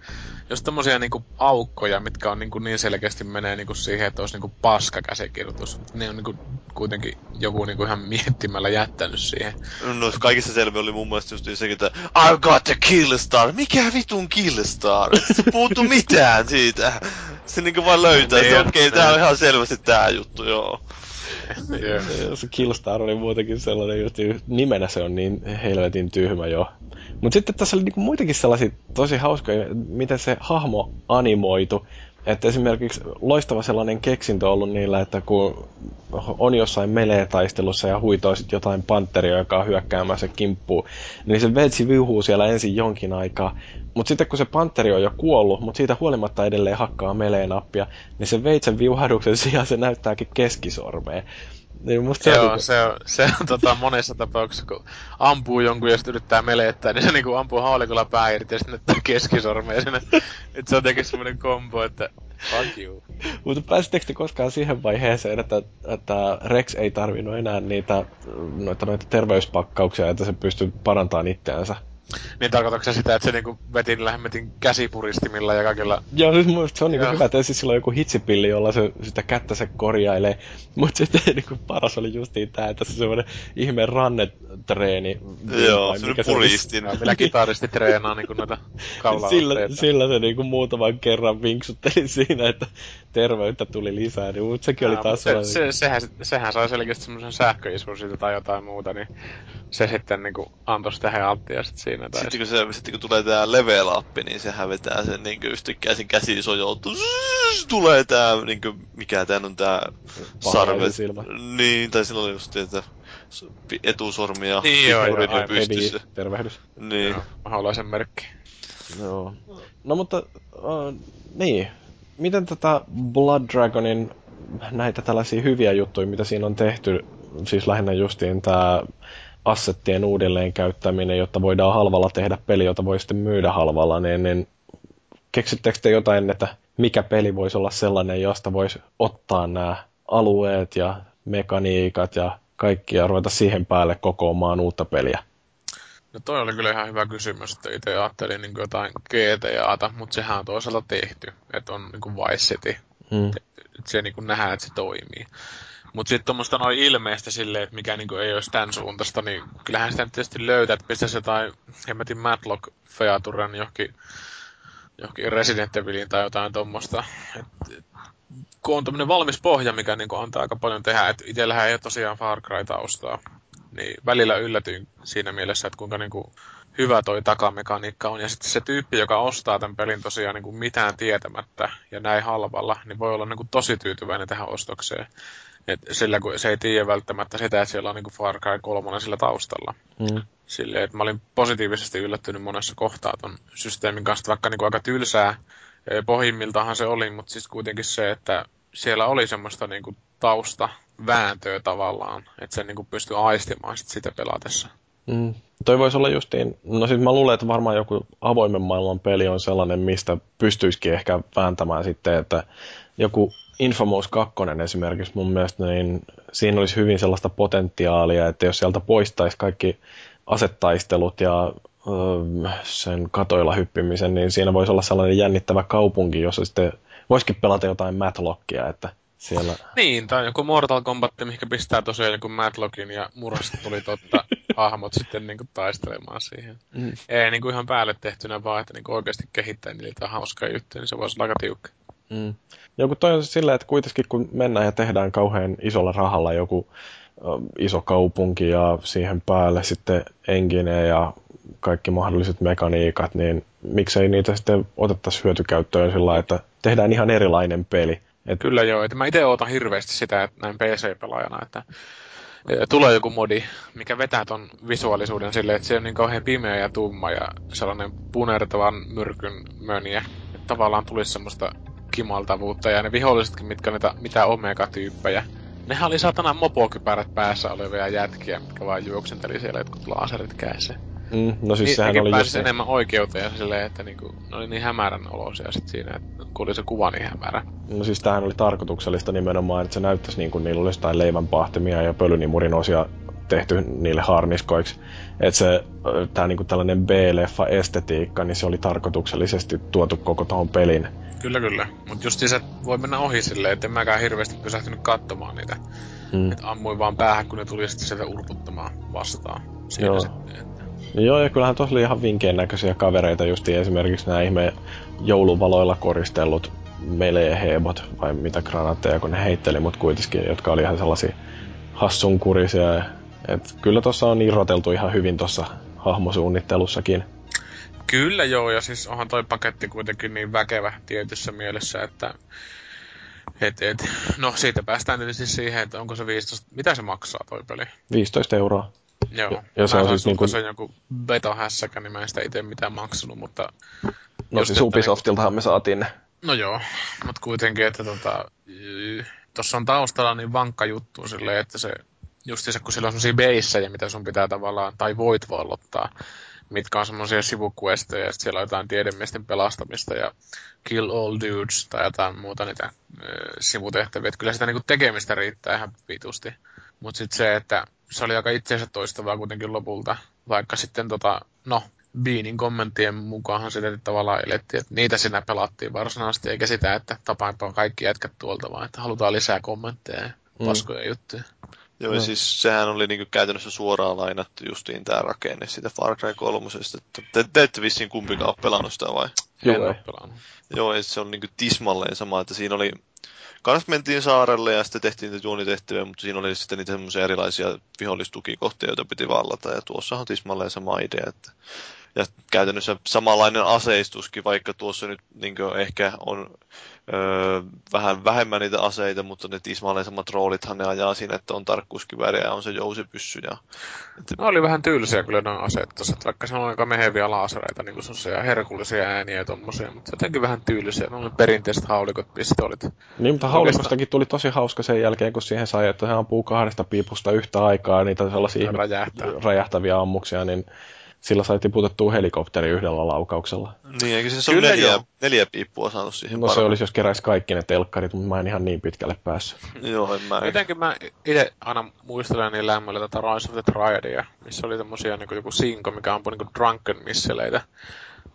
[SPEAKER 2] jos tommosia niinku aukkoja, mitkä on niinku niin selkeästi menee niinku siihen, että olisi niinku paska käsikirjoitus, ne on niinku kuitenkin joku niinku ihan miettimällä jättänyt siihen.
[SPEAKER 3] No kaikissa selvä oli mun mielestä just sekin, että I've got a kill star. Mikä vitun kill star? Se puuttu mitään siitä. Se niinku vaan löytää, että
[SPEAKER 2] Niin,
[SPEAKER 3] okei,
[SPEAKER 2] niin.
[SPEAKER 3] tää on ihan selvästi tää juttu, joo.
[SPEAKER 2] Joo.
[SPEAKER 1] Se- Killstar oli muutenkin sellainen, just nimenä se on niin helvetin tyhmä jo. Mutta sitten tässä oli niinku muitakin sellaisia tosi hauskoja, miten se hahmo animoitu. Että esimerkiksi loistava sellainen keksintö on ollut niillä, että kun on jossain melee-taistelussa ja huitoo sit jotain panteria, joka on hyökkäämässä kimppuun, niin se veitsi viuhuu siellä ensin jonkin aikaa. Mutta sitten kun se panteri on jo kuollut, mutta siitä huolimatta edelleen hakkaa melee-nappia, niin se veitsen viuhaduksen sijaan se näyttääkin keskisormeen. Niin musta
[SPEAKER 2] se Joo,
[SPEAKER 1] on,
[SPEAKER 2] se on, se on tota, monessa tapauksessa, kun ampuu jonkun ja sitten yrittää melettää, niin se niinku ampuu haulikolla pää irti ja sitten näyttää keskisormea sinne. että se on jotenkin semmoinen kombo, että fuck you.
[SPEAKER 1] Mutta pääsittekö te koskaan siihen vaiheeseen, että, että Rex ei tarvinnut enää niitä noita, noita terveyspakkauksia, että se pystyy parantamaan itseänsä?
[SPEAKER 2] Niin tarkoitatko sitä, että se niinku veti niillä hemmetin käsipuristimilla ja kaikilla...
[SPEAKER 1] Joo, siis mun se on niinku hyvä, että siis sillä on joku hitsipilli, jolla se sitä kättä se korjailee. Mutta sitten niinku paras oli justiin tää, että se semmoinen ihme rannetreeni.
[SPEAKER 3] Joo, se puristin.
[SPEAKER 2] Se millä kitaristi treenaa niinku noita kaulaa.
[SPEAKER 1] sillä, sillä se niinku muutaman kerran vinksutteli siinä, että terveyttä tuli lisää, niin mutta sekin oli taas
[SPEAKER 2] se, se, sehän, sehän sai selkeästi semmoisen sähköiskun siitä tai jotain muuta, niin se sitten niinku antoi sitä healttia sit siinä. Tai
[SPEAKER 3] sitten kun, se, sitten kun tulee tää level up, niin sehän vetää sen niinku yhtäkkiä sen käsi sojoutuu. Tulee tää niinku, mikä tän on tää
[SPEAKER 1] silmä.
[SPEAKER 3] Niin, tai silloin oli just että etusormi ja
[SPEAKER 2] Niin joo, joo, aivan.
[SPEAKER 3] pystyssä.
[SPEAKER 1] tervehdys.
[SPEAKER 3] Niin.
[SPEAKER 2] Joo, maholaisen merkki.
[SPEAKER 1] Joo. No mutta, uh, niin. Miten tätä Blood Dragonin näitä tällaisia hyviä juttuja, mitä siinä on tehty, siis lähinnä justiin tämä assettien uudelleen käyttäminen, jotta voidaan halvalla tehdä peli, jota voi sitten myydä halvalla, niin, niin keksittekö te jotain, että mikä peli voisi olla sellainen, josta voisi ottaa nämä alueet ja mekaniikat ja kaikki ja ruveta siihen päälle kokoamaan uutta peliä?
[SPEAKER 2] No toi oli kyllä ihan hyvä kysymys, että itse ajattelin niin jotain GTAta, mutta sehän on toisaalta tehty, että on niin kuin Vice City. Hmm. Että se niin kuin nähdään, että se toimii. Mutta sitten tuommoista noin ilmeistä silleen, että mikä niinku ei olisi tämän suuntaista, niin kyllähän sitä tietysti löytää, että pistäisi jotain hemmetin Matlock Featuren johonkin, johonkin Resident Evilin tai jotain tuommoista. Kun on tämmöinen valmis pohja, mikä niinku antaa aika paljon tehdä, että itsellähän ei ole tosiaan Far Cry-taustaa, niin välillä yllätyin siinä mielessä, että kuinka niinku hyvä toi takamekaniikka on. Ja sitten se tyyppi, joka ostaa tämän pelin tosiaan niin kuin mitään tietämättä ja näin halvalla, niin voi olla niin kuin tosi tyytyväinen tähän ostokseen. Et sillä kun se ei tiedä välttämättä sitä, että siellä on niinku Far Cry 3 sillä taustalla. Mm. Silleen, että mä olin positiivisesti yllättynyt monessa kohtaa ton systeemin kanssa, vaikka niinku aika tylsää pohjimmiltahan se oli, mutta siis kuitenkin se, että siellä oli semmoista niinku tausta vääntöä tavallaan, että se niinku pystyi aistimaan sit sitä pelatessa.
[SPEAKER 1] Mm. Toi voisi olla justiin, no siis mä luulen, että varmaan joku avoimen maailman peli on sellainen, mistä pystyisikin ehkä vääntämään sitten, että joku Infamous 2 esimerkiksi mun mielestä, niin siinä olisi hyvin sellaista potentiaalia, että jos sieltä poistaisi kaikki asettaistelut ja öö, sen katoilla hyppimisen, niin siinä voisi olla sellainen jännittävä kaupunki, jossa sitten voisikin pelata jotain Matlockia, että siellä...
[SPEAKER 2] Niin, tai joku Mortal Kombat, mikä pistää tosiaan joku Matlockin ja murasta tuli totta hahmot sitten niinku taistelemaan siihen. Mm. Ei niinku ihan päälle tehtynä, vaan että niinku oikeasti kehittää niitä hauskaa juttuja, niin se voisi olla aika tiukka.
[SPEAKER 1] Mm. Joku toi on sillä, että kuitenkin kun mennään ja tehdään kauhean isolla rahalla joku iso kaupunki ja siihen päälle sitten engine ja kaikki mahdolliset mekaniikat, niin miksei niitä sitten otettaisi hyötykäyttöön sillä että tehdään ihan erilainen peli.
[SPEAKER 2] Et... Kyllä joo, että mä itse ootan hirveästi sitä, että näin PC-pelaajana, että tulee joku modi, mikä vetää ton visuaalisuuden silleen, että se on niin kauhean pimeä ja tumma ja sellainen punertavan myrkyn möniä. Että tavallaan tulisi semmoista kimaltavuutta ja ne vihollisetkin, mitkä niitä mitä omega-tyyppejä. Nehän oli satana mopokypärät päässä olevia jätkiä, mitkä vaan juoksenteli siellä jotkut laserit kädessä.
[SPEAKER 1] Mm, no siis niin, sehän oli
[SPEAKER 2] just... enemmän oikeuteen silleen, että niinku, ne oli niin hämärän olosia sit siinä, että kun oli se kuva niin hämärä.
[SPEAKER 1] No siis tämähän oli tarkoituksellista nimenomaan, että se näyttäisi niin kuin niillä olisi jotain leivänpahtimia ja pölynimurin osia tehty niille harniskoiksi. Että se tää niinku tällainen B-leffa-estetiikka, niin se oli tarkoituksellisesti tuotu koko tuohon pelin
[SPEAKER 2] Kyllä, kyllä. Mutta just se voi mennä ohi silleen, että en mäkään hirveästi pysähtynyt katsomaan niitä. Mm. Että ammuin vaan päähän, kun ne tuli sitten sieltä urputtamaan vastaan. Siinä Joo. Sitten.
[SPEAKER 1] Joo, ja kyllähän tuossa oli ihan vinkkeen näköisiä kavereita, just esimerkiksi nämä ihme jouluvaloilla koristellut melee-hebot, vai mitä granaatteja, kun ne heitteli, mutta kuitenkin, jotka oli ihan sellaisia hassunkurisia. Et kyllä tuossa on irroteltu ihan hyvin tuossa hahmosuunnittelussakin.
[SPEAKER 2] Kyllä joo, ja siis onhan toi paketti kuitenkin niin väkevä tietyssä mielessä, että et, et, no siitä päästään tietysti siihen, että onko se 15, mitä se maksaa toi peli?
[SPEAKER 1] 15 euroa.
[SPEAKER 2] Joo,
[SPEAKER 1] Ja- se on siis niinku-
[SPEAKER 2] sulta sen joku beta-hässäkä, niin mä en sitä itse mitään maksanut, mutta
[SPEAKER 1] No siis Ubisoftiltahan me saatiin ne.
[SPEAKER 2] No joo, mutta kuitenkin, että tota, tuossa on taustalla niin vankka juttu silleen, että se justiinsa kun sillä on semmosia beissejä, mitä sun pitää tavallaan, tai voit vallottaa, mitkä on semmoisia sivuquesteja, ja siellä on jotain tiedemiesten pelastamista ja kill all dudes tai jotain muuta niitä ö, sivutehtäviä. Et kyllä sitä niinku tekemistä riittää ihan vitusti. Mutta sitten se, että se oli aika itseensä toistavaa kuitenkin lopulta, vaikka sitten tota, no, Beanin kommenttien mukaan sitä tavallaan elettiin, että niitä siinä pelattiin varsinaisesti, eikä sitä, että tapaanpa kaikki jätkät tuolta, vaan että halutaan lisää kommentteja ja
[SPEAKER 1] Mm.
[SPEAKER 2] paskoja juttuja.
[SPEAKER 3] Joo, ja
[SPEAKER 1] No.
[SPEAKER 3] siis sehän oli niinku käytännössä suoraan lainattu justiin tää rakenne siitä Far Cry 3. Te, te ette vissiin kumpikaan ole pelannut sitä vai?
[SPEAKER 1] Joo,
[SPEAKER 2] en
[SPEAKER 1] ei.
[SPEAKER 2] ole pelannut.
[SPEAKER 3] Joo, ja se on niinku tismalleen sama, että siinä oli... Kans mentiin saarelle ja sitten tehtiin niitä juonitehtäviä, mutta siinä oli sitten niitä semmoisia erilaisia vihollistukikohtia, joita piti vallata. Ja tuossa on tismalleen sama idea, että ja käytännössä samanlainen aseistuskin, vaikka tuossa nyt niin ehkä on öö, vähän vähemmän niitä aseita, mutta ne tismalleen samat roolithan ne ajaa siinä, että on tarkkuuskivääri ja on se jousipyssy. Ja, että,
[SPEAKER 2] No oli vähän tyylisiä kyllä nuo aseet tossa, että vaikka se on aika meheviä laasereita, niin semmoisia herkullisia ääniä ja tommosia, mutta jotenkin vähän tyylisiä. Ne oli perinteiset haulikot, pistoolit.
[SPEAKER 1] Niin, mutta haulikostakin tuli tosi hauska sen jälkeen, kun siihen sai, että se ampuu kahdesta piipusta yhtä aikaa niitä sellaisia
[SPEAKER 2] Räjähtää.
[SPEAKER 1] räjähtäviä ammuksia, niin sillä sai tiputettua helikopteri yhdellä laukauksella.
[SPEAKER 3] niin, eikö se ole
[SPEAKER 2] Kyllä
[SPEAKER 3] neljä, neljä piippua saanut siihen
[SPEAKER 1] No se
[SPEAKER 3] parhaan?
[SPEAKER 1] olisi, jos keräisi kaikki ne telkkarit, mutta mä en ihan niin pitkälle päässyt.
[SPEAKER 3] Joo, en mä...
[SPEAKER 2] Jotenkin mä itse aina muistelen niin lämmöllä tätä Rise of the Triadia, missä oli tämmösiä niin joku sinko, mikä ampui niin drunken misseleitä.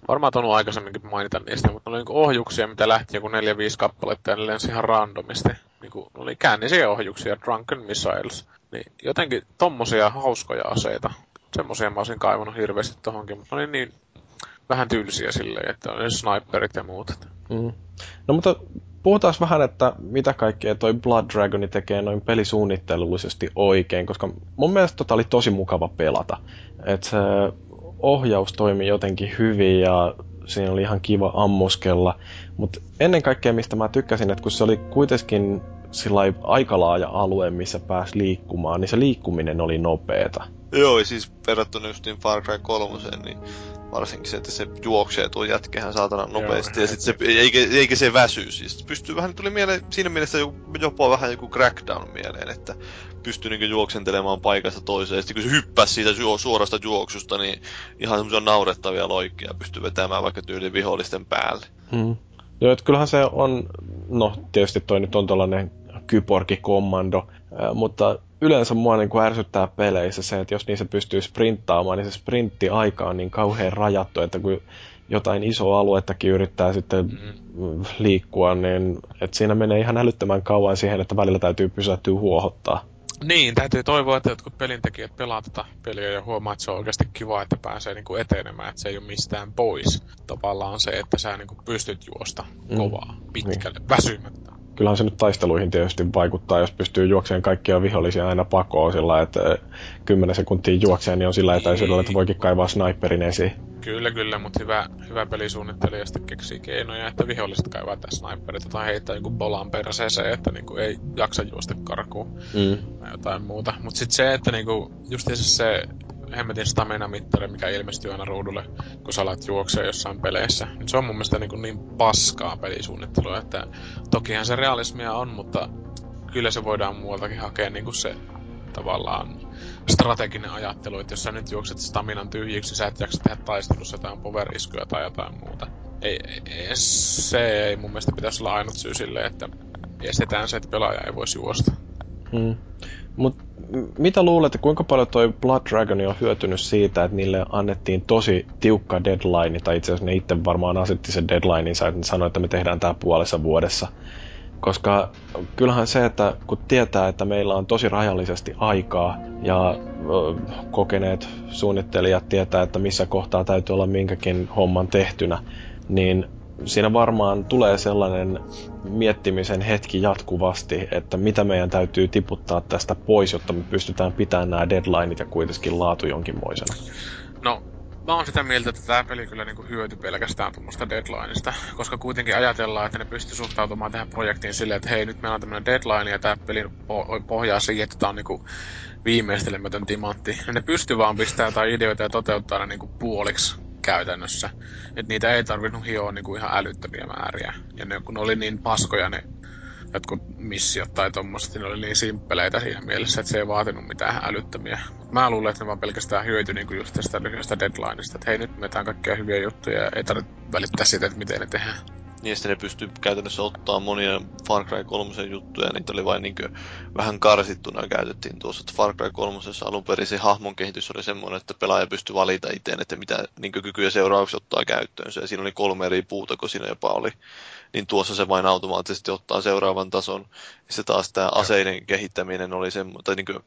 [SPEAKER 2] Varmaan tuonut aikaisemminkin mainita niistä, mutta ne oli niin ohjuksia, mitä lähti joku 4-5 kappaletta ja ne lensi ihan randomisti. Niin kuin, oli käännisiä ohjuksia, drunken missiles. Niin jotenkin tommosia hauskoja aseita. Semmosia mä olisin kaivannut hirveästi tohonkin, mutta oli niin vähän tyylisiä silleen, että oli sniperit ja muut.
[SPEAKER 1] Mm. No mutta puhutaan vähän, että mitä kaikkea toi Blood Dragoni tekee noin pelisuunnittelullisesti oikein, koska mun mielestä tota oli tosi mukava pelata. Et se ohjaus toimi jotenkin hyvin ja siinä oli ihan kiva ammuskella. Mutta ennen kaikkea mistä mä tykkäsin, että kun se oli kuitenkin sillä aika laaja alue, missä pääsi liikkumaan, niin se liikkuminen oli nopeeta.
[SPEAKER 3] Joo, ja siis verrattuna justiin Far Cry 3, niin varsinkin se, että se juoksee tuo jätkehän saatana nopeasti, ja sitten se, eikä, eikä se väsy, siis pystyy vähän, tuli mieleen siinä mielessä jo- jopa vähän joku crackdown mieleen, että pystyy niinku juoksentelemaan paikasta toiseen, ja sitten kun se hyppäsi siitä juo, suorasta juoksusta, niin ihan semmoisia naurettavia loikkia pystyy vetämään vaikka tyyli vihollisten päälle.
[SPEAKER 1] Mm. Joo, että kyllähän se on, no tietysti toi nyt on tällainen kyborgikommando, mutta yleensä mua niin kuin ärsyttää peleissä se, että jos niissä pystyy sprinttaamaan, niin se sprinttiaika on niin kauhean rajattu, että kun jotain isoa aluettakin yrittää sitten mm. liikkua, niin että siinä menee ihan älyttömän kauan siihen, että välillä täytyy pysähtyä huohottaa.
[SPEAKER 2] Niin, täytyy toivoa, että jotkut pelintekijät pelaa tätä peliä ja huomaa, että se on oikeasti kiva, että pääsee niinku etenemään, että se ei ole mistään pois. Tavallaan se, että sä niinku pystyt juosta
[SPEAKER 1] Mm.
[SPEAKER 2] kovaa, pitkälle, väsymättä.
[SPEAKER 1] Kyllähän se nyt taisteluihin tietysti vaikuttaa, jos pystyy juokseen kaikkia vihollisia aina pakoon sillä, että 10 sekuntia juokseen, niin on sillä etäisyydellä, että voikin kaivaa sniperin esiin.
[SPEAKER 2] Kyllä, kyllä, mutta hyvä, hyvä pelisuunnittelija sitten keksii keinoja, että viholliset kaivaa tässä sniperit tai heittää joku bolan perseeseen, että niinku ei jaksa juosta karkuun
[SPEAKER 1] Mm.
[SPEAKER 2] tai jotain muuta. Mutta sitten se, että niinku, justiinsa se hemmetin stamina-mittari, mikä ilmestyy aina ruudulle, kun sä alat juoksee jossain peleissä. Niin se on mun mielestä niinku niin paskaa pelisuunnittelua, että tokihan se realismia on, mutta kyllä se voidaan muualtakin hakea niinku se tavallaan strateginen ajattelu, että jos sä nyt juokset staminan tyhjiksi, sä et jaksa tehdä taistelussa jotain power-iskuja tai jotain muuta. Ei, ei, se ei mun mielestä pitäisi olla ainut syy sille, että estetään se, että pelaaja ei voisi juosta.
[SPEAKER 1] Mm. Mut mitä luulet, kuinka paljon toi Blood Dragon on hyötynyt siitä, että niille annettiin tosi tiukka deadline, tai itse asiassa ne itse varmaan asetti sen deadlineinsa, että ne sanoi, että me tehdään tämä puolessa vuodessa. Koska kyllähän se, että kun tietää, että meillä on tosi rajallisesti aikaa ja kokeneet suunnittelijat tietää, että missä kohtaa täytyy olla minkäkin homman tehtynä, niin siinä varmaan tulee sellainen miettimisen hetki jatkuvasti, että mitä meidän täytyy tiputtaa tästä pois, jotta me pystytään pitämään nämä deadlineit ja kuitenkin laatu jonkinmoisena.
[SPEAKER 2] No, mä oon sitä mieltä, että tämä peli kyllä niinku hyöty pelkästään tuommoista deadlineista, koska kuitenkin ajatellaan, että ne pystyy suhtautumaan tähän projektiin silleen, että hei, nyt meillä on tämmöinen deadline ja tämä peli pohjaa siihen, että tämä on niinku viimeistelemätön timantti. Ja ne pystyy vaan pistämään jotain ideoita ja toteuttaa ne niinku puoliksi käytännössä. Että niitä ei tarvinnut hioa niinku ihan älyttömiä määriä. Ja ne, kun ne oli niin paskoja ne jotkut missiot tai tommoset, ne oli niin simppeleitä siinä mielessä, että se ei vaatinut mitään älyttömiä. Mä luulen, että ne vaan pelkästään hyötyi niinku just tästä lyhyestä deadlineista, että hei nyt me kaikkia hyviä juttuja ja ei tarvitse välittää siitä, että miten ne tehdään.
[SPEAKER 3] Niin sitten ne pystyy käytännössä ottaa monia Far Cry 3 juttuja, ja niitä oli vain niin vähän karsittuna käytettiin tuossa. Että Far Cry 3 alun perin se hahmon kehitys oli semmoinen, että pelaaja pystyi valita itse, että mitä niin kykyjä seuraavaksi ottaa käyttöön. Ja siinä oli kolme eri puuta, kun siinä jopa oli. Niin tuossa se vain automaattisesti ottaa seuraavan tason. Se taas tämä aseiden kehittäminen oli semmoinen, tai niin kuin,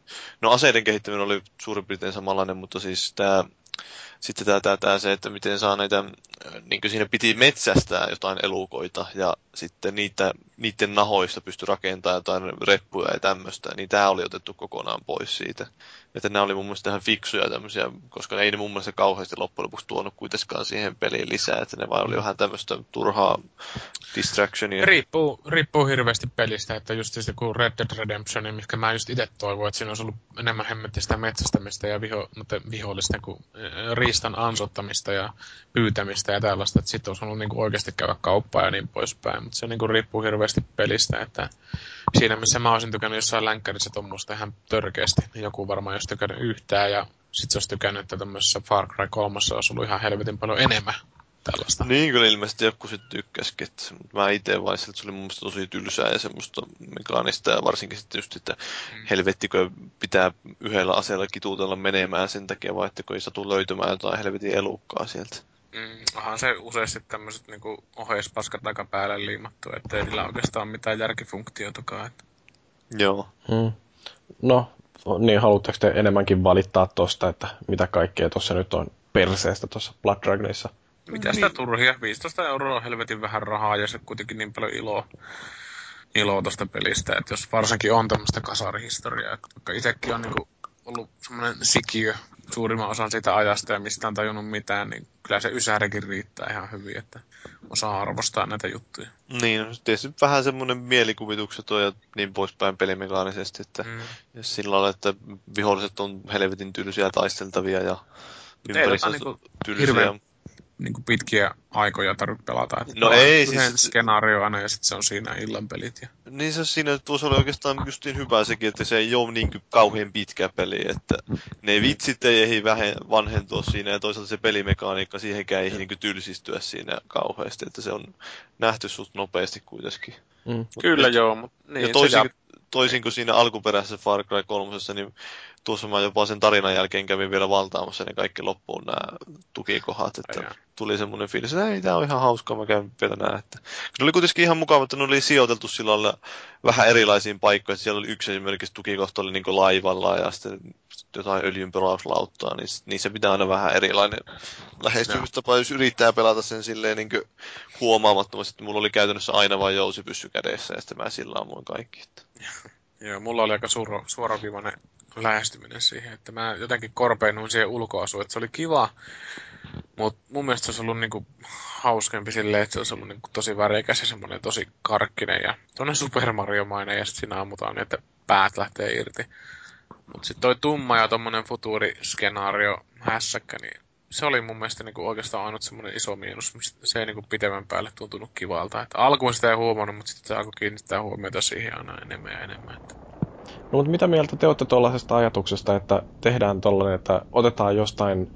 [SPEAKER 3] no aseiden kehittäminen oli suurin piirtein samanlainen, mutta siis tämä sitten tämä, tämä, tämä se, että miten saa näitä, niin kuin siinä piti metsästää jotain elukoita ja sitten niitä, niiden nahoista pystyi rakentamaan jotain reppuja ja tämmöistä, niin tämä oli otettu kokonaan pois siitä. Että nämä oli mun mielestä ihan fiksuja tämmöisiä, koska ei ne mun mielestä kauheasti loppujen lopuksi tuonut kuitenkaan siihen peliin lisää, että ne vaan oli vähän tämmöistä turhaa distractionia.
[SPEAKER 2] Riippuu, riippuu hirveästi pelistä, että just se kun Red Dead Redemption, mikä mä just itse toivoin, että siinä olisi ollut enemmän hemmettistä metsästämistä ja viho, vihollisten kuin riistan ansottamista ja pyytämistä ja tällaista, että sitten olisi ollut niin kuin oikeasti käydä kauppaa ja niin poispäin, mutta se niin kuin riippuu hirveästi pelistä, että siinä missä mä olisin tykännyt jossain länkkärissä tuommoista ihan törkeästi, niin joku varmaan olisi tykännyt yhtään ja sit se olisi tykännyt, että tämmöisessä Far Cry 3 olisi ollut ihan helvetin paljon enemmän tällaista.
[SPEAKER 3] Niin kyllä ilmeisesti joku sitten tykkäsikin. Että mä itse vaan että se oli mun mielestä tosi tylsää ja semmoista mekaanista ja varsinkin sitten just, että mm. helvettikö pitää yhdellä aseella kituutella menemään sen takia, vai että kun ei satu löytymään jotain helvetin elukkaa sieltä.
[SPEAKER 2] Mm, onhan se useasti tämmöiset niinku oheispaskat aika päälle liimattu, ettei niillä oikeastaan mitään järkifunktiotakaan. Että...
[SPEAKER 3] Joo.
[SPEAKER 1] Hmm. No, niin haluatteko te enemmänkin valittaa tosta, että mitä kaikkea tuossa nyt on perseestä tuossa Blood Dragonissa?
[SPEAKER 2] Mitä sitä niin. turhia? 15 euroa on helvetin vähän rahaa ja se kuitenkin niin paljon iloa, iloa tuosta pelistä, että jos varsinkin on tämmöistä kasarihistoriaa, että vaikka itsekin on niinku ollut semmoinen sikiö suurimman osan siitä ajasta ja mistä on tajunnut mitään, niin kyllä se ysärikin riittää ihan hyvin, että osaa arvostaa näitä juttuja.
[SPEAKER 3] Niin, no, tietysti vähän semmoinen mielikuvitukset on ja niin poispäin pelimekaanisesti, että mm. jos sillä lailla, että viholliset on helvetin tylsiä taisteltavia ja ympäristöt niinku tylsiä. Hirveän
[SPEAKER 2] niin kuin pitkiä aikoja tarvitse pelata. Että
[SPEAKER 3] no ei, siis...
[SPEAKER 2] skenaario aina ja sitten se on siinä illan pelit. Ja...
[SPEAKER 3] Niin se siinä, että tuossa oli oikeastaan just niin hyvä sekin, että se ei ole niin kauhean pitkä peli, että ne vitsit ei ehdi vähen, vanhentua siinä ja toisaalta se pelimekaniikka siihenkään ei niin tylsistyä siinä kauheasti, että se on nähty suht nopeasti kuitenkin.
[SPEAKER 2] Mm. Kyllä nyt, joo, mutta
[SPEAKER 3] niin, ja toisin, se toisin kuin siinä alkuperäisessä Far Cry 3, niin tuossa mä jopa sen tarinan jälkeen kävin vielä valtaamassa ne kaikki loppuun nämä tukikohat, että Aja. tuli semmoinen fiilis, että ei, tää on ihan hauskaa, mä käyn vielä nää. Että... Ne oli kuitenkin ihan mukava, että ne oli sijoiteltu sillä lailla vähän erilaisiin paikkoihin. Siellä oli yksi esimerkiksi tukikohta oli niin laivalla ja sitten jotain öljynpelauslauttaa, niin, niin se pitää aina vähän erilainen lähestymistapa, jos yrittää pelata sen silleen niin huomaamattomasti, että mulla oli käytännössä aina vain jousipyssy kädessä ja sitten mä sillä ammuin kaikki. Että...
[SPEAKER 2] Joo, mulla oli aika suora, suoraviivainen lähestyminen siihen, että mä jotenkin korpeinuin siihen ulkoasuun, että se oli kiva, mutta mun mielestä se olisi ollut niinku hauskempi silleen, että se olisi ollut niinku tosi värikäs ja semmoinen tosi karkkinen ja tuonne Super Mario-mainen ja sitten siinä ammutaan, että päät lähtee irti. Mutta sitten toi tumma ja tommonen futuuriskenaario hässäkkä, niin se oli mun mielestä niinku oikeastaan ainut semmoinen iso miinus, mistä se ei niinku pitemmän päälle tuntunut kivalta. Että alkuun sitä ei huomannut, mutta sitten se alkoi kiinnittää huomiota siihen aina enemmän ja enemmän. Että...
[SPEAKER 1] No mutta mitä mieltä te olette tuollaisesta ajatuksesta, että tehdään tollainen, että otetaan jostain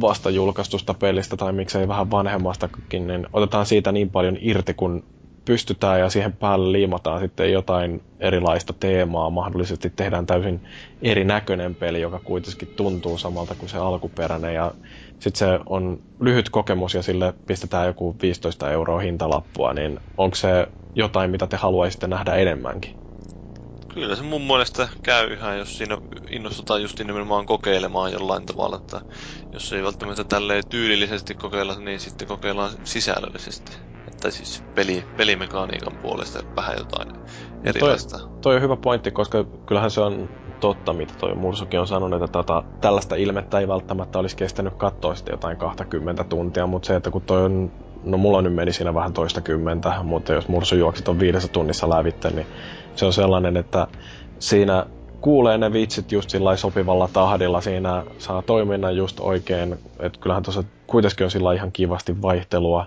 [SPEAKER 1] vasta julkaistusta pelistä tai miksei vähän vanhemmastakin, niin otetaan siitä niin paljon irti, kun pystytään ja siihen päälle liimataan sitten jotain erilaista teemaa. Mahdollisesti tehdään täysin erinäköinen peli, joka kuitenkin tuntuu samalta kuin se alkuperäinen ja sitten se on lyhyt kokemus ja sille pistetään joku 15 euroa hintalappua, niin onko se jotain, mitä te haluaisitte nähdä enemmänkin?
[SPEAKER 3] Kyllä se mun mielestä käy ihan, jos siinä innostutaan just nimenomaan kokeilemaan jollain tavalla, että jos ei välttämättä tälleen tyylillisesti kokeilla, niin sitten kokeillaan sisällöllisesti. Että siis peli, pelimekaniikan puolesta vähän jotain erilaista.
[SPEAKER 1] Toi, toi on hyvä pointti, koska kyllähän se on totta, mitä toi Mursukin on sanonut, että tota, tällaista ilmettä ei välttämättä olisi kestänyt katsoa sitten jotain 20 tuntia, mutta se, että kun toi on, no mulla nyt meni siinä vähän toista kymmentä, mutta jos Mursu juoksit on viidessä tunnissa lävitte, niin se on sellainen, että siinä kuulee ne vitsit just sillä sopivalla tahdilla, siinä saa toiminnan just oikein, että kyllähän tuossa kuitenkin on sillä ihan kivasti vaihtelua,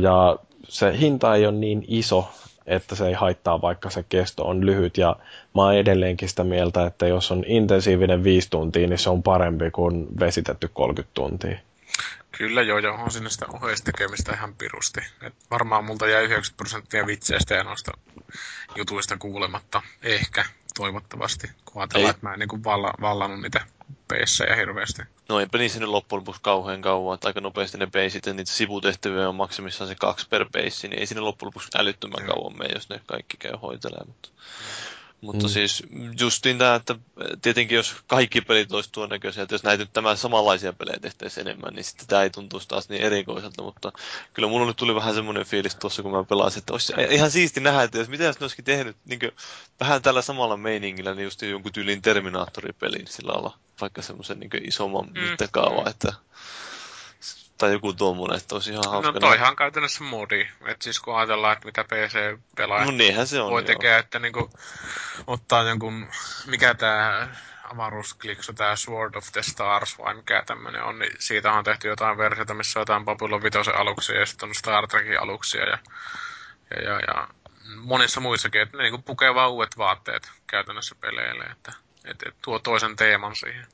[SPEAKER 1] ja se hinta ei ole niin iso, että se ei haittaa, vaikka se kesto on lyhyt. Ja mä oon edelleenkin sitä mieltä, että jos on intensiivinen viisi tuntia, niin se on parempi kuin vesitetty 30 tuntia.
[SPEAKER 2] Kyllä joo, ja on sinne sitä oheistekemistä ihan pirusti. Et varmaan multa jäi 90 prosenttia vitseistä ja noista jutuista kuulematta. Ehkä, toivottavasti, kun ajatellaan, että mä en niin valla, vallannut niitä peissejä hirveästi.
[SPEAKER 3] No eipä niissä nyt loppujen lopuksi kauhean kauan, että aika nopeasti ne beisit ja niitä sivutehtäviä on maksimissaan se kaksi per peissi, niin ei sinne loppujen lopuksi älyttömän kauan mene, jos ne kaikki käy hoitelemaan. Mutta... Mutta mm. siis justiin tämä, että tietenkin jos kaikki pelit olisi tuon näköisiä, että jos näitä nyt tämän samanlaisia pelejä tehtäisiin enemmän, niin sitten tämä ei tuntuisi taas niin erikoiselta, mutta kyllä mulla nyt tuli vähän semmoinen fiilis tuossa, kun mä pelasin, että olisi ihan siisti nähdä, että jos mitä jos ne olisikin tehnyt niin vähän tällä samalla meiningillä, niin just jonkun tyylin Terminaattori-pelin sillä olla vaikka semmoisen niin isomman mm. mittakaavan, että tai joku tuommoinen, että olisi ihan hauska.
[SPEAKER 2] No toihan käytännössä modi. Että siis kun ajatellaan, että mitä PC-pelaaja
[SPEAKER 3] no, niinhän se on,
[SPEAKER 2] voi tekee, että niinku ottaa jonkun, mikä tämä avaruuskliksu, tämä Sword of the Stars vai mikä tämmöinen on, niin siitä on tehty jotain versiota, missä on jotain Babylon 5 aluksia ja sitten on Star Trekin aluksia ja, ja, ja, ja monissa muissakin, että ne niinku pukee vaan uudet vaatteet käytännössä peleille, että, että, että tuo toisen teeman siihen.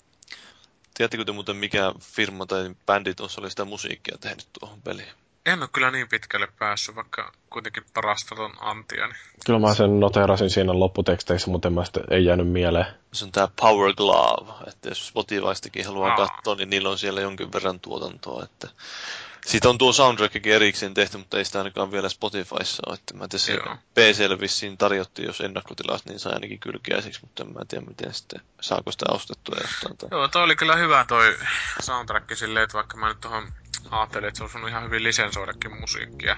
[SPEAKER 3] Tiedättekö te muuten mikä firma tai bändi tuossa oli sitä musiikkia tehnyt tuohon peliin?
[SPEAKER 2] En ole kyllä niin pitkälle päässyt, vaikka kuitenkin parasta on Antia. Niin...
[SPEAKER 1] Kyllä mä sen noterasin siinä lopputeksteissä, mutta en mä sitä, ei jäänyt mieleen.
[SPEAKER 3] Se on tää Power Glove, että jos Spotifystakin haluaa Aa. katsoa, niin niillä on siellä jonkin verran tuotantoa, että siitä on tuo soundtrackikin erikseen tehty, mutta ei sitä ainakaan vielä Spotifyssa ole. Että mä tiedän, PClle vissiin tarjottiin, jos ennakkotilaus, niin sai ainakin kylkiäiseksi, mutta en mä tiedä, miten sitten, saako sitä ostettua jostain. Tai...
[SPEAKER 2] Joo, toi oli kyllä hyvä toi soundtrack silleen, että vaikka mä nyt tuohon ajattelin, että se olisi ihan hyvin lisensoidakin musiikkia,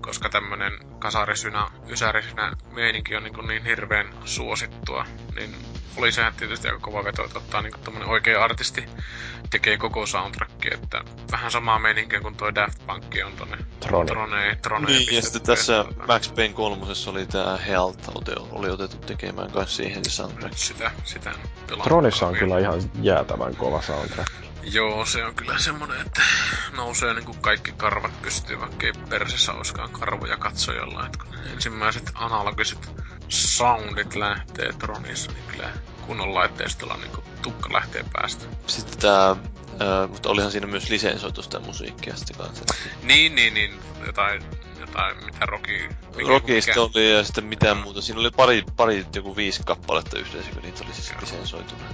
[SPEAKER 2] koska tämmönen kasarisynä, ysärisynä meininki on niin, niin hirveän suosittua, niin oli sehän tietysti aika kova veto, että ottaa niin oikea artisti tekee koko soundtrackia, että vähän samaa meininkiä kuin toi Daft Punk on tonne
[SPEAKER 1] Trone.
[SPEAKER 2] Trone, Trone
[SPEAKER 3] niin, ja sitten tässä tuota. Max Payne kolmosessa oli tää Health, oli otettu tekemään kanssa siihen se soundtrack.
[SPEAKER 2] Sitä, sitä
[SPEAKER 1] Tronissa on kyllä ihan jäätävän kova soundtrack.
[SPEAKER 2] Joo, se on kyllä semmonen, että nousee niinku kaikki karvat pystyy, vaikka ei persessä olisikaan karvoja katsojalla. Että kun ensimmäiset analogiset soundit lähtee Tronissa, niin kyllä kunnon laitteistolla niin tukka lähtee päästä.
[SPEAKER 3] Sitten tää, mutta olihan siinä myös lisensoitu sitä musiikkia sitten kanssa.
[SPEAKER 2] Niin, niin, niin. Jotain, jotain mitä Rocky...
[SPEAKER 3] Rockista oli ja sitten mitään muuta. Siinä oli pari, pari joku viisi kappaletta yhteensä, kun niitä oli siis lisensoituna.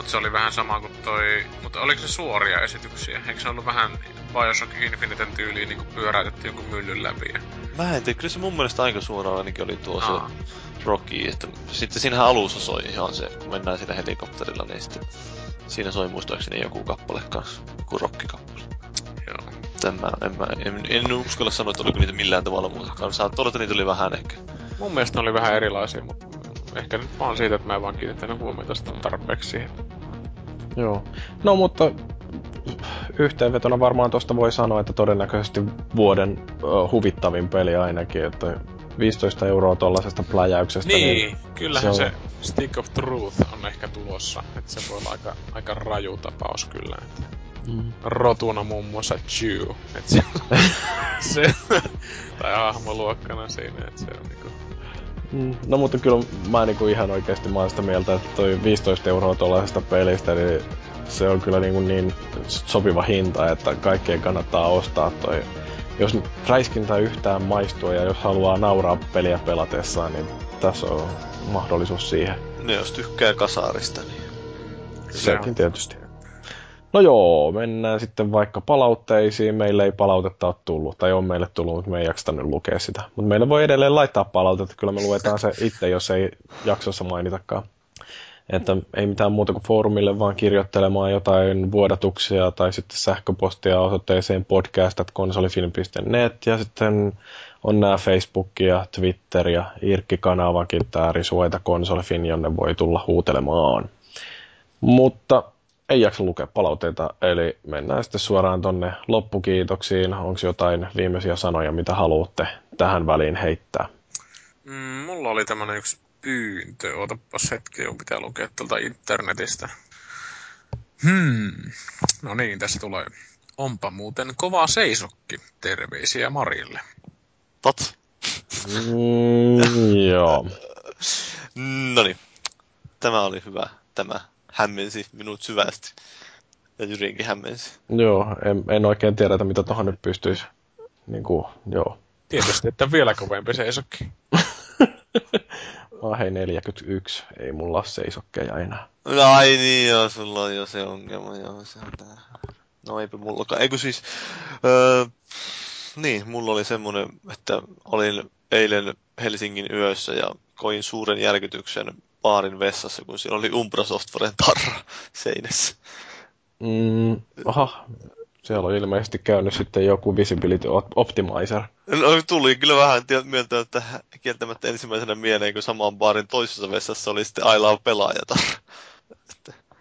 [SPEAKER 2] Mutta se oli vähän sama kuin toi... Mutta oliko se suoria esityksiä? Eikö se ollut vähän Bioshock Infiniten tyyliin niin pyöräytetty joku myllyn läpi? Ja...
[SPEAKER 3] Mä en tiedä, kyllä se mun mielestä aika suoraan ainakin oli tuo Aa. se Rocky. Että sitten siinähän alussa soi ihan se, kun mennään siinä helikopterilla, niin sitten siinä soi muistaakseni joku kappale kanssa, joku rockikappale.
[SPEAKER 2] Joo.
[SPEAKER 3] En, mä, en, mä, en, en uskalla sanoa, että oliko niitä millään tavalla muuta. Saattaa olla, että niitä oli vähän ehkä.
[SPEAKER 2] Mun mielestä ne oli vähän erilaisia, mutta ehkä nyt vaan siitä, että mä en vaan kiinnittänyt huomiota sitä tarpeeksi siihen.
[SPEAKER 1] Joo. No mutta yhteenvetona varmaan tuosta voi sanoa, että todennäköisesti vuoden uh, huvittavin peli ainakin, että 15 euroa tollasesta pläjäyksestä.
[SPEAKER 2] Niin, niin kyllähän se, on... se Stick of Truth on ehkä tulossa. Että se voi olla aika, aika raju tapaus kyllä. Että mm. Rotuna muun muassa Jew. Että se, se, tai hahmoluokkana siinä, että se on niinku...
[SPEAKER 1] Mm. No mutta kyllä mä niinku ihan oikeasti mä sitä mieltä, että toi 15 euroa tuollaisesta pelistä, niin se on kyllä niin, niin sopiva hinta, että kaikkeen kannattaa ostaa toi jos räiskintä yhtään maistuu ja jos haluaa nauraa peliä pelatessaan, niin tässä on mahdollisuus siihen.
[SPEAKER 3] No jos tykkää kasaarista, niin...
[SPEAKER 1] Sekin tietysti. No joo, mennään sitten vaikka palautteisiin. Meille ei palautetta ole tullut, tai on meille tullut, mutta me ei jakseta nyt lukea sitä. Mutta meille voi edelleen laittaa palautetta, kyllä me luetaan se itse, jos ei jaksossa mainitakaan. Että ei mitään muuta kuin foorumille vaan kirjoittelemaan jotain vuodatuksia tai sitten sähköpostia osoitteeseen podcast.konsolifilm.net ja sitten on nämä Facebook ja Twitter ja Irkki-kanavakin, tämä Risueta Konsolifin, jonne voi tulla huutelemaan. Mutta ei jaksa lukea palautteita, eli mennään sitten suoraan tonne loppukiitoksiin. Onko jotain viimeisiä sanoja, mitä haluatte tähän väliin heittää?
[SPEAKER 2] Mm, mulla oli tämmönen yksi pyyntö. Ootapas hetki, jo pitää lukea tuolta internetistä. Hmm. No niin, tässä tulee. Onpa muuten kova seisokki. Terveisiä Marille.
[SPEAKER 3] Tot.
[SPEAKER 1] Mm, joo.
[SPEAKER 3] No niin. Tämä oli hyvä. Tämä hämmensi minut syvästi. Ja Jyrinkin hämmensi.
[SPEAKER 1] Joo, en, en oikein tiedä, että mitä tuohon nyt pystyisi. Niin kuin, joo.
[SPEAKER 5] Tietysti, että vielä kovempi seisokki.
[SPEAKER 1] Ah, hei 41, ei mulla ole seisokkeja enää.
[SPEAKER 3] No, ai niin, joo, sulla on jo se ongelma, joo, se on tää. No eipä mullakaan. Eikö siis, öö, niin, mulla oli semmonen, että olin eilen Helsingin yössä ja koin suuren järkytyksen baarin vessassa, kun siellä oli Umbra Softwaren tarra seinässä.
[SPEAKER 1] Mm, aha, siellä on ilmeisesti käynyt sitten joku Visibility Optimizer.
[SPEAKER 3] No, tuli kyllä vähän mieltä, että kieltämättä ensimmäisenä mieleen, kun samaan baarin toisessa vessassa oli sitten I Love pelaajatar.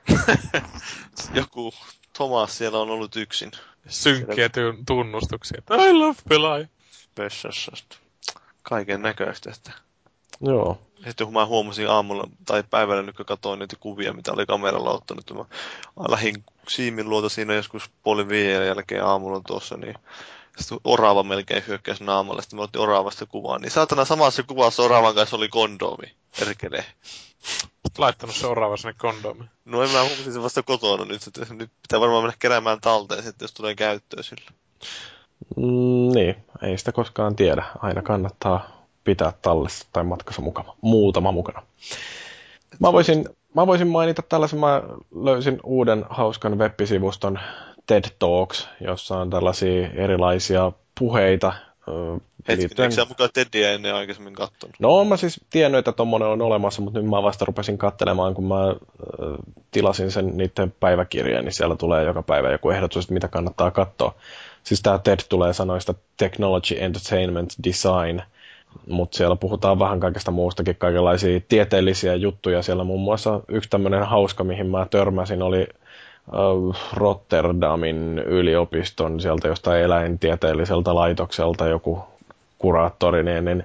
[SPEAKER 3] joku Thomas siellä on ollut yksin.
[SPEAKER 5] Synkkiä tunnustuksia. I love pelaaja.
[SPEAKER 3] Vessassa. Kaiken näköistä. Että
[SPEAKER 1] Joo.
[SPEAKER 3] Sitten kun mä huomasin aamulla tai päivällä nyt kun katsoin niitä kuvia, mitä oli kameralla ottanut, mä lähdin Siimin luota siinä joskus puoli viiden jälkeen aamulla tuossa, niin sitten orava melkein hyökkäsi naamalle, sitten mä otin oravasta kuvaa, niin saatana samassa kuvassa oravan kanssa oli kondomi, perkele.
[SPEAKER 5] Laittanut se orava sinne kondomi.
[SPEAKER 3] No en mä huomasin se vasta kotona nyt, että nyt pitää varmaan mennä keräämään talteen sitten, jos tulee käyttöön sillä.
[SPEAKER 1] Mm, niin, ei sitä koskaan tiedä. Aina kannattaa pitää tallessa tai matkassa mukana, muutama mukana. Mä voisin, mä voisin mainita tällaisen, mä löysin uuden hauskan web-sivuston TED Talks, jossa on tällaisia erilaisia puheita.
[SPEAKER 3] Hetki, eikö sä mukaan TEDiä ennen aikaisemmin katsonut?
[SPEAKER 1] No, mä siis tiennyt, että tommonen on olemassa, mutta nyt mä vasta rupesin katselemaan, kun mä tilasin sen niiden päiväkirjeen, niin siellä tulee joka päivä joku ehdotus, että mitä kannattaa katsoa. Siis tämä TED tulee sanoista Technology, Entertainment, Design – mutta siellä puhutaan vähän kaikesta muustakin, kaikenlaisia tieteellisiä juttuja. Siellä muun muassa yksi tämmöinen hauska, mihin mä törmäsin, oli Rotterdamin yliopiston sieltä jostain eläintieteelliseltä laitokselta joku kuraattori, niin, niin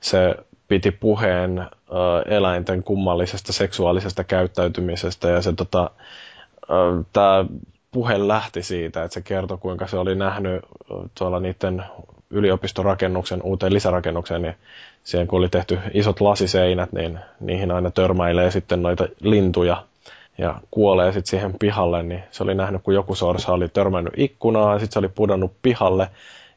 [SPEAKER 1] se piti puheen eläinten kummallisesta seksuaalisesta käyttäytymisestä ja se tota, tämä puhe lähti siitä, että se kertoi kuinka se oli nähnyt tuolla niiden yliopistorakennuksen uuteen lisärakennukseen, niin siihen kun oli tehty isot lasiseinät, niin niihin aina törmäilee sitten noita lintuja ja kuolee sitten siihen pihalle, niin se oli nähnyt, kun joku sorsa oli törmännyt ikkunaa ja sitten se oli pudonnut pihalle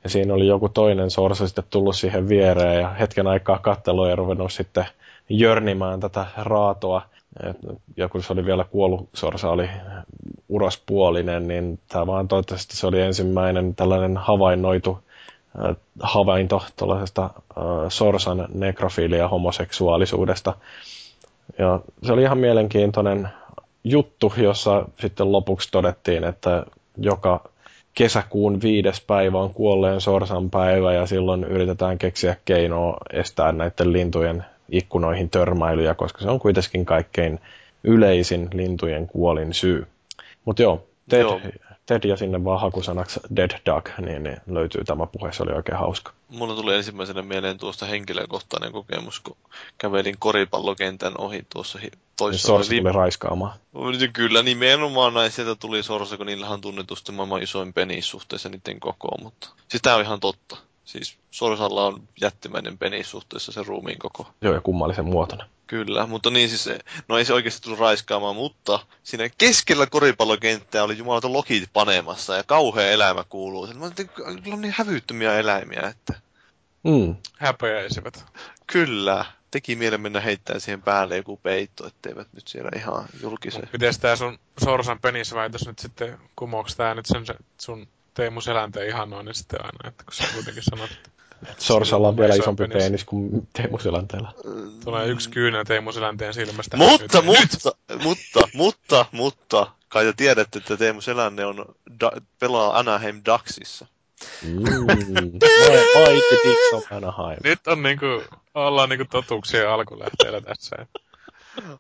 [SPEAKER 1] ja siinä oli joku toinen sorsa sitten tullut siihen viereen ja hetken aikaa kattelu ja ruvennut sitten jörnimään tätä raatoa. Ja kun se oli vielä kuollut sorsa, oli urospuolinen, niin tämä vaan toivottavasti se oli ensimmäinen tällainen havainnoitu havainto tuollaisesta sorsan nekrofiilia homoseksuaalisuudesta. Ja se oli ihan mielenkiintoinen juttu, jossa sitten lopuksi todettiin, että joka kesäkuun viides päivä on kuolleen sorsan päivä ja silloin yritetään keksiä keinoa estää näiden lintujen ikkunoihin törmäilyjä, koska se on kuitenkin kaikkein yleisin lintujen kuolin syy. Mutta joo, Ted, joo. Ted ja sinne vaan hakusanaksi Dead Duck, niin, niin löytyy tämä puhe, se oli oikein hauska.
[SPEAKER 3] Mulla tuli ensimmäisenä mieleen tuosta henkilökohtainen kokemus, kun kävelin koripallokentän ohi tuossa
[SPEAKER 1] toisessa. Sorsa tuli raiskaamaan.
[SPEAKER 3] Kyllä, nimenomaan näin sieltä tuli sorsa, kun niillähän on tunnetusti maailman isoin penis suhteessa niiden kokoon, mutta siis tää on ihan totta. Siis Sorsalla on jättimäinen penis suhteessa sen ruumiin koko.
[SPEAKER 1] Joo, ja kummallisen muotoinen.
[SPEAKER 3] Kyllä, mutta niin siis, no ei se oikeasti tullut raiskaamaan, mutta siinä keskellä koripallokenttää oli jumalata lokit panemassa ja kauhea elämä kuuluu. Mä on niin hävyttömiä eläimiä, että...
[SPEAKER 1] Mm.
[SPEAKER 5] Häpeäisivät.
[SPEAKER 3] Kyllä. Teki mielen mennä heittämään siihen päälle joku peitto, etteivät nyt siellä ihan julkise.
[SPEAKER 5] Miten tää sun Sorsan penisväitös nyt sitten, kumouks tää nyt sen sun Teemu Selänteen ihanoinnin sitten aina, että kun sä kuitenkin sanot, että
[SPEAKER 1] Sorsalla on vielä
[SPEAKER 5] Iso
[SPEAKER 1] isompi
[SPEAKER 5] penis.
[SPEAKER 1] penis kuin Teemu Selänteellä.
[SPEAKER 5] Tulee yksi kyynä Teemu Selänteen silmästä.
[SPEAKER 3] Mutta,
[SPEAKER 5] Nyt-
[SPEAKER 3] mutta, mutta, mutta, mutta, kai te tiedätte, että Teemu Selänne on, da, pelaa Anaheim Ducksissa.
[SPEAKER 1] Mm. Moi, Anaheim.
[SPEAKER 5] Nyt on niinku, ollaan niinku totuuksien alkulähteellä tässä.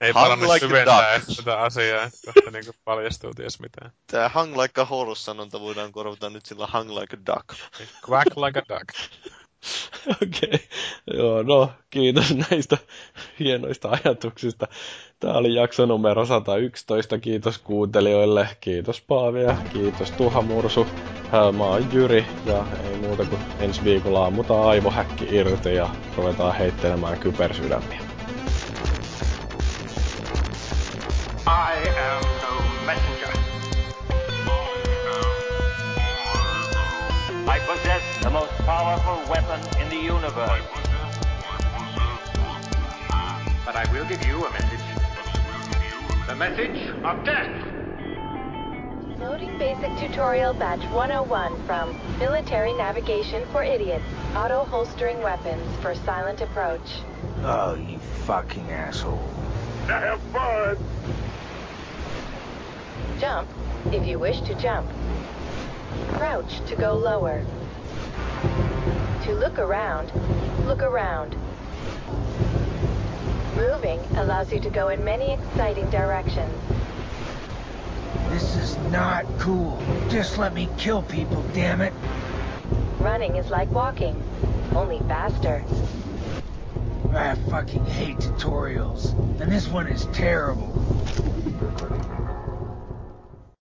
[SPEAKER 5] Ei paranne
[SPEAKER 3] like
[SPEAKER 5] syventää tätä asiaa, että niinku paljastuu ties mitään.
[SPEAKER 3] Tää hung like a horse sanonta voidaan korvata nyt sillä hung like a duck.
[SPEAKER 5] Quack like a duck.
[SPEAKER 1] Okei, okay. joo, no kiitos näistä hienoista ajatuksista. Tämä oli jakso numero 111. Kiitos kuuntelijoille, kiitos Paavi ja kiitos Tuha Mursu. Mä oon Jyri ja ei muuta kuin ensi viikolla ammutaan aivohäkki irti ja ruvetaan heittelemään kybersydämiä.
[SPEAKER 6] I am no messenger. I possess the most powerful weapon in the universe. But I will give you a message. The message of death.
[SPEAKER 7] Loading basic tutorial batch 101 from Military Navigation for Idiots. Auto holstering weapons for silent approach.
[SPEAKER 8] Oh, you fucking asshole.
[SPEAKER 6] Have fun.
[SPEAKER 7] Jump if you wish to jump. Crouch to go lower. To look around, look around. Moving allows you to go in many exciting directions.
[SPEAKER 8] This is not cool. Just let me kill people, damn it.
[SPEAKER 7] Running is like walking, only faster.
[SPEAKER 8] I fucking hate tutorials. And this one is terrible.